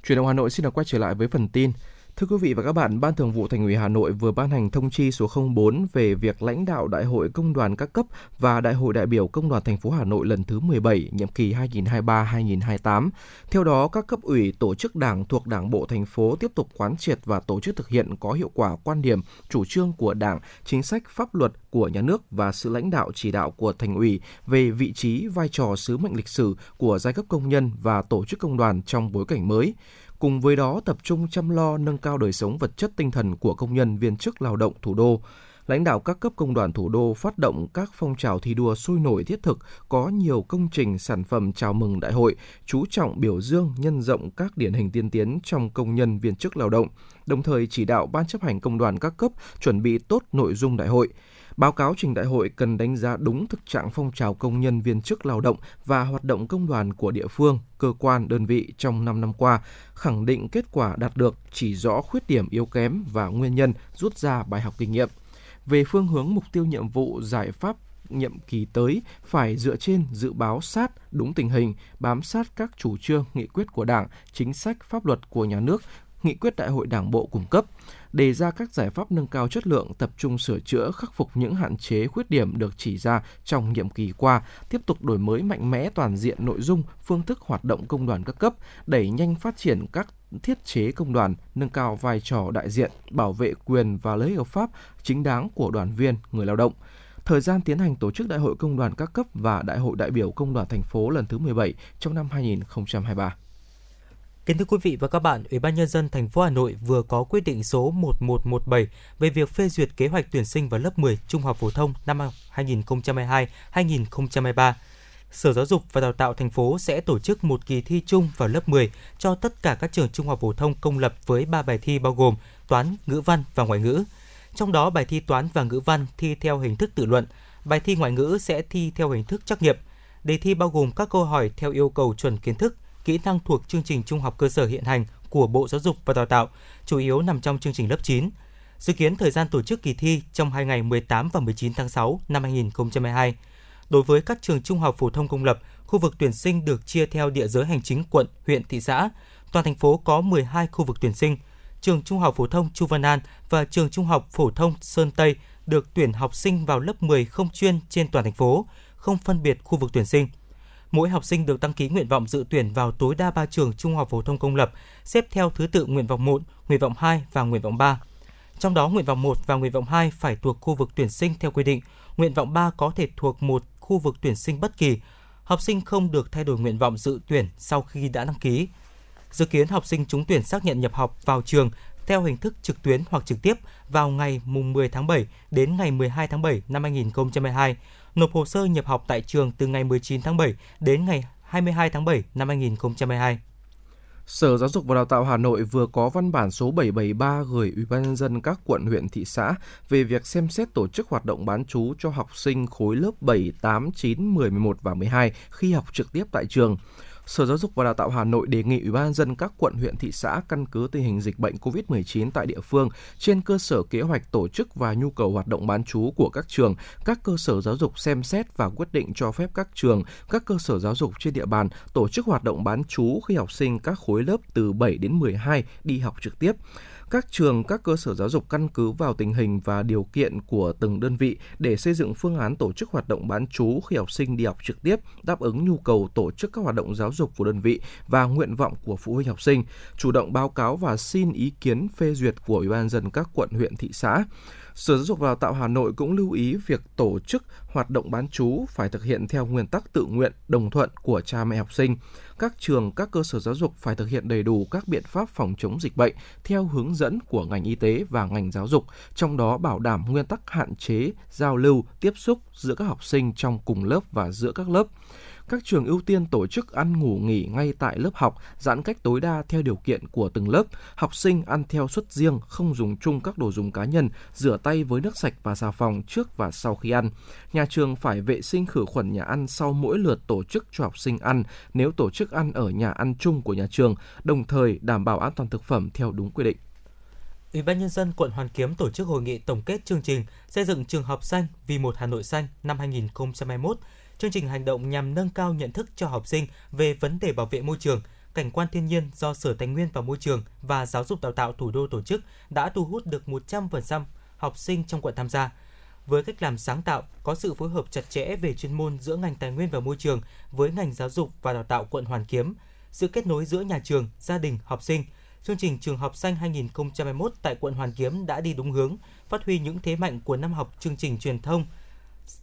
Truyền động Hà Nội xin được quay trở lại với phần tin. Thưa quý vị và các bạn, Ban Thường vụ Thành ủy Hà Nội vừa ban hành thông chi số 04 về việc lãnh đạo Đại hội Công đoàn các cấp và Đại hội đại biểu Công đoàn thành phố Hà Nội lần thứ 17, nhiệm kỳ 2023-2028. Theo đó, các cấp ủy tổ chức Đảng thuộc Đảng bộ thành phố tiếp tục quán triệt và tổ chức thực hiện có hiệu quả quan điểm, chủ trương của Đảng, chính sách pháp luật của nhà nước và sự lãnh đạo chỉ đạo của thành ủy về vị trí, vai trò, sứ mệnh lịch sử của giai cấp công nhân và tổ chức công đoàn trong bối cảnh mới cùng với đó tập trung chăm lo nâng cao đời sống vật chất tinh thần của công nhân viên chức lao động thủ đô. Lãnh đạo các cấp công đoàn thủ đô phát động các phong trào thi đua sôi nổi thiết thực, có nhiều công trình sản phẩm chào mừng đại hội, chú trọng biểu dương nhân rộng các điển hình tiên tiến trong công nhân viên chức lao động, đồng thời chỉ đạo ban chấp hành công đoàn các cấp chuẩn bị tốt nội dung đại hội. Báo cáo trình đại hội cần đánh giá đúng thực trạng phong trào công nhân viên chức lao động và hoạt động công đoàn của địa phương, cơ quan, đơn vị trong 5 năm qua, khẳng định kết quả đạt được, chỉ rõ khuyết điểm yếu kém và nguyên nhân rút ra bài học kinh nghiệm. Về phương hướng mục tiêu nhiệm vụ giải pháp nhiệm kỳ tới phải dựa trên dự báo sát đúng tình hình, bám sát các chủ trương, nghị quyết của Đảng, chính sách pháp luật của nhà nước, nghị quyết đại hội Đảng bộ cung cấp, đề ra các giải pháp nâng cao chất lượng, tập trung sửa chữa, khắc phục những hạn chế, khuyết điểm được chỉ ra trong nhiệm kỳ qua, tiếp tục đổi mới mạnh mẽ toàn diện nội dung, phương thức hoạt động công đoàn các cấp, đẩy nhanh phát triển các thiết chế công đoàn, nâng cao vai trò đại diện, bảo vệ quyền và lợi ích hợp pháp chính đáng của đoàn viên, người lao động. Thời gian tiến hành tổ chức Đại hội Công đoàn các cấp và Đại hội đại biểu Công đoàn thành phố lần thứ 17 trong năm 2023. Kính thưa quý vị và các bạn, Ủy ban nhân dân thành phố Hà Nội vừa có quyết định số 1117 về việc phê duyệt kế hoạch tuyển sinh vào lớp 10 trung học phổ thông năm 2022-2023. Sở Giáo dục và Đào tạo thành phố sẽ tổ chức một kỳ thi chung vào lớp 10 cho tất cả các trường trung học phổ thông công lập với 3 bài thi bao gồm toán, ngữ văn và ngoại ngữ. Trong đó bài thi toán và ngữ văn thi theo hình thức tự luận, bài thi ngoại ngữ sẽ thi theo hình thức trắc nghiệm. Đề thi bao gồm các câu hỏi theo yêu cầu chuẩn kiến thức, kỹ năng thuộc chương trình trung học cơ sở hiện hành của Bộ Giáo dục và Đào tạo, chủ yếu nằm trong chương trình lớp 9. Dự kiến thời gian tổ chức kỳ thi trong hai ngày 18 và 19 tháng 6 năm 2022. Đối với các trường trung học phổ thông công lập, khu vực tuyển sinh được chia theo địa giới hành chính quận, huyện, thị xã. Toàn thành phố có 12 khu vực tuyển sinh. Trường Trung học phổ thông Chu Văn An và trường Trung học phổ thông Sơn Tây được tuyển học sinh vào lớp 10 không chuyên trên toàn thành phố, không phân biệt khu vực tuyển sinh mỗi học sinh được đăng ký nguyện vọng dự tuyển vào tối đa 3 trường trung học phổ thông công lập, xếp theo thứ tự nguyện vọng 1, nguyện vọng 2 và nguyện vọng 3. Trong đó nguyện vọng 1 và nguyện vọng 2 phải thuộc khu vực tuyển sinh theo quy định, nguyện vọng 3 có thể thuộc một khu vực tuyển sinh bất kỳ. Học sinh không được thay đổi nguyện vọng dự tuyển sau khi đã đăng ký. Dự kiến học sinh trúng tuyển xác nhận nhập học vào trường theo hình thức trực tuyến hoặc trực tiếp vào ngày mùng 10 tháng 7 đến ngày 12 tháng 7 năm 2022 nộp hồ sơ nhập học tại trường từ ngày 19 tháng 7 đến ngày 22 tháng 7 năm 2022. Sở Giáo dục và Đào tạo Hà Nội vừa có văn bản số 773 gửi Ủy ban nhân dân các quận huyện thị xã về việc xem xét tổ chức hoạt động bán trú cho học sinh khối lớp 7, 8, 9, 10, 11 và 12 khi học trực tiếp tại trường. Sở Giáo dục và Đào tạo Hà Nội đề nghị Ủy ban dân các quận huyện thị xã căn cứ tình hình dịch bệnh COVID-19 tại địa phương trên cơ sở kế hoạch tổ chức và nhu cầu hoạt động bán trú của các trường, các cơ sở giáo dục xem xét và quyết định cho phép các trường, các cơ sở giáo dục trên địa bàn tổ chức hoạt động bán trú khi học sinh các khối lớp từ 7 đến 12 đi học trực tiếp các trường, các cơ sở giáo dục căn cứ vào tình hình và điều kiện của từng đơn vị để xây dựng phương án tổ chức hoạt động bán trú khi học sinh đi học trực tiếp, đáp ứng nhu cầu tổ chức các hoạt động giáo dục của đơn vị và nguyện vọng của phụ huynh học sinh, chủ động báo cáo và xin ý kiến phê duyệt của Ủy ban dân các quận, huyện, thị xã. Sở Giáo dục và Đào tạo Hà Nội cũng lưu ý việc tổ chức hoạt động bán trú phải thực hiện theo nguyên tắc tự nguyện, đồng thuận của cha mẹ học sinh. Các trường, các cơ sở giáo dục phải thực hiện đầy đủ các biện pháp phòng chống dịch bệnh theo hướng dẫn của ngành y tế và ngành giáo dục, trong đó bảo đảm nguyên tắc hạn chế giao lưu, tiếp xúc giữa các học sinh trong cùng lớp và giữa các lớp các trường ưu tiên tổ chức ăn ngủ nghỉ ngay tại lớp học, giãn cách tối đa theo điều kiện của từng lớp. Học sinh ăn theo suất riêng, không dùng chung các đồ dùng cá nhân, rửa tay với nước sạch và xà phòng trước và sau khi ăn. Nhà trường phải vệ sinh khử khuẩn nhà ăn sau mỗi lượt tổ chức cho học sinh ăn nếu tổ chức ăn ở nhà ăn chung của nhà trường, đồng thời đảm bảo an toàn thực phẩm theo đúng quy định. Ủy ban nhân dân quận Hoàn Kiếm tổ chức hội nghị tổng kết chương trình xây dựng trường học xanh vì một Hà Nội xanh năm 2021 chương trình hành động nhằm nâng cao nhận thức cho học sinh về vấn đề bảo vệ môi trường, cảnh quan thiên nhiên do Sở Tài nguyên và Môi trường và Giáo dục Đào tạo thủ đô tổ chức đã thu hút được 100% học sinh trong quận tham gia. Với cách làm sáng tạo, có sự phối hợp chặt chẽ về chuyên môn giữa ngành Tài nguyên và Môi trường với ngành Giáo dục và Đào tạo quận Hoàn Kiếm, sự kết nối giữa nhà trường, gia đình, học sinh, chương trình Trường học xanh 2021 tại quận Hoàn Kiếm đã đi đúng hướng, phát huy những thế mạnh của năm học chương trình truyền thông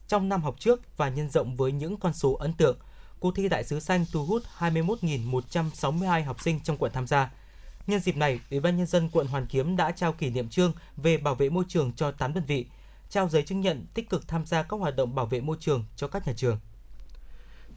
trong năm học trước và nhân rộng với những con số ấn tượng. Cuộc thi Đại sứ xanh thu hút 21.162 học sinh trong quận tham gia. Nhân dịp này, Ủy ban nhân dân quận Hoàn Kiếm đã trao kỷ niệm trương về bảo vệ môi trường cho 8 đơn vị, trao giấy chứng nhận tích cực tham gia các hoạt động bảo vệ môi trường cho các nhà trường.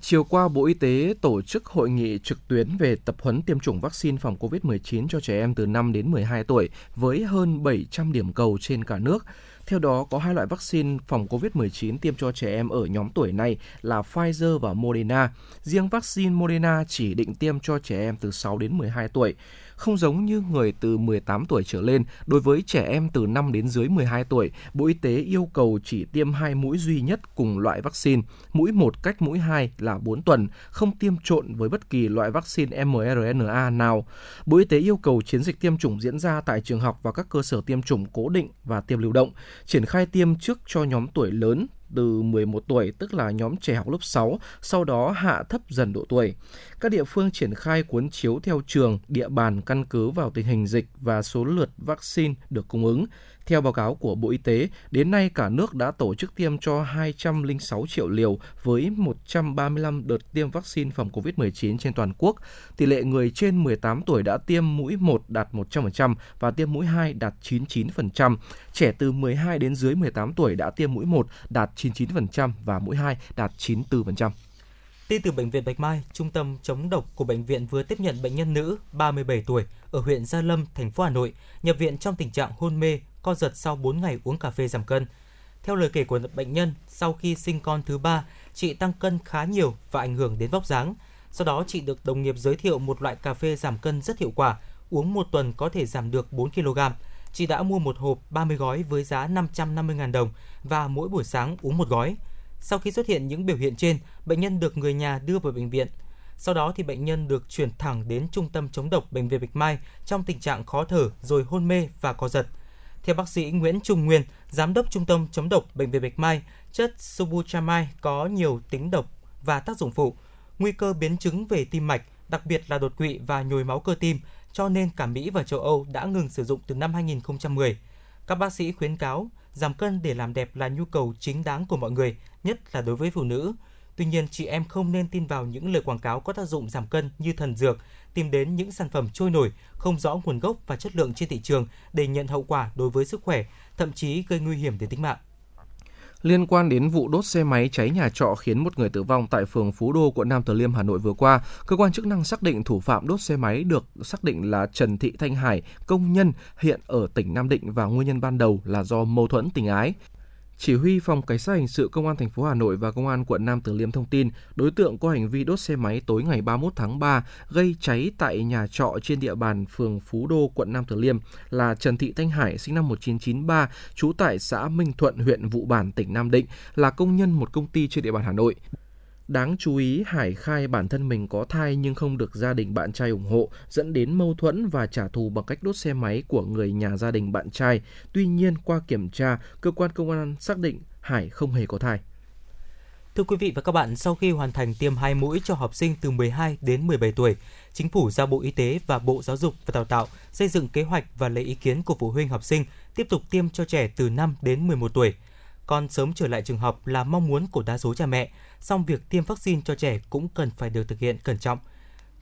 Chiều qua, Bộ Y tế tổ chức hội nghị trực tuyến về tập huấn tiêm chủng vaccine phòng COVID-19 cho trẻ em từ 5 đến 12 tuổi với hơn 700 điểm cầu trên cả nước. Theo đó, có hai loại vaccine phòng COVID-19 tiêm cho trẻ em ở nhóm tuổi này là Pfizer và Moderna. Riêng vaccine Moderna chỉ định tiêm cho trẻ em từ 6 đến 12 tuổi không giống như người từ 18 tuổi trở lên, đối với trẻ em từ 5 đến dưới 12 tuổi, Bộ Y tế yêu cầu chỉ tiêm hai mũi duy nhất cùng loại vaccine, mũi một cách mũi hai là 4 tuần, không tiêm trộn với bất kỳ loại vaccine mRNA nào. Bộ Y tế yêu cầu chiến dịch tiêm chủng diễn ra tại trường học và các cơ sở tiêm chủng cố định và tiêm lưu động, triển khai tiêm trước cho nhóm tuổi lớn từ 11 tuổi, tức là nhóm trẻ học lớp 6, sau đó hạ thấp dần độ tuổi. Các địa phương triển khai cuốn chiếu theo trường, địa bàn căn cứ vào tình hình dịch và số lượt vaccine được cung ứng. Theo báo cáo của Bộ Y tế, đến nay cả nước đã tổ chức tiêm cho 206 triệu liều với 135 đợt tiêm vaccine phòng COVID-19 trên toàn quốc. Tỷ lệ người trên 18 tuổi đã tiêm mũi 1 đạt 100% và tiêm mũi 2 đạt 99%. Trẻ từ 12 đến dưới 18 tuổi đã tiêm mũi 1 đạt 99% và mũi 2 đạt 94%. Tin từ Bệnh viện Bạch Mai, trung tâm chống độc của bệnh viện vừa tiếp nhận bệnh nhân nữ 37 tuổi ở huyện Gia Lâm, thành phố Hà Nội, nhập viện trong tình trạng hôn mê, co giật sau 4 ngày uống cà phê giảm cân. Theo lời kể của bệnh nhân, sau khi sinh con thứ ba, chị tăng cân khá nhiều và ảnh hưởng đến vóc dáng. Sau đó chị được đồng nghiệp giới thiệu một loại cà phê giảm cân rất hiệu quả, uống một tuần có thể giảm được 4 kg. Chị đã mua một hộp 30 gói với giá 550.000 đồng và mỗi buổi sáng uống một gói. Sau khi xuất hiện những biểu hiện trên, bệnh nhân được người nhà đưa vào bệnh viện. Sau đó thì bệnh nhân được chuyển thẳng đến trung tâm chống độc bệnh viện Bạch Mai trong tình trạng khó thở rồi hôn mê và co giật. Theo bác sĩ Nguyễn Trung Nguyên, giám đốc trung tâm chống độc bệnh viện Bạch Mai, chất subutamide có nhiều tính độc và tác dụng phụ, nguy cơ biến chứng về tim mạch, đặc biệt là đột quỵ và nhồi máu cơ tim, cho nên cả Mỹ và châu Âu đã ngừng sử dụng từ năm 2010. Các bác sĩ khuyến cáo giảm cân để làm đẹp là nhu cầu chính đáng của mọi người, nhất là đối với phụ nữ. Tuy nhiên, chị em không nên tin vào những lời quảng cáo có tác dụng giảm cân như thần dược, tìm đến những sản phẩm trôi nổi, không rõ nguồn gốc và chất lượng trên thị trường để nhận hậu quả đối với sức khỏe, thậm chí gây nguy hiểm đến tính mạng. Liên quan đến vụ đốt xe máy cháy nhà trọ khiến một người tử vong tại phường Phú Đô, quận Nam Từ Liêm, Hà Nội vừa qua, cơ quan chức năng xác định thủ phạm đốt xe máy được xác định là Trần Thị Thanh Hải, công nhân hiện ở tỉnh Nam Định và nguyên nhân ban đầu là do mâu thuẫn tình ái. Chỉ huy phòng cảnh sát hình sự công an thành phố Hà Nội và công an quận Nam Từ Liêm thông tin, đối tượng có hành vi đốt xe máy tối ngày 31 tháng 3 gây cháy tại nhà trọ trên địa bàn phường Phú Đô, quận Nam Từ Liêm là Trần Thị Thanh Hải sinh năm 1993, trú tại xã Minh Thuận, huyện Vụ Bản, tỉnh Nam Định, là công nhân một công ty trên địa bàn Hà Nội. Đáng chú ý, Hải khai bản thân mình có thai nhưng không được gia đình bạn trai ủng hộ, dẫn đến mâu thuẫn và trả thù bằng cách đốt xe máy của người nhà gia đình bạn trai. Tuy nhiên, qua kiểm tra, cơ quan công an xác định Hải không hề có thai. Thưa quý vị và các bạn, sau khi hoàn thành tiêm hai mũi cho học sinh từ 12 đến 17 tuổi, Chính phủ giao Bộ Y tế và Bộ Giáo dục và Đào tạo xây dựng kế hoạch và lấy ý kiến của phụ huynh học sinh tiếp tục tiêm cho trẻ từ 5 đến 11 tuổi. con sớm trở lại trường học là mong muốn của đa số cha mẹ, song việc tiêm vaccine cho trẻ cũng cần phải được thực hiện cẩn trọng.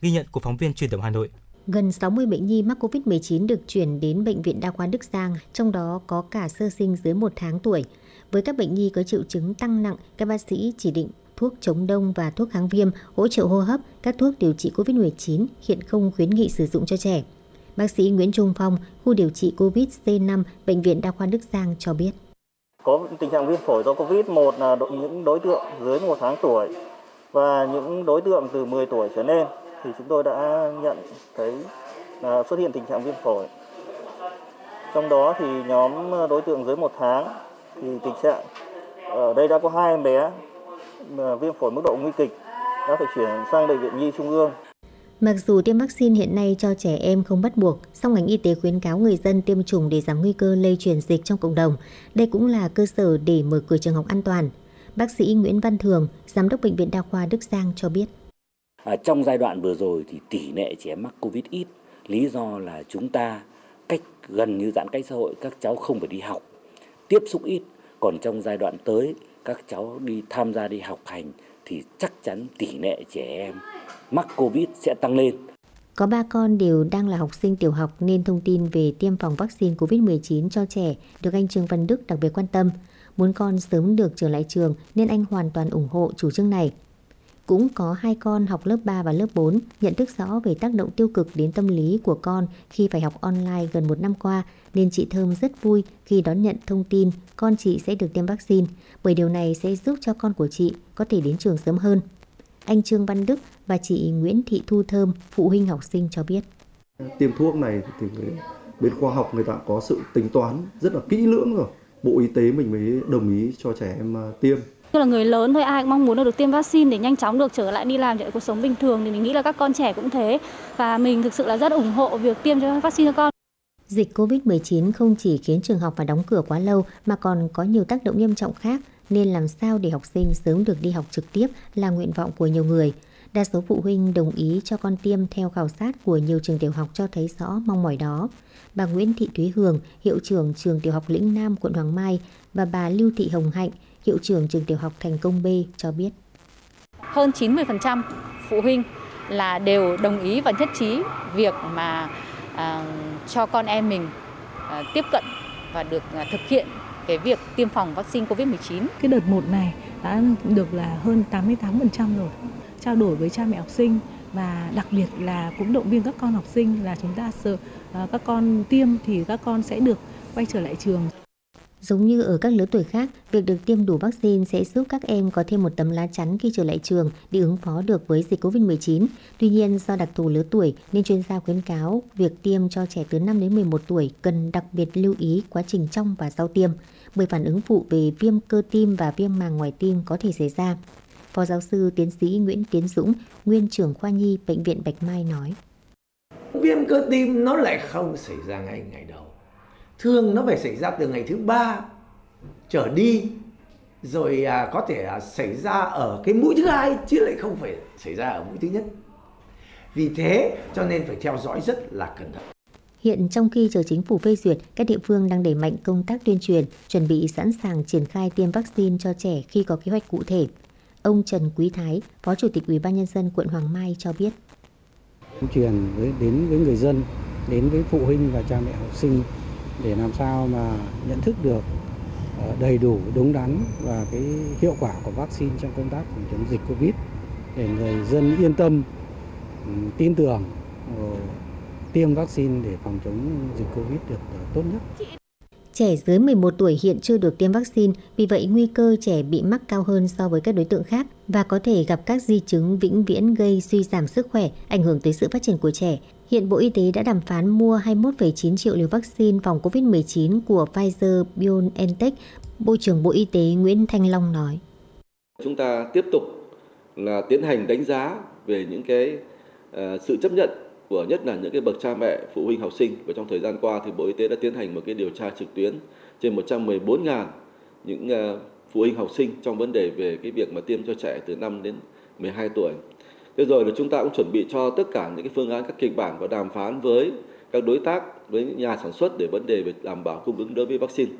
Ghi nhận của phóng viên truyền động Hà Nội. Gần 60 bệnh nhi mắc COVID-19 được chuyển đến Bệnh viện Đa khoa Đức Giang, trong đó có cả sơ sinh dưới 1 tháng tuổi. Với các bệnh nhi có triệu chứng tăng nặng, các bác sĩ chỉ định thuốc chống đông và thuốc kháng viêm, hỗ trợ hô hấp, các thuốc điều trị COVID-19 hiện không khuyến nghị sử dụng cho trẻ. Bác sĩ Nguyễn Trung Phong, khu điều trị COVID C5, Bệnh viện Đa khoa Đức Giang cho biết. Có tình trạng viêm phổi do Covid, một là độ, những đối tượng dưới một tháng tuổi và những đối tượng từ 10 tuổi trở lên thì chúng tôi đã nhận thấy là xuất hiện tình trạng viêm phổi. Trong đó thì nhóm ờ, đối tượng dưới một tháng thì tình trạng ờ, ở đây đã có hai em bé ờ, viêm phổi mức độ nguy kịch đã phải chuyển sang bệnh viện Nhi Trung ương. Mặc dù tiêm vaccine hiện nay cho trẻ em không bắt buộc, song ngành y tế khuyến cáo người dân tiêm chủng để giảm nguy cơ lây truyền dịch trong cộng đồng. Đây cũng là cơ sở để mở cửa trường học an toàn. Bác sĩ Nguyễn Văn Thường, Giám đốc Bệnh viện Đa khoa Đức Giang cho biết. À, trong giai đoạn vừa rồi thì tỷ lệ trẻ mắc Covid ít. Lý do là chúng ta cách gần như giãn cách xã hội, các cháu không phải đi học, tiếp xúc ít. Còn trong giai đoạn tới, các cháu đi tham gia đi học hành thì chắc chắn tỷ lệ trẻ em mắc Covid sẽ tăng lên. Có ba con đều đang là học sinh tiểu học nên thông tin về tiêm phòng vaccine COVID-19 cho trẻ được anh Trương Văn Đức đặc biệt quan tâm. Muốn con sớm được trở lại trường nên anh hoàn toàn ủng hộ chủ trương này. Cũng có hai con học lớp 3 và lớp 4 nhận thức rõ về tác động tiêu cực đến tâm lý của con khi phải học online gần một năm qua nên chị Thơm rất vui khi đón nhận thông tin con chị sẽ được tiêm vaccine bởi điều này sẽ giúp cho con của chị có thể đến trường sớm hơn. Anh Trương Văn Đức và chị Nguyễn Thị Thu Thơm, phụ huynh học sinh cho biết. Tiêm thuốc này thì bên khoa học người ta có sự tính toán rất là kỹ lưỡng rồi. Bộ Y tế mình mới đồng ý cho trẻ em à, tiêm. Tức là người lớn thôi ai cũng mong muốn được tiêm vaccine để nhanh chóng được trở lại đi làm trở lại cuộc sống bình thường thì mình nghĩ là các con trẻ cũng thế và mình thực sự là rất ủng hộ việc tiêm cho vaccine cho con. Dịch COVID-19 không chỉ khiến trường học phải đóng cửa quá lâu mà còn có nhiều tác động nghiêm trọng khác nên làm sao để học sinh sớm được đi học trực tiếp là nguyện vọng của nhiều người. Đa số phụ huynh đồng ý cho con tiêm theo khảo sát của nhiều trường tiểu học cho thấy rõ mong mỏi đó. Bà Nguyễn Thị Thúy Hường, hiệu trưởng trường tiểu học Lĩnh Nam, quận Hoàng Mai và bà Lưu Thị Hồng Hạnh, hiệu trưởng trường tiểu học Thành Công B cho biết. Hơn 90% phụ huynh là đều đồng ý và nhất trí việc mà à, cho con em mình à, tiếp cận và được à, thực hiện cái việc tiêm phòng vaccine COVID-19. Cái đợt 1 này đã được là hơn 88% rồi. Trao đổi với cha mẹ học sinh và đặc biệt là cũng động viên các con học sinh là chúng ta sợ các con tiêm thì các con sẽ được quay trở lại trường. Giống như ở các lứa tuổi khác, việc được tiêm đủ vaccine sẽ giúp các em có thêm một tấm lá chắn khi trở lại trường để ứng phó được với dịch COVID-19. Tuy nhiên, do đặc thù lứa tuổi nên chuyên gia khuyến cáo việc tiêm cho trẻ từ 5 đến 11 tuổi cần đặc biệt lưu ý quá trình trong và sau tiêm, bởi phản ứng phụ về viêm cơ tim và viêm màng ngoài tim có thể xảy ra. Phó giáo sư tiến sĩ Nguyễn Tiến Dũng, nguyên trưởng khoa nhi Bệnh viện Bạch Mai nói. Viêm cơ tim nó lại không xảy ra ngay ngày đầu thường nó phải xảy ra từ ngày thứ ba trở đi rồi à, có thể à, xảy ra ở cái mũi thứ hai chứ lại không phải xảy ra ở mũi thứ nhất vì thế cho nên phải theo dõi rất là cẩn thận Hiện trong khi chờ chính phủ phê duyệt, các địa phương đang đẩy mạnh công tác tuyên truyền, chuẩn bị sẵn sàng triển khai tiêm vaccine cho trẻ khi có kế hoạch cụ thể. Ông Trần Quý Thái, Phó Chủ tịch Ủy ban nhân dân quận Hoàng Mai cho biết. Tuyên truyền với đến với người dân, đến với phụ huynh và cha mẹ học sinh để làm sao mà nhận thức được ờ, đầy đủ, đúng đắn và cái hiệu quả của vaccine trong công tác phòng chống dịch covid để người dân yên tâm ừ, tin tưởng ờ, tiêm vaccine để phòng chống dịch covid được ờ, tốt nhất. Trẻ dưới 11 tuổi hiện chưa được tiêm vaccine, vì vậy nguy cơ trẻ bị mắc cao hơn so với các đối tượng khác và có thể gặp các di chứng vĩnh viễn gây suy giảm sức khỏe, ảnh hưởng tới sự phát triển của trẻ. Hiện Bộ Y tế đã đàm phán mua 21,9 triệu liều vaccine phòng COVID-19 của Pfizer-BioNTech, Bộ trưởng Bộ Y tế Nguyễn Thanh Long nói. Chúng ta tiếp tục là tiến hành đánh giá về những cái uh, sự chấp nhận của nhất là những cái bậc cha mẹ, phụ huynh học sinh và trong thời gian qua thì Bộ Y tế đã tiến hành một cái điều tra trực tuyến trên 114.000 những ờ, phụ huynh học sinh trong vấn đề về cái việc mà tiêm cho trẻ từ 5 đến 12 tuổi. Thế rồi là chúng ta cũng chuẩn bị cho tất cả những cái phương án các kịch bản và đàm phán với các đối tác với những nhà sản xuất để vấn đề về đảm bảo cung ứng đối với vaccine.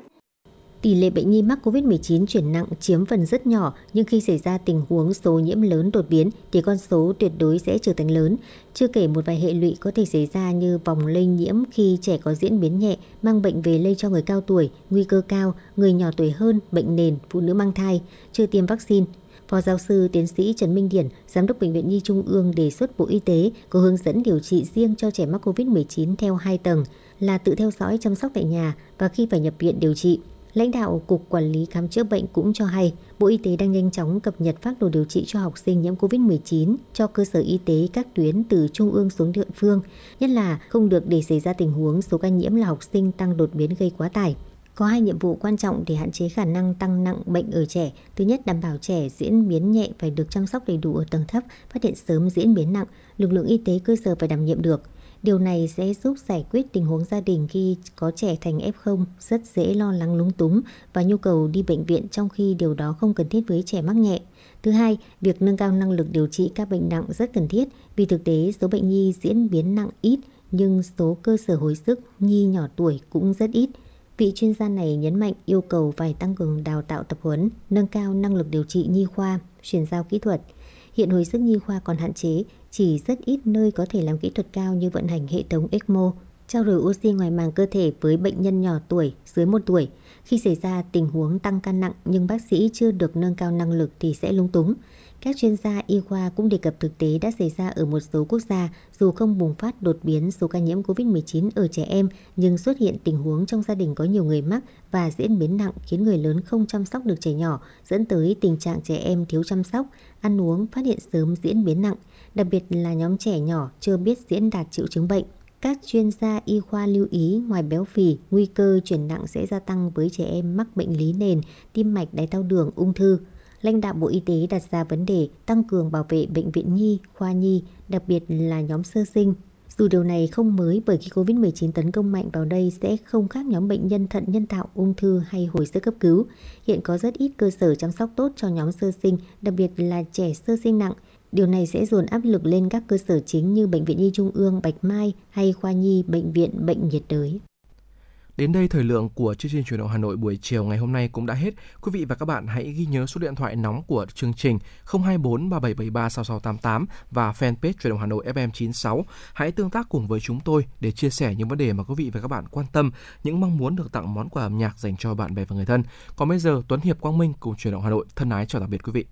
Tỷ lệ bệnh nhi mắc COVID-19 chuyển nặng chiếm phần rất nhỏ, nhưng khi xảy ra tình huống số nhiễm lớn đột biến thì con số tuyệt đối sẽ trở thành lớn. Chưa kể một vài hệ lụy có thể xảy ra như vòng lây nhiễm khi trẻ có diễn biến nhẹ, mang bệnh về lây cho người cao tuổi, nguy cơ cao, người nhỏ tuổi hơn, bệnh nền, phụ nữ mang thai, chưa tiêm vaccine. Phó giáo sư tiến sĩ Trần Minh Điển, Giám đốc Bệnh viện Nhi Trung ương đề xuất Bộ Y tế có hướng dẫn điều trị riêng cho trẻ mắc COVID-19 theo hai tầng là tự theo dõi chăm sóc tại nhà và khi phải nhập viện điều trị. Lãnh đạo Cục Quản lý Khám chữa bệnh cũng cho hay, Bộ Y tế đang nhanh chóng cập nhật phác đồ điều trị cho học sinh nhiễm COVID-19 cho cơ sở y tế các tuyến từ trung ương xuống địa phương, nhất là không được để xảy ra tình huống số ca nhiễm là học sinh tăng đột biến gây quá tải. Có hai nhiệm vụ quan trọng để hạn chế khả năng tăng nặng bệnh ở trẻ. Thứ nhất, đảm bảo trẻ diễn biến nhẹ phải được chăm sóc đầy đủ ở tầng thấp, phát hiện sớm diễn biến nặng, lực lượng y tế cơ sở phải đảm nhiệm được. Điều này sẽ giúp giải quyết tình huống gia đình khi có trẻ thành F0 rất dễ lo lắng lúng túng và nhu cầu đi bệnh viện trong khi điều đó không cần thiết với trẻ mắc nhẹ. Thứ hai, việc nâng cao năng lực điều trị các bệnh nặng rất cần thiết vì thực tế số bệnh nhi diễn biến nặng ít nhưng số cơ sở hồi sức nhi nhỏ tuổi cũng rất ít. Vị chuyên gia này nhấn mạnh yêu cầu phải tăng cường đào tạo tập huấn, nâng cao năng lực điều trị nhi khoa, chuyển giao kỹ thuật. Hiện hồi sức nhi khoa còn hạn chế, chỉ rất ít nơi có thể làm kỹ thuật cao như vận hành hệ thống ECMO, trao đổi oxy ngoài màng cơ thể với bệnh nhân nhỏ tuổi dưới 1 tuổi. Khi xảy ra tình huống tăng ca nặng nhưng bác sĩ chưa được nâng cao năng lực thì sẽ lung túng. Các chuyên gia y khoa cũng đề cập thực tế đã xảy ra ở một số quốc gia dù không bùng phát đột biến số ca nhiễm COVID-19 ở trẻ em nhưng xuất hiện tình huống trong gia đình có nhiều người mắc và diễn biến nặng khiến người lớn không chăm sóc được trẻ nhỏ dẫn tới tình trạng trẻ em thiếu chăm sóc, ăn uống phát hiện sớm diễn biến nặng, đặc biệt là nhóm trẻ nhỏ chưa biết diễn đạt triệu chứng bệnh. Các chuyên gia y khoa lưu ý ngoài béo phì, nguy cơ chuyển nặng sẽ gia tăng với trẻ em mắc bệnh lý nền, tim mạch, đái tháo đường, ung thư. Lãnh đạo Bộ Y tế đặt ra vấn đề tăng cường bảo vệ bệnh viện nhi, khoa nhi, đặc biệt là nhóm sơ sinh. Dù điều này không mới bởi khi COVID-19 tấn công mạnh vào đây sẽ không khác nhóm bệnh nhân thận nhân tạo, ung thư hay hồi sức cấp cứu. Hiện có rất ít cơ sở chăm sóc tốt cho nhóm sơ sinh, đặc biệt là trẻ sơ sinh nặng. Điều này sẽ dồn áp lực lên các cơ sở chính như Bệnh viện Nhi Trung ương, Bạch Mai hay khoa nhi Bệnh viện Bệnh nhiệt đới. Đến đây thời lượng của chương trình chuyển động Hà Nội buổi chiều ngày hôm nay cũng đã hết. Quý vị và các bạn hãy ghi nhớ số điện thoại nóng của chương trình 024 3773 6688 và fanpage chuyển động Hà Nội FM 96. Hãy tương tác cùng với chúng tôi để chia sẻ những vấn đề mà quý vị và các bạn quan tâm, những mong muốn được tặng món quà âm nhạc dành cho bạn bè và người thân. Còn bây giờ Tuấn Hiệp Quang Minh cùng chuyển động Hà Nội thân ái chào tạm biệt quý vị.